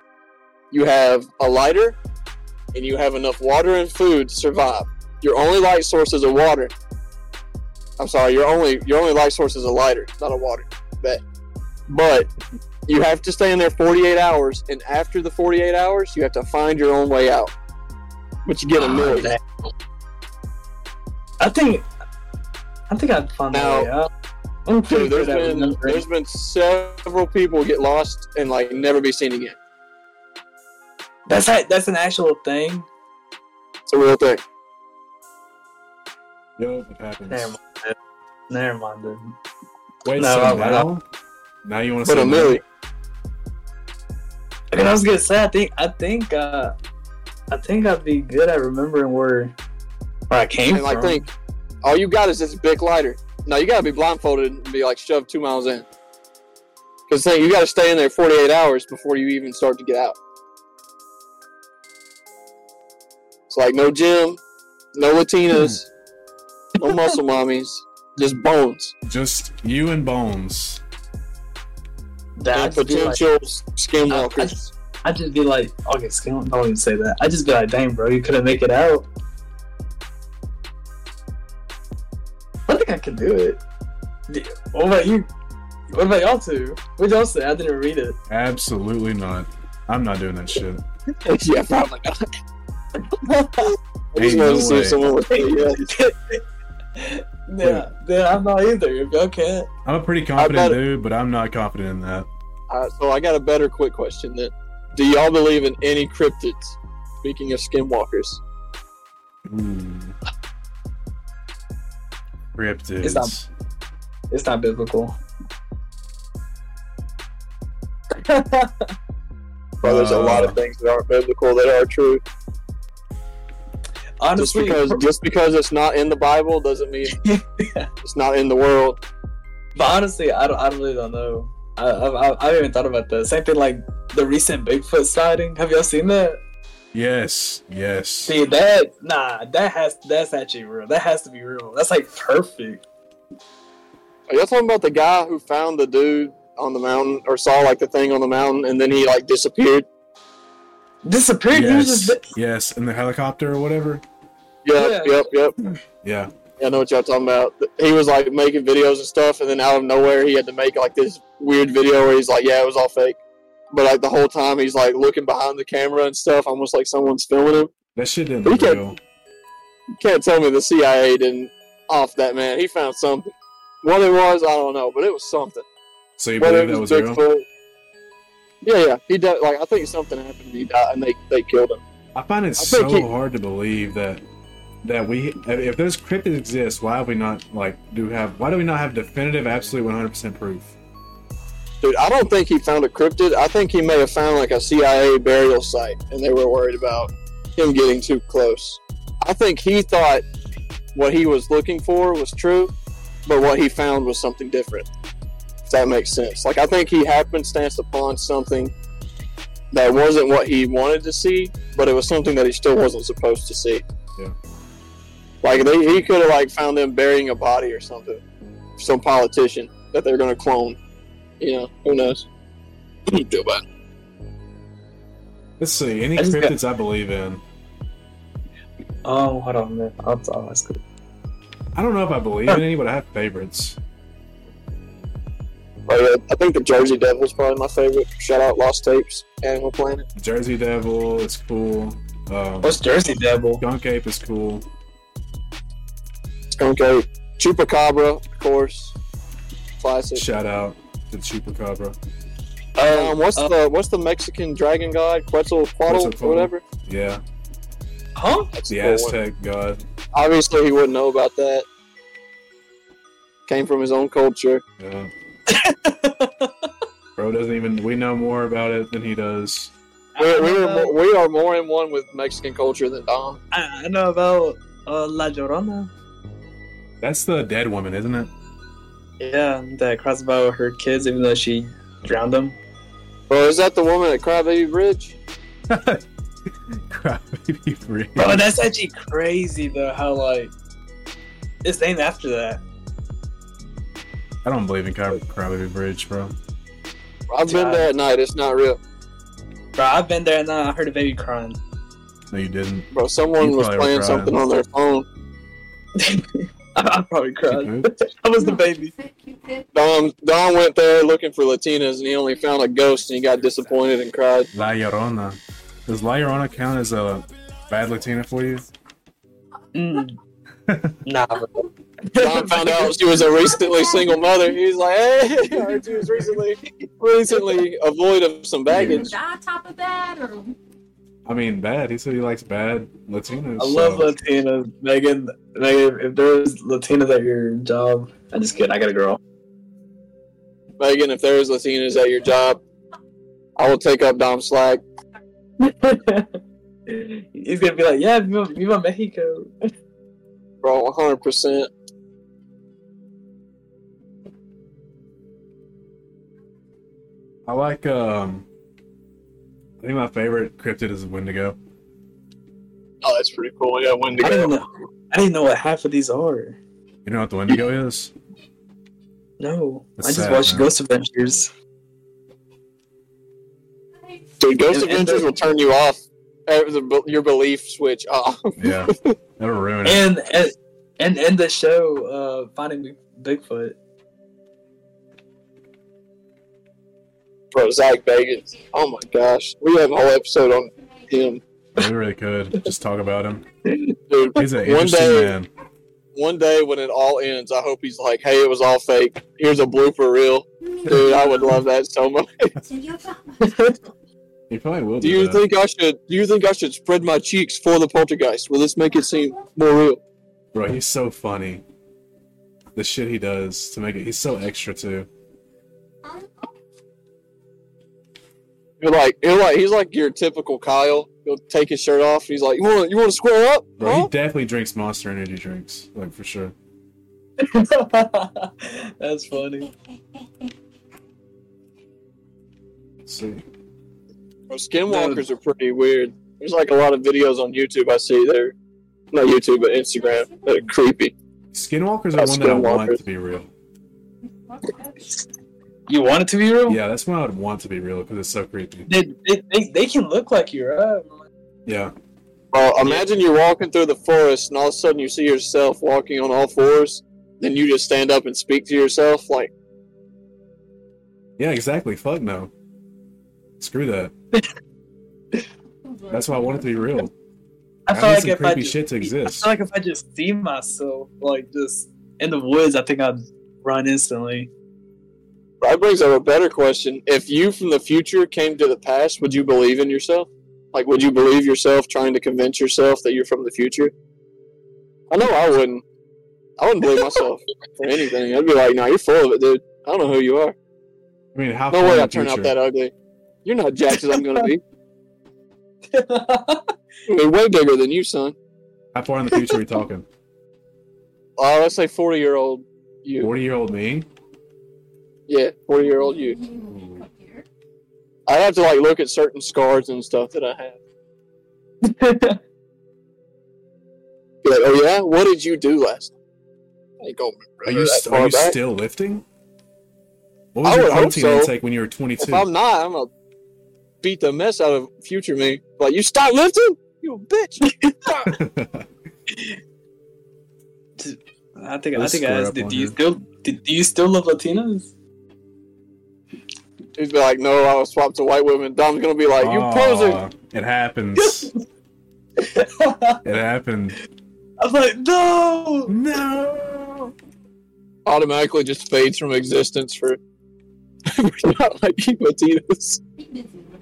[SPEAKER 3] You have a lighter, and you have enough water and food to survive. Your only light source is a water. I'm sorry, your only your only light source is a lighter, not a water. Bet. But you have to stay in there 48 hours, and after the 48 hours, you have to find your own way out. But you get a
[SPEAKER 2] Ah,
[SPEAKER 3] million.
[SPEAKER 2] damn. I think I think I'd find
[SPEAKER 3] Now-
[SPEAKER 2] that way out. I'm pretty
[SPEAKER 3] Dude, there's
[SPEAKER 2] good at
[SPEAKER 3] been there's been several people get lost and like never be seen again.
[SPEAKER 2] That's a, that's an actual thing.
[SPEAKER 3] It's a real thing.
[SPEAKER 1] Yo, it happens.
[SPEAKER 2] Never mind. then. Never mind. Then.
[SPEAKER 1] Wait,
[SPEAKER 2] No,
[SPEAKER 1] so now, now you want to
[SPEAKER 3] But
[SPEAKER 1] say
[SPEAKER 3] a million.
[SPEAKER 2] I mean, I was gonna say, I think, I think, uh, I think I'd be good at remembering where, where I came
[SPEAKER 3] And like
[SPEAKER 2] from.
[SPEAKER 3] think, all you got is this big lighter. No, you gotta be blindfolded and be like shoved two miles in. Because thing, you gotta stay in there 48 hours before you even start to get out. It's like no gym, no Latinas, no muscle mommies, just bones
[SPEAKER 1] Just you and Bones.
[SPEAKER 2] That I'd just be like,
[SPEAKER 3] skinwalkers.
[SPEAKER 2] I just- I'd just be like, okay, Skin, don't even say that. I'd just be like, dang, bro, you couldn't make it out. I think I could do it. What about you? What about y'all two? What y'all say? I didn't read it.
[SPEAKER 1] Absolutely not. I'm not doing that shit.
[SPEAKER 3] yeah, probably not. I just
[SPEAKER 1] no
[SPEAKER 3] wanted to see if someone would say yes.
[SPEAKER 2] Yeah, yeah, I'm not either. If y'all can't,
[SPEAKER 1] I'm a pretty confident
[SPEAKER 3] bet-
[SPEAKER 1] dude, but I'm not confident in that.
[SPEAKER 3] Alright, so I got a better quick question then. Do y'all believe in any cryptids? Speaking of skinwalkers.
[SPEAKER 1] Ooh. Cryptids.
[SPEAKER 2] It's not- it's not biblical.
[SPEAKER 3] Well, there's a lot of
[SPEAKER 1] Uh,
[SPEAKER 3] things that aren't biblical that are true. Just because just because it's not in the Bible doesn't mean
[SPEAKER 2] Yeah.
[SPEAKER 3] it's not in the world.
[SPEAKER 2] But honestly, I don't, I really don't know. I, I, I haven't even thought about that. Same thing like the recent Bigfoot sighting. Have y'all seen that?
[SPEAKER 1] Yes, yes.
[SPEAKER 2] See that? Nah, that has that's actually real. That has to be real. That's like perfect.
[SPEAKER 3] Are y'all talking about the guy who found the dude on the mountain or saw like the thing on the mountain and then he like disappeared?
[SPEAKER 2] Disappeared.
[SPEAKER 1] Yes,
[SPEAKER 2] just
[SPEAKER 1] yes, in the helicopter or whatever.
[SPEAKER 3] Yep,
[SPEAKER 2] Yeah.
[SPEAKER 3] yep, yep.
[SPEAKER 1] Yeah,
[SPEAKER 3] Yeah, I know what y'all talking about. He was like making videos and stuff, and then out of nowhere, he had to make like this weird video where he's like, "Yeah, it was all fake," but like the whole time he's like looking behind the camera and stuff, almost like someone's filming him.
[SPEAKER 1] that shit didn't
[SPEAKER 3] We
[SPEAKER 1] look
[SPEAKER 3] can-
[SPEAKER 1] real.
[SPEAKER 3] You can't tell me the CIA didn't off that man. He found something. What it was, I don't know, but it was something.
[SPEAKER 1] So you
[SPEAKER 3] Whether
[SPEAKER 1] believe that
[SPEAKER 3] was
[SPEAKER 1] was real?
[SPEAKER 3] Yeah, yeah. He died. Like I think something happened. And he died, and they they killed him.
[SPEAKER 1] I find it
[SPEAKER 3] I
[SPEAKER 1] so
[SPEAKER 3] he-
[SPEAKER 1] hard to believe that that we if those cryptids exist, why have we not like do have why do we not have definitive, absolute, one hundred percent proof?
[SPEAKER 3] Dude, I don't think he found a cryptid. I think he may have found like a CIA burial site, and they were worried about him getting too close. I think he thought what he was looking for was true, but what he found was something different. If that makes sense. Like I think he happenstance upon something that wasn't what he wanted to see, but it was something that he still wasn't supposed to see.
[SPEAKER 1] Yeah.
[SPEAKER 3] Like they, he could have like found them burying a body or something, some politician that they're gonna clone. You know, who knows? Joe Biden.
[SPEAKER 1] Let's see. Any
[SPEAKER 2] I just got-
[SPEAKER 1] cryptids I believe in.
[SPEAKER 2] Oh, hold on, man. I'll, I'll ask it.
[SPEAKER 1] I don't know if I believe in any, but I have favorites.
[SPEAKER 3] Like, uh, I think the Jersey Devil is probably my favorite. Shout out Lost Tapes, Animal Planet.
[SPEAKER 1] Jersey Devil is cool. Um,
[SPEAKER 2] What's Jersey Devil?
[SPEAKER 1] Skunk Ape is cool.
[SPEAKER 3] Skunk Ape, Chupacabra, of course, classic.
[SPEAKER 1] Shout out to Chupacabra.
[SPEAKER 2] Oh,
[SPEAKER 3] Um, what's
[SPEAKER 2] uh,
[SPEAKER 3] the what's the Mexican dragon god? Quetzalcoatl,
[SPEAKER 1] Quetzalcoatl.
[SPEAKER 3] or whatever.
[SPEAKER 1] Yeah,
[SPEAKER 2] huh?
[SPEAKER 3] That's
[SPEAKER 1] the
[SPEAKER 3] a cool one.
[SPEAKER 1] Aztec god.
[SPEAKER 3] Obviously, he wouldn't know about that. Came from his own culture.
[SPEAKER 1] Yeah. Bro doesn't even. We know more about it than he does.
[SPEAKER 3] We're, we're
[SPEAKER 2] know
[SPEAKER 3] more, we are more in one with Mexican culture than Dom.
[SPEAKER 2] I, I know about uh, La Llorona.
[SPEAKER 1] That's the dead woman, isn't it?
[SPEAKER 2] Yeah, that cries about her kids, even though she drowned them.
[SPEAKER 3] Bro, is that the woman at Crybaby Bridge?
[SPEAKER 1] Crybaby Bridge.
[SPEAKER 2] Bro, that's actually crazy though. How like it's named after that.
[SPEAKER 1] I don't believe in Cry- Crybaby Bridge, bro.
[SPEAKER 3] I've been there at night. It's not real.
[SPEAKER 2] Bro, I've been there and I heard a baby crying.
[SPEAKER 1] No, you didn't.
[SPEAKER 3] Bro, someone
[SPEAKER 1] You
[SPEAKER 3] was playing something on their phone.
[SPEAKER 2] I, I probably cried.
[SPEAKER 1] Cupid?
[SPEAKER 2] I was the baby.
[SPEAKER 4] Cupid, Cupid.
[SPEAKER 3] Don Don went there looking for Latinas and he only found a ghost and he got disappointed and cried.
[SPEAKER 1] La Llorona. Does La Llorona count as a bad Latina for you?
[SPEAKER 2] Mm. nah. bro.
[SPEAKER 3] Don found out she was a recently single mother. He was like, "Hey, I heard she was recently recently avoid of some baggage."
[SPEAKER 4] Die on top of that, or
[SPEAKER 1] I mean, bad. He said he likes bad Latinas.
[SPEAKER 2] I love
[SPEAKER 1] so-
[SPEAKER 2] Latinas. Megan, Megan, if there's Latinas at your job, I'm just kidding. I got a girl.
[SPEAKER 3] Megan, if there's Latinas at your job, I will take up Dom's slack.
[SPEAKER 2] He's gonna be like, yeah, viva, viva Mexico.
[SPEAKER 3] Bro, 100. percent
[SPEAKER 1] I like. um I think my favorite cryptid is Wendigo.
[SPEAKER 3] Oh, that's pretty cool. Yeah, Wendigo.
[SPEAKER 2] I
[SPEAKER 3] Wendigo.
[SPEAKER 2] didn't know. I didn't know what half of these are.
[SPEAKER 1] You know what the Wendigo is?
[SPEAKER 2] No,
[SPEAKER 1] That's
[SPEAKER 2] I just
[SPEAKER 1] sad,
[SPEAKER 2] watched
[SPEAKER 1] man.
[SPEAKER 2] Ghost Adventures.
[SPEAKER 3] Dude, Ghost
[SPEAKER 2] And- and
[SPEAKER 3] Adventures
[SPEAKER 2] the-
[SPEAKER 3] will turn you off. the- Your belief switch off.
[SPEAKER 1] Yeah, that'll ruin it.
[SPEAKER 2] And and and, and the show, uh, Finding Bigfoot.
[SPEAKER 3] Bro, Zak Bagans. Oh my gosh, we have a whole episode on him.
[SPEAKER 1] we really could just talk about him.
[SPEAKER 3] Dude,
[SPEAKER 1] He's an
[SPEAKER 3] One
[SPEAKER 1] interesting
[SPEAKER 3] day-
[SPEAKER 1] man.
[SPEAKER 3] one day when it all ends, I hope he's like, "Hey, it was all fake. Here's a blooper reel." Dude, I would love that so much.
[SPEAKER 1] He probably will.
[SPEAKER 3] Do
[SPEAKER 1] Do,
[SPEAKER 3] you
[SPEAKER 1] that.
[SPEAKER 3] think I should? Do you think I should spread my cheeks for the poltergeist? Will this make it seem more real?
[SPEAKER 1] Bro, he's so funny. The shit he does to make it. He's so extra too.
[SPEAKER 3] You're like, you're like, he's like your typical Kyle. He'll take his shirt off. He's like, "You want, you want to square up?"
[SPEAKER 1] Bro,
[SPEAKER 3] Huh?
[SPEAKER 1] he definitely drinks Monster Energy drinks, like for sure.
[SPEAKER 2] That's funny.
[SPEAKER 1] Let's see.
[SPEAKER 3] Bro, Skinwalkers are pretty weird. There's like a lot of videos on YouTube I see. They're not YouTube, but Instagram. That are creepy.
[SPEAKER 1] Skinwalkers are
[SPEAKER 3] That's
[SPEAKER 1] one that I want to be real.
[SPEAKER 2] You want it to be real?
[SPEAKER 1] Yeah, that's why I would want to be real because it's so creepy.
[SPEAKER 2] They, they, they, they can look like you, right?
[SPEAKER 1] Yeah,
[SPEAKER 3] Bro, imagine you're walking through the forest and all of a sudden you see yourself walking on all fours. Then you just stand up and speak to yourself. Like,
[SPEAKER 1] yeah, exactly. Fuck no. Screw that. That's why I want it to be real.
[SPEAKER 2] I
[SPEAKER 1] I
[SPEAKER 2] feel
[SPEAKER 1] need
[SPEAKER 2] like
[SPEAKER 1] some
[SPEAKER 2] if I
[SPEAKER 1] creepy
[SPEAKER 2] just,
[SPEAKER 1] shit to exist.
[SPEAKER 2] I
[SPEAKER 1] exist.
[SPEAKER 2] feel like if I just see myself like just in the woods, I think I'd run instantly.
[SPEAKER 3] I that brings up a better question. If you from the future came to the past, would you believe in yourself? Like, would you believe yourself trying to convince yourself that you're from the future? I know I wouldn't. I wouldn't believe myself for anything. I'd be like, "No, you're full of it, dude. I don't know who you are.
[SPEAKER 1] I mean, how
[SPEAKER 3] No
[SPEAKER 1] far in
[SPEAKER 3] way I turn out that ugly. You're not jacked as I'm gonna be. We're way bigger than you, son.
[SPEAKER 1] How far in the future are we talking?
[SPEAKER 3] Uh, let's say 40 year old you.
[SPEAKER 1] Forty year old me?
[SPEAKER 3] Yeah, 40 year old you. I have to like look at certain scars and stuff that I have. Like, oh yeah, what did you do last night? I ain't gonna
[SPEAKER 1] Are you, st- are you
[SPEAKER 3] back.
[SPEAKER 1] still lifting? What was
[SPEAKER 3] I
[SPEAKER 1] your
[SPEAKER 3] would
[SPEAKER 1] protein
[SPEAKER 3] so.
[SPEAKER 1] intake when you were 22?
[SPEAKER 3] If I'm not, I'm gonna beat the mess out of future me. Like, you stop lifting, you bitch.
[SPEAKER 2] I think I think I asked,
[SPEAKER 1] up
[SPEAKER 2] do you still did, do you still love Latinas?
[SPEAKER 3] He'd be like, no, I was swapped to white women. Dom's gonna be like, you posing.
[SPEAKER 1] Aw, It happens. it happened.
[SPEAKER 2] I'm like, no.
[SPEAKER 1] No.
[SPEAKER 3] Automatically just fades from existence for. We're not like Latinos.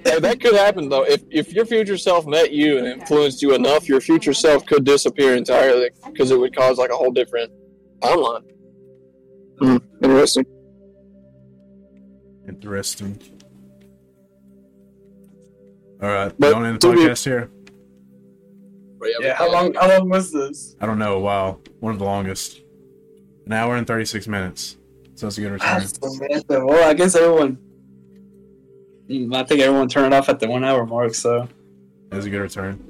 [SPEAKER 3] Yeah, that could happen though. If if your future self met you and influenced you enough, your future self could disappear entirely because it would cause like a whole different timeline. Hmm, interesting.
[SPEAKER 1] Interesting. All right,
[SPEAKER 3] But
[SPEAKER 1] going in the
[SPEAKER 3] to be-
[SPEAKER 1] podcast here.
[SPEAKER 2] Yeah, how long how long was this?
[SPEAKER 1] I don't know. Wow, one of the longest. An hour and 36 minutes. So it's a good return.
[SPEAKER 2] Well, I guess everyone. Mm, I think everyone turned off at the one hour mark. So
[SPEAKER 1] It was a good return.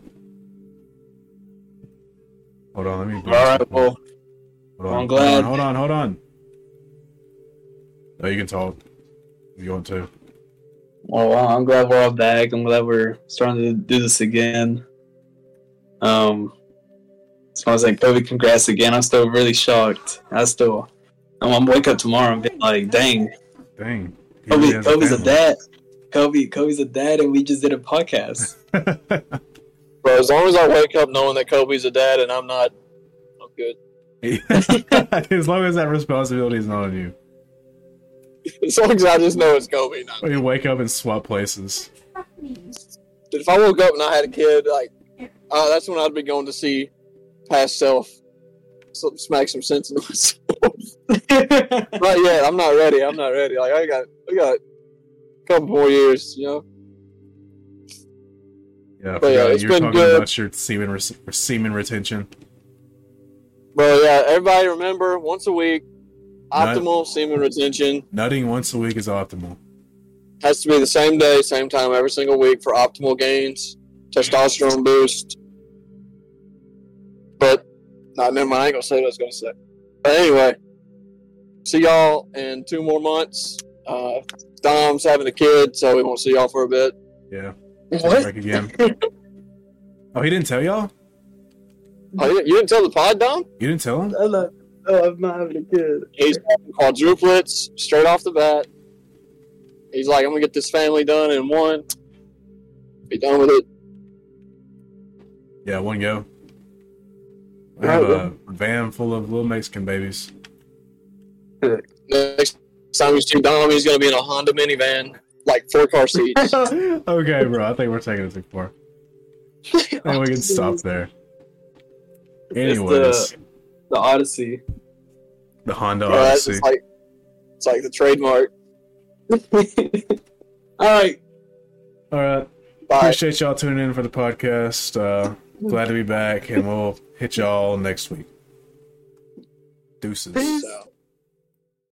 [SPEAKER 1] Hold on, let me.
[SPEAKER 2] all right, well,
[SPEAKER 1] hold on,
[SPEAKER 2] I'm glad.
[SPEAKER 1] Hold on, hold on. Hold on. No, you can talk. If you want to.
[SPEAKER 2] well, I'm glad we're all back. I'm glad we're starting to do this again. Um, just want to say, Kobe, congrats again. I'm still really shocked. I still, I'm gonna wake up tomorrow and be like, dang,
[SPEAKER 1] Dang. He
[SPEAKER 2] Kobe,
[SPEAKER 1] really
[SPEAKER 2] Kobe's a
[SPEAKER 1] family.
[SPEAKER 2] dad. Kobe, Kobe's a dad, and we just did a podcast.
[SPEAKER 3] Bro, as long as I wake up knowing that Kobe's a dad and I'm not, I'm good.
[SPEAKER 1] as long as that responsibility is not on you.
[SPEAKER 3] As long as I just know it's Kobe. Not
[SPEAKER 1] We wake up and swap places.
[SPEAKER 3] if I woke up and I had a kid, like, uh, that's when I'd be going to see past self, so, smack some sense into myself. not yet. I'm not ready. I'm not ready. Like I got, I got a couple more years. You know.
[SPEAKER 1] Yeah,
[SPEAKER 3] But yeah, it's
[SPEAKER 1] you're
[SPEAKER 3] been
[SPEAKER 1] talking
[SPEAKER 3] good.
[SPEAKER 1] about your semen, res- semen retention.
[SPEAKER 3] Bro, yeah. Everybody remember once a week,
[SPEAKER 1] Nut-
[SPEAKER 3] optimal semen retention
[SPEAKER 1] Nutting once a week is optimal.
[SPEAKER 3] has to be the same day, same time every single week for optimal gains, testosterone boost. But, nah, never mind. I ain't gonna say what I was gonna say. But anyway, see y'all in two more months. Uh, Dom's having a kid, so we won't see y'all for a bit.
[SPEAKER 1] Yeah.
[SPEAKER 2] what?
[SPEAKER 1] Back again. oh, he didn't tell y'all?
[SPEAKER 3] Oh, you, you didn't tell the pod, Dom?
[SPEAKER 1] You didn't tell him?
[SPEAKER 2] I'm not, oh, I'm not having a kid.
[SPEAKER 3] He's quadruplets straight off the bat. He's like, I'm gonna get this family done in one. Be done with it.
[SPEAKER 1] Yeah, one go. I
[SPEAKER 3] Right,
[SPEAKER 1] have a
[SPEAKER 3] well.
[SPEAKER 1] van full of little Mexican babies.
[SPEAKER 3] Next time you see Dom, he's gonna be in a Honda minivan, like four car seats.
[SPEAKER 1] okay, bro. I think we're taking it too far. I think we can stop there. Uh, Anyways,
[SPEAKER 2] The Odyssey.
[SPEAKER 1] the Honda
[SPEAKER 3] Bro, that's-
[SPEAKER 1] Odyssey.
[SPEAKER 3] it's like it's like the trademark.
[SPEAKER 2] All right.
[SPEAKER 1] All right.
[SPEAKER 3] Bye.
[SPEAKER 1] Appreciate y'all tuning in for the podcast. Uh, glad to be back, and we'll hit y'all next week. Deuces.
[SPEAKER 3] So.